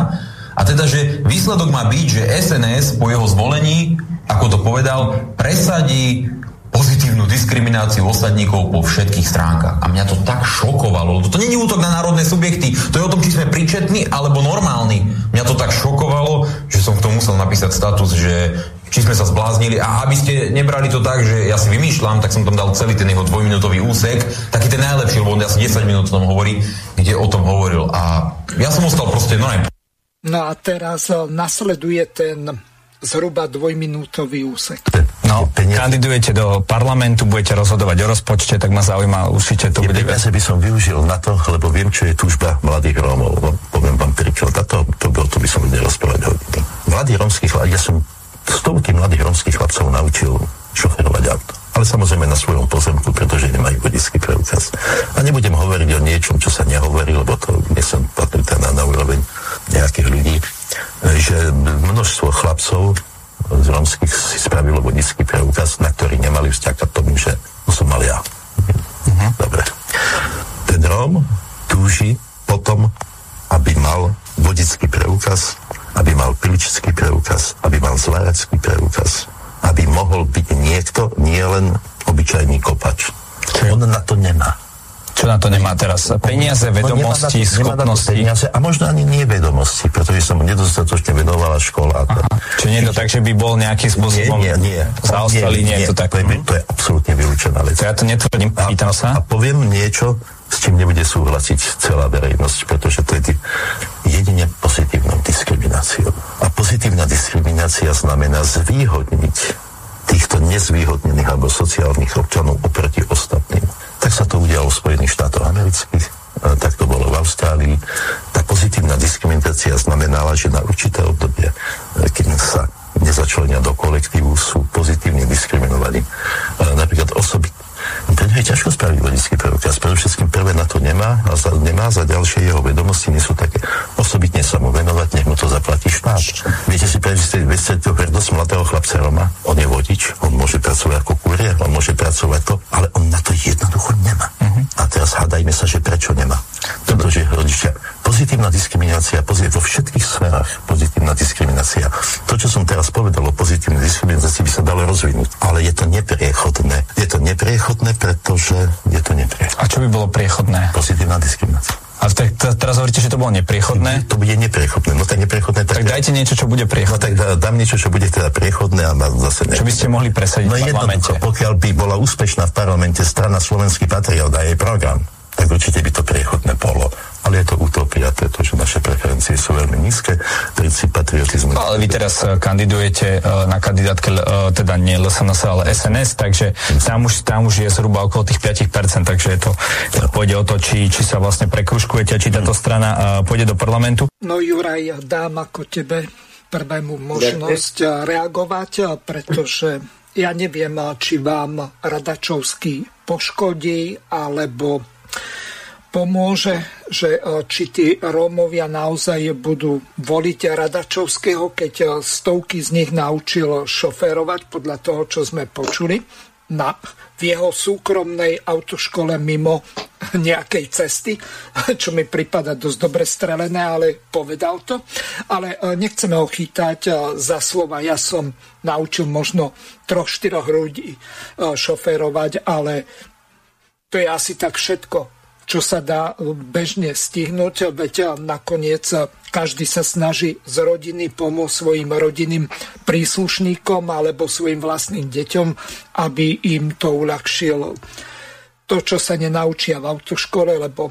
A teda, že výsledok má byť, že SNS po jeho zvolení, ako to povedal, presadí pozitívnu diskrimináciu osadníkov po všetkých stránkach. A mňa to tak šokovalo. To nie je útok na národné subjekty. To je o tom, či sme príčetní alebo normálni. Mňa to tak šokovalo, že som k tomu musel napísať status, že či sme sa zbláznili. A aby ste nebrali to tak, že ja si vymýšľam, tak som tam dal celý ten jeho dvojminútový úsek, taký ten najlepší, lebo on asi 10 minút o tom hovorí, kde o tom hovoril. A ja som ostal proste, no aj... No a teraz eh, nasleduje ten zhruba dvojminútový úsek. No, kandidujete do parlamentu, budete rozhodovať o rozpočte, tak ma zaujíma, určite to bude... Peniaze by som využil na to, lebo viem, čo je túžba mladých Rómov. No, poviem vám príklad, a to, to, to, to by som vedel rozprávať hodne. Mladí rómsky chlap, ja som stovky mladých rómskych chlapcov naučil šoferovať auto. Ale samozrejme na svojom pozemku, pretože nemajú vodický preukaz. A nebudem niečom, čo sa nehovorí, lebo to nechcem patriť na, na úroveň nejakých ľudí, že množstvo chlapcov z romských si spravilo vodický preukaz, na ktorý nemali vzťah k tomu, že to som mal ja. Uh-huh. Dobre. Ten Rom túži potom, aby mal vodický preukaz, aby mal piličský preukaz, aby mal zváracký preukaz, aby mohol byť niekto, nie len obyčajný kopač. On na to nemá. Čo na to nemá teraz? Peniaze, vedomosti, nemá na to, schopnosti? Nemá na to peniaze a možno ani nie vedomosti, pretože som nedostatočne vedovala škola. Aha. Čiže nie je to tak, že by bol nejakým spôsobom nie, nie, nie. zaostalý, nie, nie, nie, je to tak? To je, to je absolútne vylúčená vec. To ja to netvrdím, pýtam sa. A poviem niečo, s čím nebude súhlasiť celá verejnosť, pretože to je jedine pozitívnou diskrimináciou. A pozitívna diskriminácia znamená zvýhodniť týchto nezvýhodnených alebo sociálnych občanov oproti ostatným. Tak sa to udialo v Spojených štátoch amerických, tak to bolo v Austrálii. Tá pozitívna diskriminácia znamenala, že na určité obdobie, e, keď sa nezačlenia do kolektívu, sú pozitívne diskriminovaní. Napríklad osoby, pre je ťažko spraviť vodický preukaz. Predovšetkým prvé na to nemá a za, nemá za ďalšie jeho vedomosti nie sú také osobitne sa mu venovať, nech mu to zaplatí štát. Viete si predstaviť, viete to hrdosť mladého chlapca Roma? On je vodič, on môže pracovať ako kurier, on môže pracovať to, ale on na to jednoducho nemá. Uh-huh. A teraz hádajme sa, že prečo nemá. Pretože rodičia, pozitívna diskriminácia pozit- vo všetkých sférach, pozitívna diskriminácia. To, čo som teraz povedal o pozitívnej diskriminácii, by sa dalo rozvinúť, ale je to nepriechodné. Je to nepriechodné, pretože je to nepriechodné. A čo by bolo priechodné? Pozitívna diskriminácia. A tak teraz hovoríte, že to bolo nepriechodné? To bude nepriechodné. No tak nepriechodné. Tak, tak dajte niečo, čo bude priechodné. No tak dám niečo, čo bude teda priechodné a zase ne. Čo by ste mohli presadiť no, v parlamente? pokiaľ by bola úspešná v parlamente strana Slovenský patriot a jej program, tak určite by to priechodné bolo ale je to utopia, pretože naše preferencie sú veľmi nízke, princíp patriotizmu. No, ale vy teraz uh, kandidujete uh, na kandidátke, uh, teda nie LSNS, ale SNS, takže tam už, tam už je zhruba okolo tých 5%, takže je to, to pôjde o to, či, či sa vlastne prekruškujete, či táto strana uh, pôjde do parlamentu. No Juraj, dám ako tebe prvému možnosť reagovať, pretože ja neviem, či vám Radačovský poškodí, alebo pomôže, že e, či tí Rómovia naozaj budú voliť Radačovského, keď e, stovky z nich naučil šoférovať podľa toho, čo sme počuli na, v jeho súkromnej autoškole mimo nejakej cesty, čo mi prípada dosť dobre strelené, ale povedal to. Ale e, nechceme ho chytať za slova. Ja som naučil možno troch, štyroch ľudí šoférovať, ale to je asi tak všetko čo sa dá bežne stihnúť, veď nakoniec každý sa snaží z rodiny pomôcť svojim rodinným príslušníkom alebo svojim vlastným deťom, aby im to uľahčilo. To, čo sa nenaučia v autoškole, lebo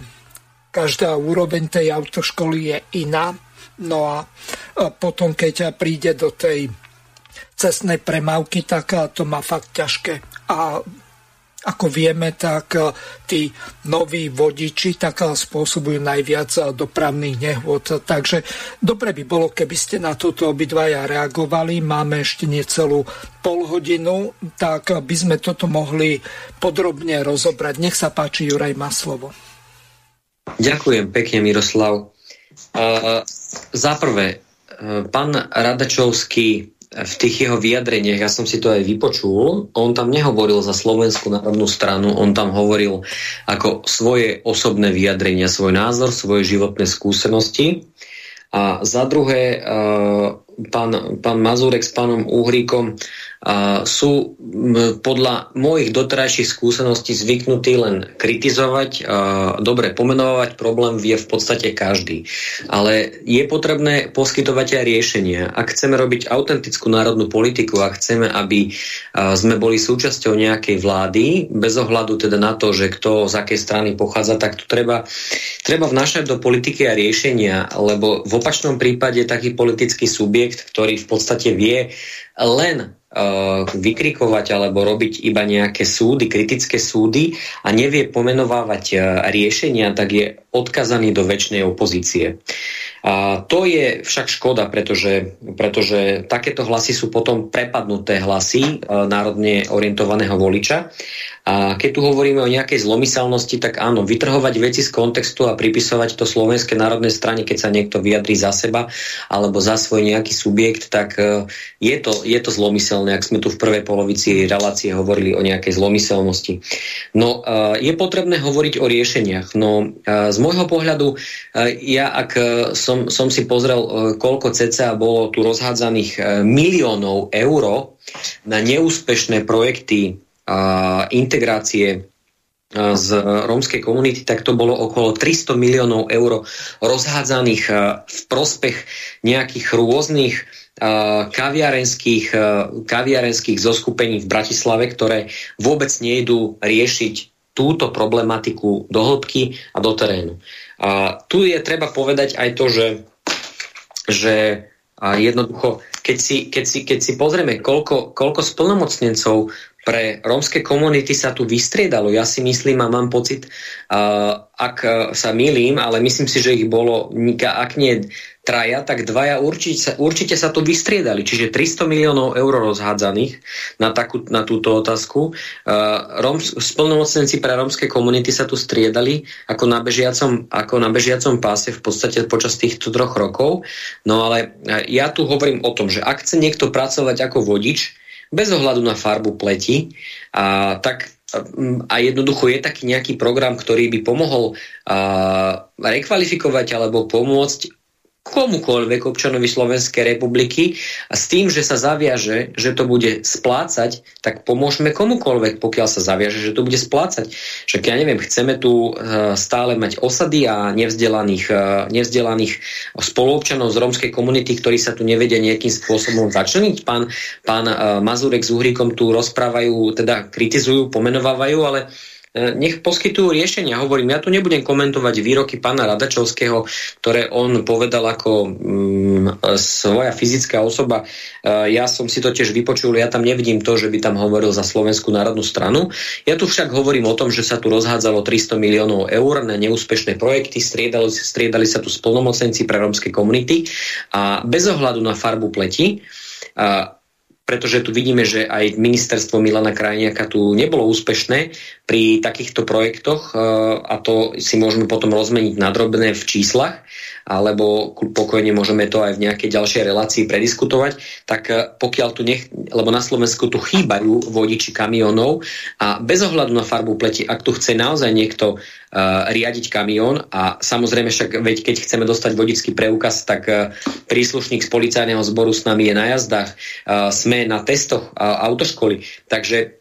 každá úroveň tej autoškoly je iná. No a potom, keď príde do tej cestnej premávky, tak to má fakt ťažké. A ako vieme, tak e, tí noví vodiči tak e, spôsobujú najviac e, dopravných nehôd. Takže dobre by bolo, keby ste na toto obidvaja reagovali. Máme ešte necelú pol hodinu, tak by sme toto mohli podrobne rozobrať. Nech sa páči, Juraj má slovo. Ďakujem pekne, Miroslav. Uh, za prvé, pán Radačovský v tých jeho vyjadreniach, ja som si to aj vypočul, on tam nehovoril za Slovenskú národnú stranu, on tam hovoril ako svoje osobné vyjadrenia, svoj názor, svoje životné skúsenosti. A za druhé, pán, pán Mazurek s pánom Uhríkom sú podľa mojich doterajších skúseností zvyknutí len kritizovať, dobre pomenovať, problém vie v podstate každý. Ale je potrebné poskytovať aj riešenia. Ak chceme robiť autentickú národnú politiku a chceme, aby sme boli súčasťou nejakej vlády, bez ohľadu teda na to, že kto z akej strany pochádza, tak tu treba, treba vnášať do politiky a riešenia, lebo v opačnom prípade taký politický subjekt, ktorý v podstate vie len Eh, vykrikovať alebo robiť iba nejaké súdy, kritické súdy a nevie pomenovávať eh, riešenia, tak je odkazaný do väčšnej opozície. A to je však škoda, pretože, pretože takéto hlasy sú potom prepadnuté hlasy e, národne orientovaného voliča A keď tu hovoríme o nejakej zlomyselnosti, tak áno, vytrhovať veci z kontextu a pripisovať to Slovenskej národnej strane, keď sa niekto vyjadrí za seba alebo za svoj nejaký subjekt, tak e, je to, je to zlomyselné, ak sme tu v prvej polovici relácie hovorili o nejakej zlomyselnosti. No, e, je potrebné hovoriť o riešeniach. No, z môjho pohľadu, ja ak som, som si pozrel, koľko cca bolo tu rozhádzaných miliónov eur na neúspešné projekty integrácie z rómskej komunity, tak to bolo okolo 300 miliónov eur rozhádzaných v prospech nejakých rôznych kaviarenských, kaviarenských zoskupení v Bratislave, ktoré vôbec nejdú riešiť túto problematiku do hĺbky a do terénu. A tu je treba povedať aj to, že, že jednoducho, keď si, keď si, keď si pozrieme, koľko, koľko splnomocnencov pre rómske komunity sa tu vystriedalo. Ja si myslím a mám pocit, uh, ak sa milím, ale myslím si, že ich bolo, ak nie traja, tak dvaja určite, určite sa tu vystriedali. Čiže 300 miliónov eur rozhádzaných na, takú, na túto otázku. Uh, Róm, splnomocnenci pre rómske komunity sa tu striedali ako na, bežiacom, ako na bežiacom páse v podstate počas týchto troch rokov. No ale ja tu hovorím o tom, že ak chce niekto pracovať ako vodič, bez ohľadu na farbu pleti. A, tak, a jednoducho je taký nejaký program, ktorý by pomohol a, rekvalifikovať alebo pomôcť komukoľvek občanovi Slovenskej republiky a s tým, že sa zaviaže, že to bude splácať, tak pomôžeme komukoľvek, pokiaľ sa zaviaže, že to bude splácať. Však ja neviem, chceme tu e, stále mať osady a nevzdelaných, e, nevzdelaných spoluobčanov z rómskej komunity, ktorí sa tu nevedia nejakým spôsobom začleniť. Pán, pán e, Mazurek s Uhrikom tu rozprávajú, teda kritizujú, pomenovávajú, ale nech poskytujú riešenia. Hovorím, ja tu nebudem komentovať výroky pána Radačovského, ktoré on povedal ako mm, svoja fyzická osoba. E, ja som si to tiež vypočul, ja tam nevidím to, že by tam hovoril za Slovenskú národnú stranu. Ja tu však hovorím o tom, že sa tu rozhádzalo 300 miliónov eur na neúspešné projekty, striedali, striedali sa tu spolnomocenci pre rómske komunity a bez ohľadu na farbu pleti a pretože tu vidíme, že aj ministerstvo Milana Krajniaka tu nebolo úspešné pri takýchto projektoch e, a to si môžeme potom rozmeniť na drobné v číslach alebo pokojne môžeme to aj v nejakej ďalšej relácii prediskutovať, tak e, pokiaľ tu nech, lebo na Slovensku tu chýbajú vodiči kamionov a bez ohľadu na farbu pleti, ak tu chce naozaj niekto uh, riadiť kamión a samozrejme však, veď keď chceme dostať vodický preukaz, tak príslušník z policajného zboru s nami je na jazdách, sme na testoch autoškoly, takže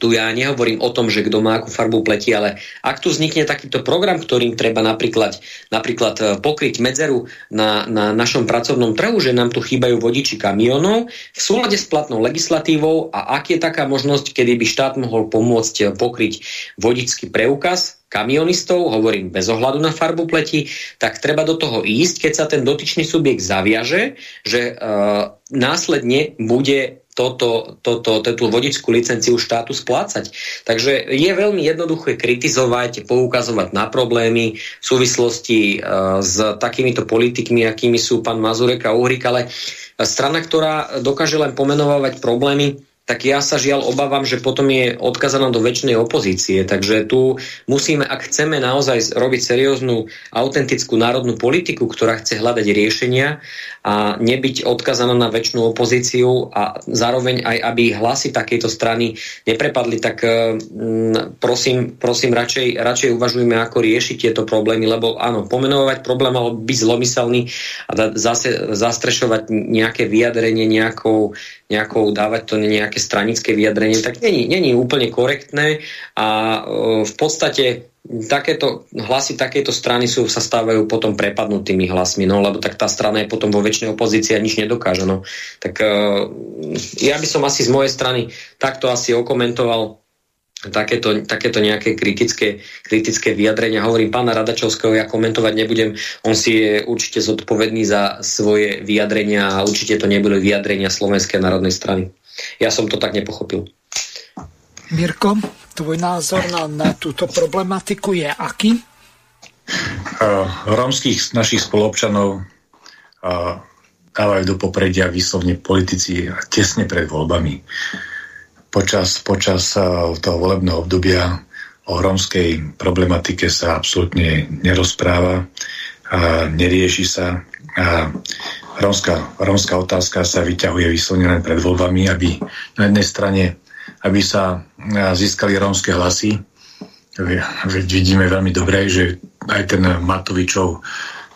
tu ja nehovorím o tom, že kto má akú farbu pleti, ale ak tu vznikne takýto program, ktorým treba napríklad, napríklad e, pokryť medzeru na, na našom pracovnom trhu, že nám tu chýbajú vodiči kamionov v súlade s platnou legislatívou a ak je taká možnosť, kedy by štát mohol pomôcť e, pokryť vodický preukaz, kamionistov, hovorím bez ohľadu na farbu pleti, tak treba do toho ísť, keď sa ten dotyčný subjekt zaviaže, že e, následne bude toto, toto, tú vodičskú licenciu štátu splácať. Takže je veľmi jednoduché kritizovať, poukazovať na problémy v súvislosti uh, s takýmito politikmi, akými sú pán Mazurek a Uhrik, ale strana, ktorá dokáže len pomenovať problémy, tak ja sa žiaľ obávam, že potom je odkazaná do väčšnej opozície. Takže tu musíme, ak chceme naozaj robiť serióznu, autentickú národnú politiku, ktorá chce hľadať riešenia a nebyť odkazaná na väčšinu opozíciu a zároveň aj, aby hlasy takejto strany neprepadli, tak mm, prosím, prosím radšej, radšej uvažujme, ako riešiť tieto problémy, lebo áno, pomenovať problém alebo byť zlomyselný a zase zastrešovať nejaké vyjadrenie nejakou nejakou, dávať to nejaké stranické vyjadrenie, tak není, není úplne korektné a e, v podstate takéto hlasy takéto strany sú, sa stávajú potom prepadnutými hlasmi, no lebo tak tá strana je potom vo väčšnej opozícii a nič nedokáže. No. Tak e, ja by som asi z mojej strany takto asi okomentoval takéto, takéto nejaké kritické, kritické vyjadrenia. Hovorím pána Radačovského, ja komentovať nebudem, on si je určite zodpovedný za svoje vyjadrenia a určite to neboli vyjadrenia Slovenskej národnej strany. Ja som to tak nepochopil. Mirko, tvoj názor na, na túto problematiku je aký? Uh, našich spolobčanov dávajú do popredia výslovne politici tesne pred voľbami. počas, počas toho volebného obdobia o rómskej problematike sa absolútne nerozpráva, nerieši sa a rómska, rómska otázka sa vyťahuje vyslovene len pred voľbami, aby na jednej strane aby sa získali rómske hlasy. Vidíme veľmi dobre, že aj ten Matovičov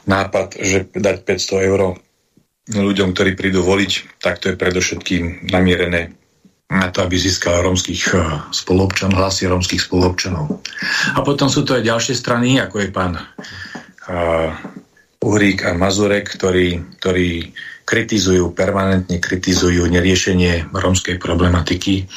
nápad, že dať 500 eur ľuďom, ktorí prídu voliť, tak to je predovšetkým namierené na to, aby získal rómskych spolupčanov, hlasy rómskych spolupčanov. A potom sú to aj ďalšie strany, ako je pán uh, Uhrík a Mazurek, ktorí, ktorí kritizujú, permanentne kritizujú neriešenie rómskej problematiky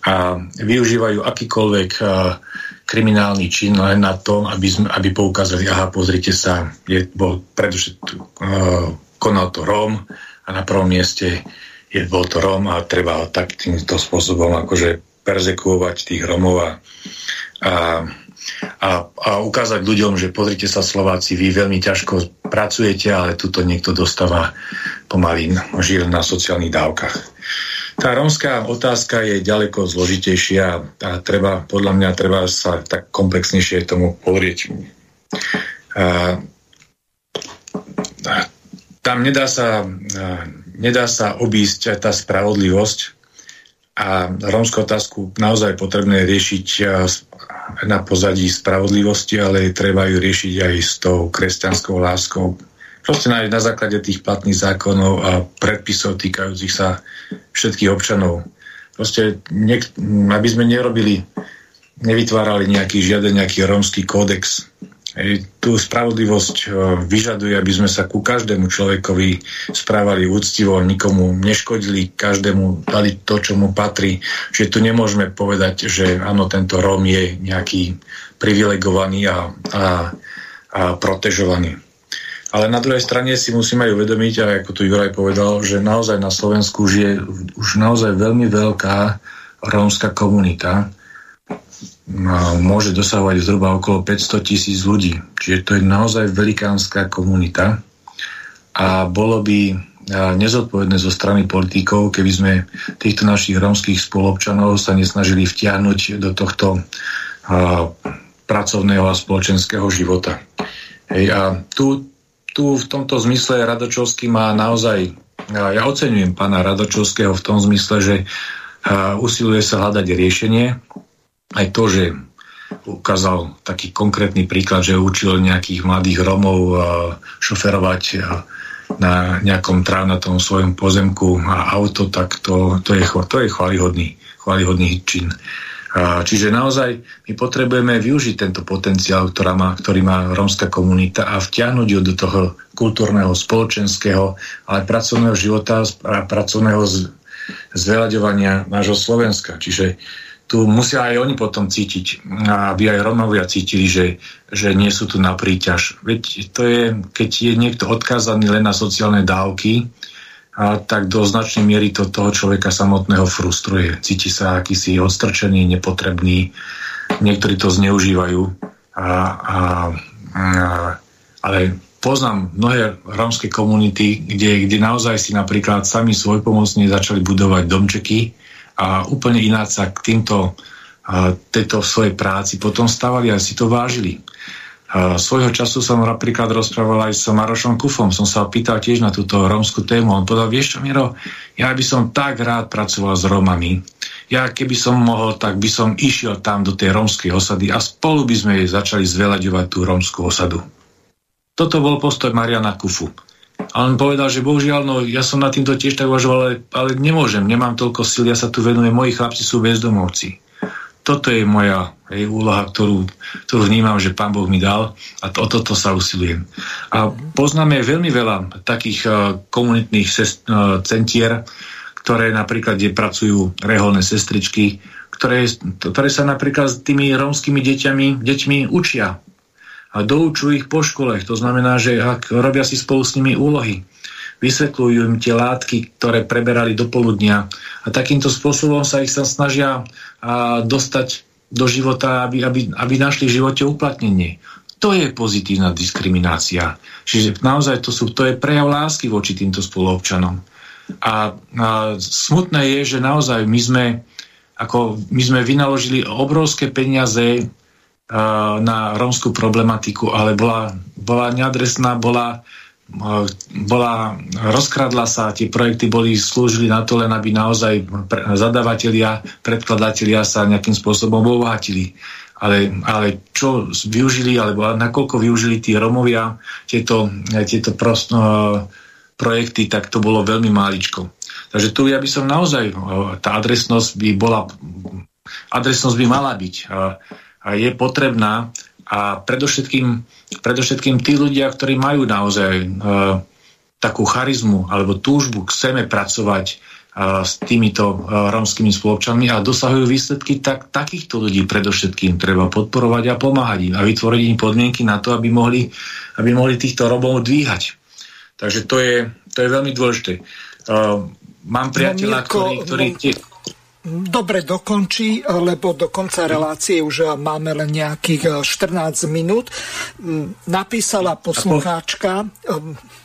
a využívajú akýkoľvek uh, kriminálny čin len na to, aby, sme, aby poukázali, aha, pozrite sa, je, bol predovšetkým uh, konal to Róm a na prvom mieste je, bol to Róm a treba tak týmto spôsobom akože persekuovať tých Rómov a, a, a, a ukázať ľuďom, že pozrite sa Slováci, vy veľmi ťažko pracujete, ale tuto niekto dostáva pomaly žil na sociálnych dávkach. Tá rómska otázka je ďaleko zložitejšia a treba, podľa mňa treba sa tak komplexnejšie tomu pozrieť. A, tam nedá sa, nedá sa obísť tá spravodlivosť a rómskú otázku naozaj potrebné riešiť na pozadí spravodlivosti, ale treba ju riešiť aj s tou kresťanskou láskou, proste na, na základe tých platných zákonov a predpisov týkajúcich sa všetkých občanov. Proste, niek- aby sme nerobili, nevytvárali nejaký žiaden nejaký rómsky kódex. Ej, tú spravodlivosť o, vyžaduje, aby sme sa ku každému človekovi správali úctivo, nikomu neškodili, každému dali to, čo mu patrí. Čiže tu nemôžeme povedať, že áno, tento Róm je nejaký privilegovaný a, a, a protežovaný. Ale na druhej strane si musíme aj uvedomiť, a ako tu Juraj povedal, že naozaj na Slovensku žije už naozaj veľmi veľká rómska komunita. Môže dosahovať zhruba okolo 500 tisíc ľudí. Čiže to je naozaj velikánska komunita. A bolo by nezodpovedné zo strany politikov, keby sme týchto našich rómskych spolobčanov sa nesnažili vtiahnuť do tohto pracovného a spoločenského života. Hej, a tu tu v tomto zmysle Radočovský má naozaj, ja oceňujem pána Radočovského v tom zmysle, že usiluje sa hľadať riešenie. Aj to, že ukázal taký konkrétny príklad, že učil nejakých mladých Romov šoferovať na nejakom trávnatom svojom pozemku a auto, tak to, to, je, to je chválihodný, chválihodný čin. Čiže naozaj my potrebujeme využiť tento potenciál, ktorá má, ktorý má rómska komunita a vtiahnuť ju do toho kultúrneho, spoločenského, ale pracovného života a pracovného zveľaďovania nášho Slovenska. Čiže tu musia aj oni potom cítiť, aby aj Romovia cítili, že, že nie sú tu na príťaž. Veď to je, keď je niekto odkázaný len na sociálne dávky, a tak do značnej miery to toho človeka samotného frustruje. Cíti sa akýsi odstrčený, nepotrebný. Niektorí to zneužívajú. A, a, a, ale poznám mnohé rómske komunity, kde, kde naozaj si napríklad sami svojpomocne začali budovať domčeky a úplne ináč sa k týmto tejto svojej práci potom stávali a si to vážili. Svojho času som napríklad rozprával aj s Marošom Kufom, som sa pýtal tiež na túto rómsku tému. On povedal, vieš čo, Miro, ja by som tak rád pracoval s Rómami. Ja keby som mohol, tak by som išiel tam do tej rómskej osady a spolu by sme začali zveľaďovať tú rómskú osadu. Toto bol postoj Mariana Kufu. A on povedal, že bohužiaľ, no ja som na týmto tiež tak uvažoval, ale, ale nemôžem, nemám toľko síl, ja sa tu venujem, moji chlapci sú bezdomovci toto je moja hej, úloha, ktorú, ktorú vnímam, že Pán Boh mi dal a to, o toto sa usilujem. A poznáme veľmi veľa takých uh, komunitných sest, uh, centier, ktoré napríklad, kde pracujú reholné sestričky, ktoré, ktoré sa napríklad s tými rómskymi deťami, deťmi učia a doučujú ich po škole. To znamená, že ak robia si spolu s nimi úlohy, vysvetľujú im tie látky, ktoré preberali do poludnia a takýmto spôsobom sa ich sa snažia a, dostať do života, aby, aby, aby našli v živote uplatnenie. To je pozitívna diskriminácia. Čiže naozaj to, sú, to je prejav lásky voči týmto spoluobčanom. A, a smutné je, že naozaj my sme ako my sme vynaložili obrovské peniaze na rómskú problematiku, ale bola, bola neadresná, bola, bola, rozkradla sa, tie projekty boli, slúžili na to len, aby naozaj zadavatelia, predkladatelia sa nejakým spôsobom obohatili. Ale, ale čo využili, alebo nakoľko využili tí Romovia tieto, tieto prost, projekty, tak to bolo veľmi máličko. Takže tu ja by som naozaj, tá adresnosť by bola, adresnosť by mala byť a je potrebná a predovšetkým, predovšetkým tí ľudia, ktorí majú naozaj uh, takú charizmu alebo túžbu, chceme pracovať uh, s týmito uh, romskými spoločanmi a dosahujú výsledky, tak takýchto ľudí predovšetkým treba podporovať a pomáhať im a vytvoriť im podmienky na to, aby mohli, aby mohli týchto Romov dvíhať. Takže to je, to je veľmi dôležité. Uh, mám priateľa, no, ktorý, ktorý tie, Dobre, dokončí, lebo do konca relácie už máme len nejakých 14 eh, minút. Mm, napísala poslucháčka,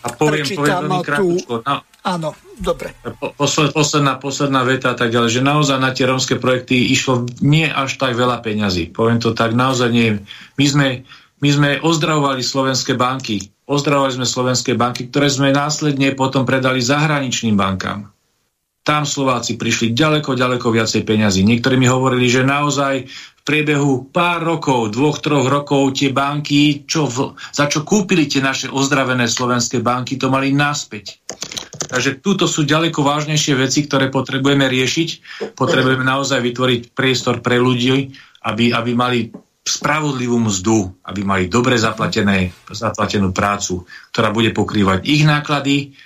a poviem, prečítam poviem tú... No, Áno, dobre. Posled, posledná, posledná veta a tak ďalej, že naozaj na tie rómske projekty išlo nie až tak veľa peňazí. Poviem to tak, naozaj nie. My sme, my sme ozdravovali slovenské banky. Ozdravovali sme slovenské banky, ktoré sme následne potom predali zahraničným bankám tam Slováci prišli ďaleko, ďaleko viacej peňazí. Niektorí mi hovorili, že naozaj v priebehu pár rokov, dvoch, troch rokov tie banky, čo v, za čo kúpili tie naše ozdravené slovenské banky, to mali naspäť. Takže túto sú ďaleko vážnejšie veci, ktoré potrebujeme riešiť. Potrebujeme naozaj vytvoriť priestor pre ľudí, aby, aby mali spravodlivú mzdu, aby mali dobre zaplatené, zaplatenú prácu, ktorá bude pokrývať ich náklady,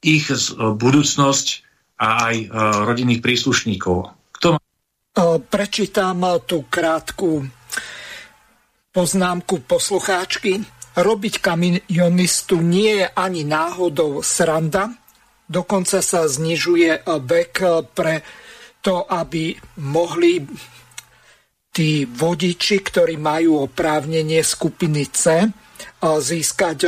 ich budúcnosť a aj e, rodinných príslušníkov. Kto. E, prečítam tú krátku poznámku poslucháčky. Robiť kamionistu nie je ani náhodou sranda, dokonca sa znižuje vek pre to, aby mohli tí vodiči, ktorí majú oprávnenie skupiny C, získať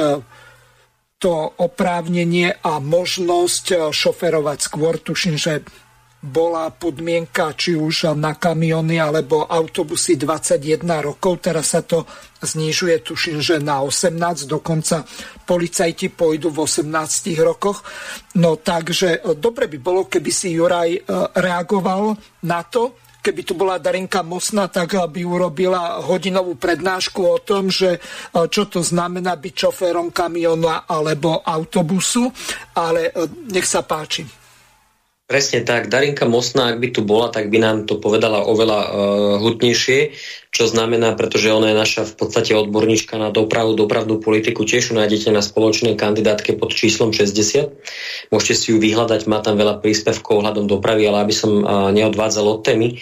to oprávnenie a možnosť eh, šoferovať skôr. Tuším, že bola podmienka či už na kamiony alebo autobusy 21 rokov, teraz sa to znižuje, tuším, že na 18, dokonca policajti pôjdu v 18 rokoch. No takže eh, dobre by bolo, keby si Juraj eh, reagoval na to, keby tu bola Darinka Mosna, tak by urobila hodinovú prednášku o tom, že e, čo to znamená byť šoférom kamiona alebo autobusu, ale e, nech sa páči. Presne tak. Darinka Mosná, ak by tu bola, tak by nám to povedala oveľa uh, hutnejšie, čo znamená, pretože ona je naša v podstate odborníčka na dopravu, dopravnú politiku. Tiež ju nájdete na spoločnej kandidátke pod číslom 60. Môžete si ju vyhľadať, má tam veľa príspevkov ohľadom dopravy, ale aby som uh, neodvádzal od témy.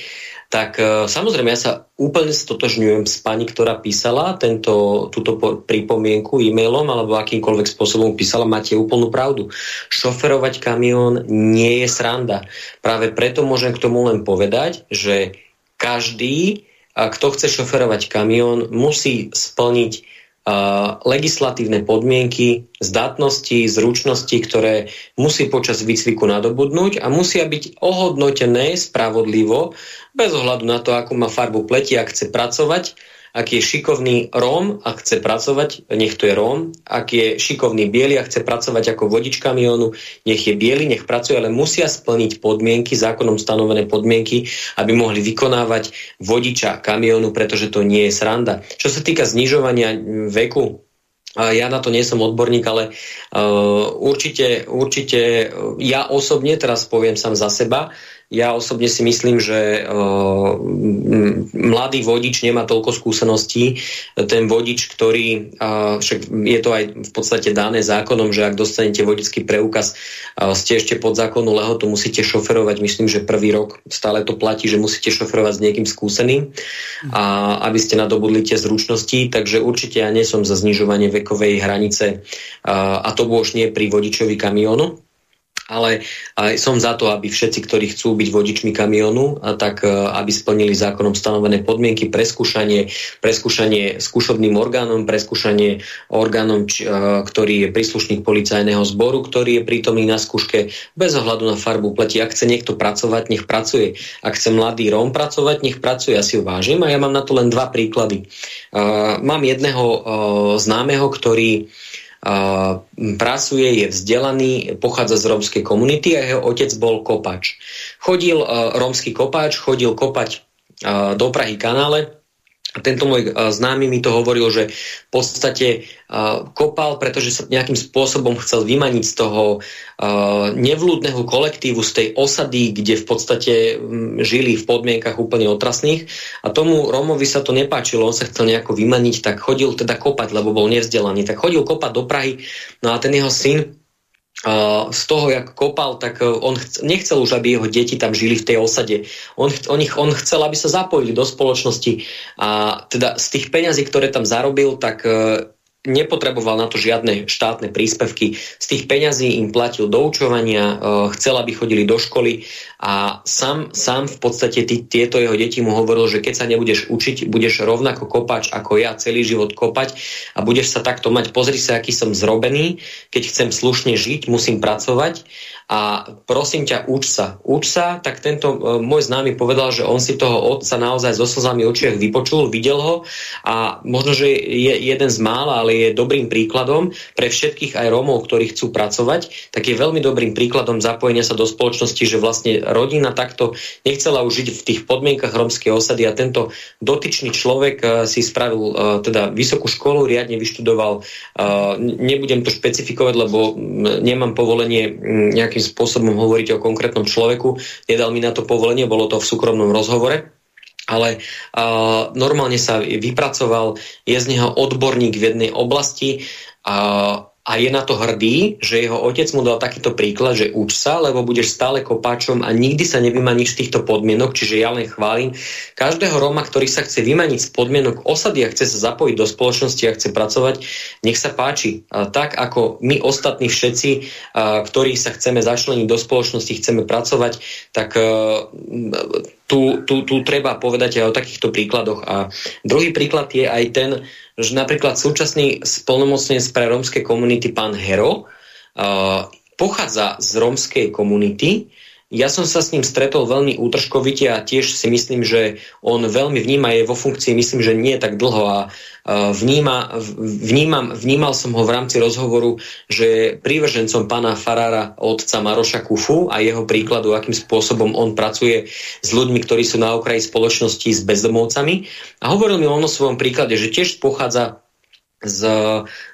Tak e, samozrejme ja sa úplne stotožňujem s pani, ktorá písala tento, túto pripomienku e-mailom alebo akýmkoľvek spôsobom písala, máte úplnú pravdu. Šoferovať kamión nie je sranda. Práve preto môžem k tomu len povedať, že každý, kto chce šoferovať kamión, musí splniť legislatívne podmienky, zdatnosti, zručnosti, ktoré musí počas výcviku nadobudnúť a musia byť ohodnotené spravodlivo, bez ohľadu na to, akú má farbu pleti, ak chce pracovať ak je šikovný Róm a chce pracovať, nech to je Róm, ak je šikovný biely a chce pracovať ako vodič kamiónu, nech je biely, nech pracuje, ale musia splniť podmienky, zákonom stanovené podmienky, aby mohli vykonávať vodiča kamiónu, pretože to nie je sranda. Čo sa týka znižovania veku, ja na to nie som odborník, ale uh, určite, určite ja osobne, teraz poviem sám za seba, ja osobne si myslím, že uh, mladý vodič nemá toľko skúseností. Ten vodič, ktorý, však je to aj v podstate dané zákonom, že ak dostanete vodický preukaz, ste ešte pod zákonu lehotu, musíte šoferovať, myslím, že prvý rok. Stále to platí, že musíte šoferovať s niekým skúseným, a aby ste nadobudli tie zručnosti, takže určite ja nie som za znižovanie vekovej hranice a to už nie pri vodičovi kamionu ale aj som za to, aby všetci, ktorí chcú byť vodičmi kamionu, tak e, aby splnili zákonom stanovené podmienky, preskúšanie, preskúšanie skúšobným orgánom, preskúšanie orgánom, či, e, ktorý je príslušník policajného zboru, ktorý je prítomný na skúške bez ohľadu na farbu pleti. Ak chce niekto pracovať, nech pracuje. Ak chce mladý Róm pracovať, nech pracuje. Ja si ho vážim a ja mám na to len dva príklady. Uh, mám jedného známeho, ktorý pracuje, je vzdelaný, pochádza z rómskej komunity a jeho otec bol kopač. Chodil, rómsky kopač, chodil kopať do Prahy kanále, tento môj známy mi to hovoril, že v podstate kopal, pretože sa nejakým spôsobom chcel vymaniť z toho nevlúdneho kolektívu, z tej osady, kde v podstate žili v podmienkach úplne otrasných. A tomu Romovi sa to nepáčilo, on sa chcel nejako vymaniť, tak chodil teda kopať, lebo bol nevzdelaný. Tak chodil kopať do Prahy, no a ten jeho syn z toho, jak kopal, tak e, on nechcel už, aby jeho deti tam žili v tej osade. On, on, ich, on chcel, aby sa zapojili do spoločnosti a teda z tých peňazí, ktoré tam zarobil, tak e, nepotreboval na to žiadne štátne príspevky. Z tých peňazí im platil doučovania, e, chcel, aby chodili do školy a sám, sám v podstate tí, tieto jeho deti mu hovoril, že keď sa nebudeš učiť, budeš rovnako kopať ako ja celý život kopať a budeš sa takto mať. Pozri sa, aký som zrobený, keď chcem slušne žiť, musím pracovať a prosím ťa, uč sa. Uč sa, tak tento e, môj známy povedal, že on si toho otca naozaj so slzami očiach vypočul, videl ho a možno, že je jeden z mála, ale je dobrým príkladom pre všetkých aj Rómov, ktorí chcú pracovať, tak je veľmi dobrým príkladom zapojenia sa do spoločnosti, že vlastne rodina takto nechcela už žiť v tých podmienkach rómskej osady a tento dotyčný človek e, si spravil e, teda vysokú školu, riadne vyštudoval. Nebudem to špecifikovať, lebo nemám povolenie nejak nejakým spôsobom hovoriť o konkrétnom človeku. Nedal mi na to povolenie, bolo to v súkromnom rozhovore ale uh, normálne sa vypracoval, je z neho odborník v jednej oblasti, uh, a je na to hrdý, že jeho otec mu dal takýto príklad, že uč sa, lebo budeš stále kopáčom a nikdy sa nevymaníš z týchto podmienok, čiže ja len chválim každého Róma, ktorý sa chce vymaniť z podmienok osady a chce sa zapojiť do spoločnosti a chce pracovať, nech sa páči. Tak ako my ostatní všetci, ktorí sa chceme začleniť do spoločnosti, chceme pracovať, tak a, tu, tu, tu treba povedať aj o takýchto príkladoch. A druhý príklad je aj ten, že napríklad súčasný spolnomocnenec pre rómske komunity pán Hero uh, pochádza z rómskej komunity. Ja som sa s ním stretol veľmi útržkovite a tiež si myslím, že on veľmi vníma, je vo funkcii, myslím, že nie tak dlho a vníma, vnímam, vnímal som ho v rámci rozhovoru, že je prívržencom pána Farára otca Maroša Kufu a jeho príkladu, akým spôsobom on pracuje s ľuďmi, ktorí sú na okraji spoločnosti s bezdomovcami. A hovoril mi on o svojom príklade, že tiež pochádza z,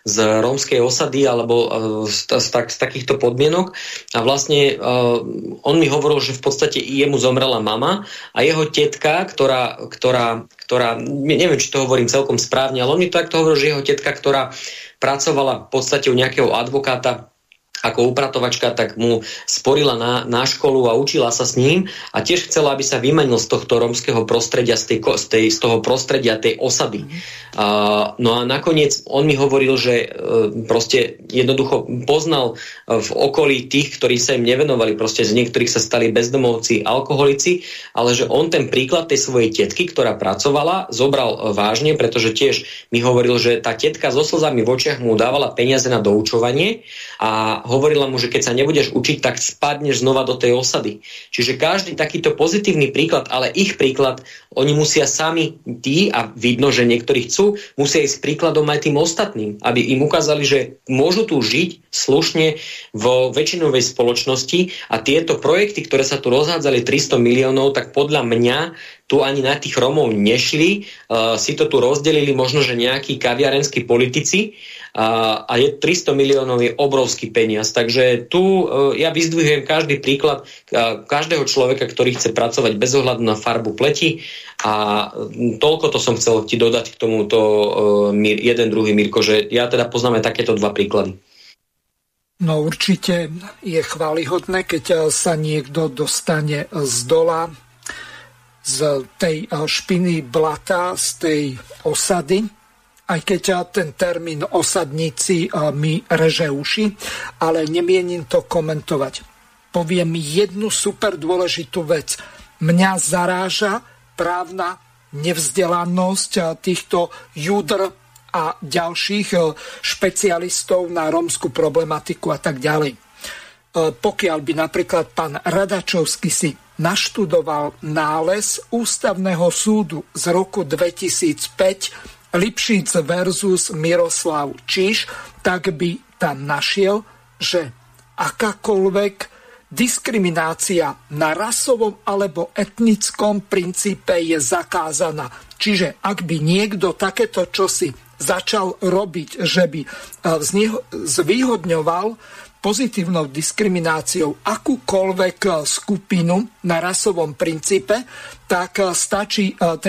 z rómskej osady alebo e, z, z, z takýchto podmienok. A vlastne uh, on mi hovoril, že v podstate jemu zomrela mama a jeho tetka, ktorá, ktorá, ktorá neviem, či to hovorím celkom správne, ale on mi to takto hovoril, že jeho tetka, ktorá pracovala v podstate u nejakého advokáta ako upratovačka, tak mu sporila na, na školu a učila sa s ním a tiež chcela, aby sa vymanil z tohto rómskeho prostredia, z, tej, z, tej, z toho prostredia tej osady. Uh, no a nakoniec on mi hovoril, že uh, proste jednoducho poznal uh, v okolí tých, ktorí sa im nevenovali, proste z niektorých sa stali bezdomovci, alkoholici, ale že on ten príklad tej svojej tetky, ktorá pracovala, zobral uh, vážne, pretože tiež mi hovoril, že tá tetka so slzami v očiach mu dávala peniaze na doučovanie a hovorila mu, že keď sa nebudeš učiť, tak spadneš znova do tej osady. Čiže každý takýto pozitívny príklad, ale ich príklad, oni musia sami, tí, a vidno, že niektorí chcú, musia ísť príkladom aj tým ostatným, aby im ukázali, že môžu tu žiť slušne vo väčšinovej spoločnosti a tieto projekty, ktoré sa tu rozhádzali 300 miliónov, tak podľa mňa tu ani na tých Romov nešli, uh, si to tu rozdelili možno, že nejakí kaviarenskí politici, a, a je 300 miliónov je obrovský peniaz. Takže tu e, ja vyzdvihujem každý príklad e, každého človeka, ktorý chce pracovať bez ohľadu na farbu pleti a toľko to som chcel ti dodať k tomuto e, jeden druhý Mirko, že ja teda poznám aj takéto dva príklady. No určite je chválihodné, keď sa niekto dostane z dola, z tej špiny blata, z tej osady, aj keď ten termín osadníci mi reže uši, ale nemienim to komentovať. poviem jednu super dôležitú vec. Mňa zaráža právna nevzdelanosť týchto judr a ďalších špecialistov na rómskú problematiku a tak ďalej. Pokiaľ by napríklad pán Radačovský si naštudoval nález Ústavného súdu z roku 2005 Lipšic versus Miroslav Čiž, tak by tam našiel, že akákoľvek diskriminácia na rasovom alebo etnickom princípe je zakázaná. Čiže ak by niekto takéto čosi začal robiť, že by eh, zvýhodňoval pozitívnou diskrimináciou akúkoľvek eh, skupinu na rasovom princípe, tak eh, stačí 30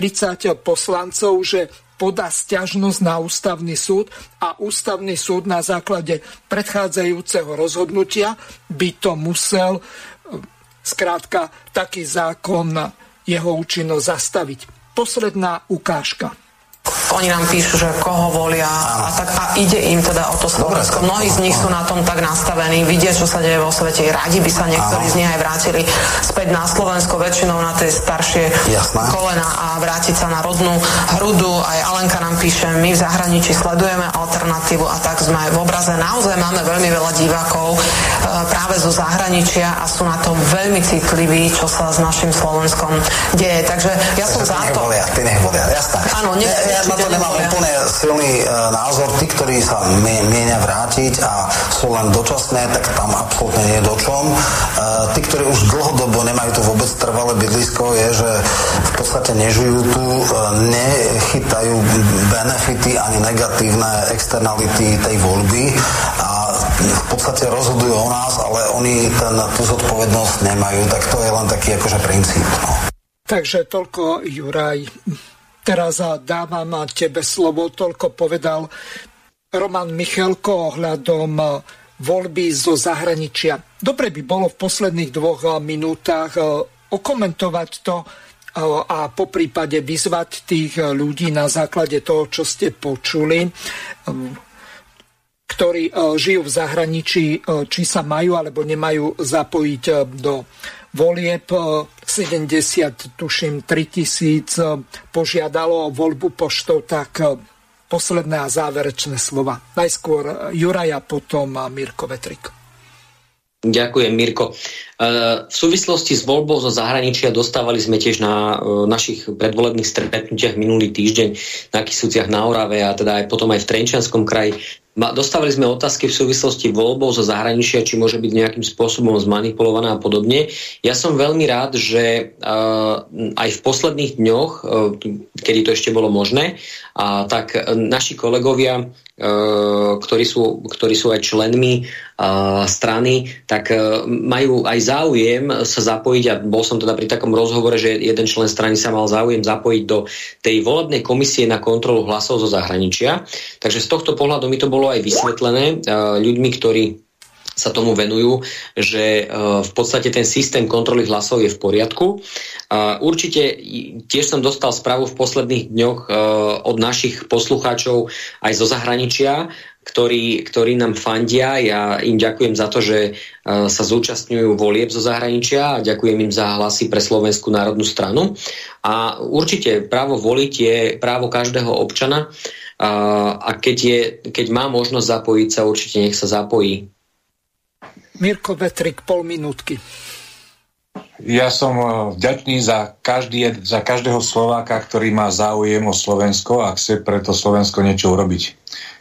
eh, poslancov, že podá stiažnosť na ústavný súd a ústavný súd na základe predchádzajúceho rozhodnutia by to musel skrátka taký zákon jeho účinnosť zastaviť. Posledná ukážka. Oni nám píšu, že koho volia a, tak, a ide im teda o to Slovensko. Mnohí z nich sú na tom tak nastavení, vidia, čo sa deje vo svete. Radi by sa niektorí z nich aj vrátili späť na Slovensko, väčšinou na tie staršie Jasné. kolena a vrátiť sa na rodnú hrudu. Aj Alenka nám píše, my v zahraničí sledujeme alternatívu a tak sme v obraze. Naozaj máme veľmi veľa divákov e, práve zo zahraničia a sú na tom veľmi citliví, čo sa s našim Slovenskom deje. Takže ja som za to... Ty nech volia, jasná. Áno, ne, ja, ja, to nemám úplne silný e, názor. Tí, ktorí sa mienia vrátiť a sú len dočasné, tak tam absolútne nie je do čom. E, tí, ktorí už dlhodobo nemajú tu vôbec trvalé bydlisko, je, že v podstate nežijú tu, e, nechytajú benefity ani negatívne externality tej voľby a v podstate rozhodujú o nás, ale oni ten, tú zodpovednosť nemajú, tak to je len taký akože princíp. No. Takže toľko Juraj Teraz dávam tebe slovo, toľko povedal Roman Michelko ohľadom voľby zo zahraničia. Dobre by bolo v posledných dvoch minútach okomentovať to a po prípade vyzvať tých ľudí na základe toho, čo ste počuli, ktorí žijú v zahraničí, či sa majú alebo nemajú zapojiť do volieb 70, e, tuším 3000 e, požiadalo o voľbu poštou, tak e, posledné a záverečné slova. Najskôr Juraja, potom Mirko Vetrik. Ďakujem, Mirko. V súvislosti s voľbou zo zahraničia dostávali sme tiež na našich predvolebných stretnutiach minulý týždeň na Kisúciach na Orave a teda aj potom aj v Trenčanskom kraji Dostávali sme otázky v súvislosti voľbou zo zahraničia, či môže byť nejakým spôsobom zmanipulovaná a podobne. Ja som veľmi rád, že uh, aj v posledných dňoch, kedy to ešte bolo možné, uh, tak naši kolegovia ktorí sú, ktorí sú aj členmi strany, tak majú aj záujem sa zapojiť a bol som teda pri takom rozhovore, že jeden člen strany sa mal záujem zapojiť do tej volebnej komisie na kontrolu hlasov zo zahraničia. Takže z tohto pohľadu mi to bolo aj vysvetlené uh, ľuďmi, ktorí sa tomu venujú, že v podstate ten systém kontroly hlasov je v poriadku. Určite tiež som dostal správu v posledných dňoch od našich poslucháčov aj zo zahraničia, ktorí, ktorí nám fandia. Ja im ďakujem za to, že sa zúčastňujú volieb zo zahraničia a ďakujem im za hlasy pre Slovenskú národnú stranu. A určite právo voliť je právo každého občana a keď, je, keď má možnosť zapojiť sa, určite nech sa zapojí. Mirko Vetrik, pol minútky. Ja som eh, vďačný za, každý, za každého Slováka, ktorý má záujem o Slovensko a chce preto Slovensko niečo urobiť.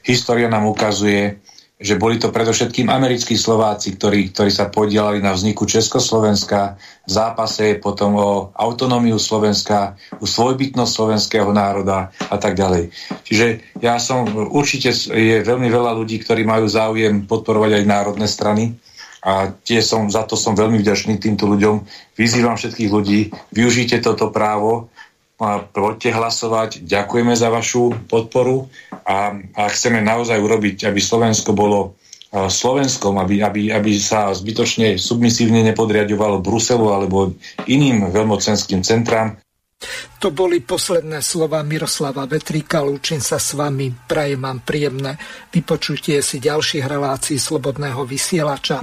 História nám ukazuje, že boli to predovšetkým americkí Slováci, ktorí, ktorí sa podielali na vzniku Československa, v zápase potom o autonómiu Slovenska, o svojbytnosť slovenského národa a tak ďalej. Čiže ja som, určite je veľmi veľa ľudí, ktorí majú záujem podporovať aj národné strany, a tie som, za to som veľmi vďačný týmto ľuďom. Vyzývam všetkých ľudí, využite toto právo, poďte hlasovať, ďakujeme za vašu podporu a, a chceme naozaj urobiť, aby Slovensko bolo Slovenskom, aby, aby, aby sa zbytočne submisívne nepodriadovalo Bruselu alebo iným veľmocenským centrám, to boli posledné slova Miroslava Vetríka. Lúčim sa s vami. Prajem vám príjemné vypočutie si ďalších relácií Slobodného vysielača.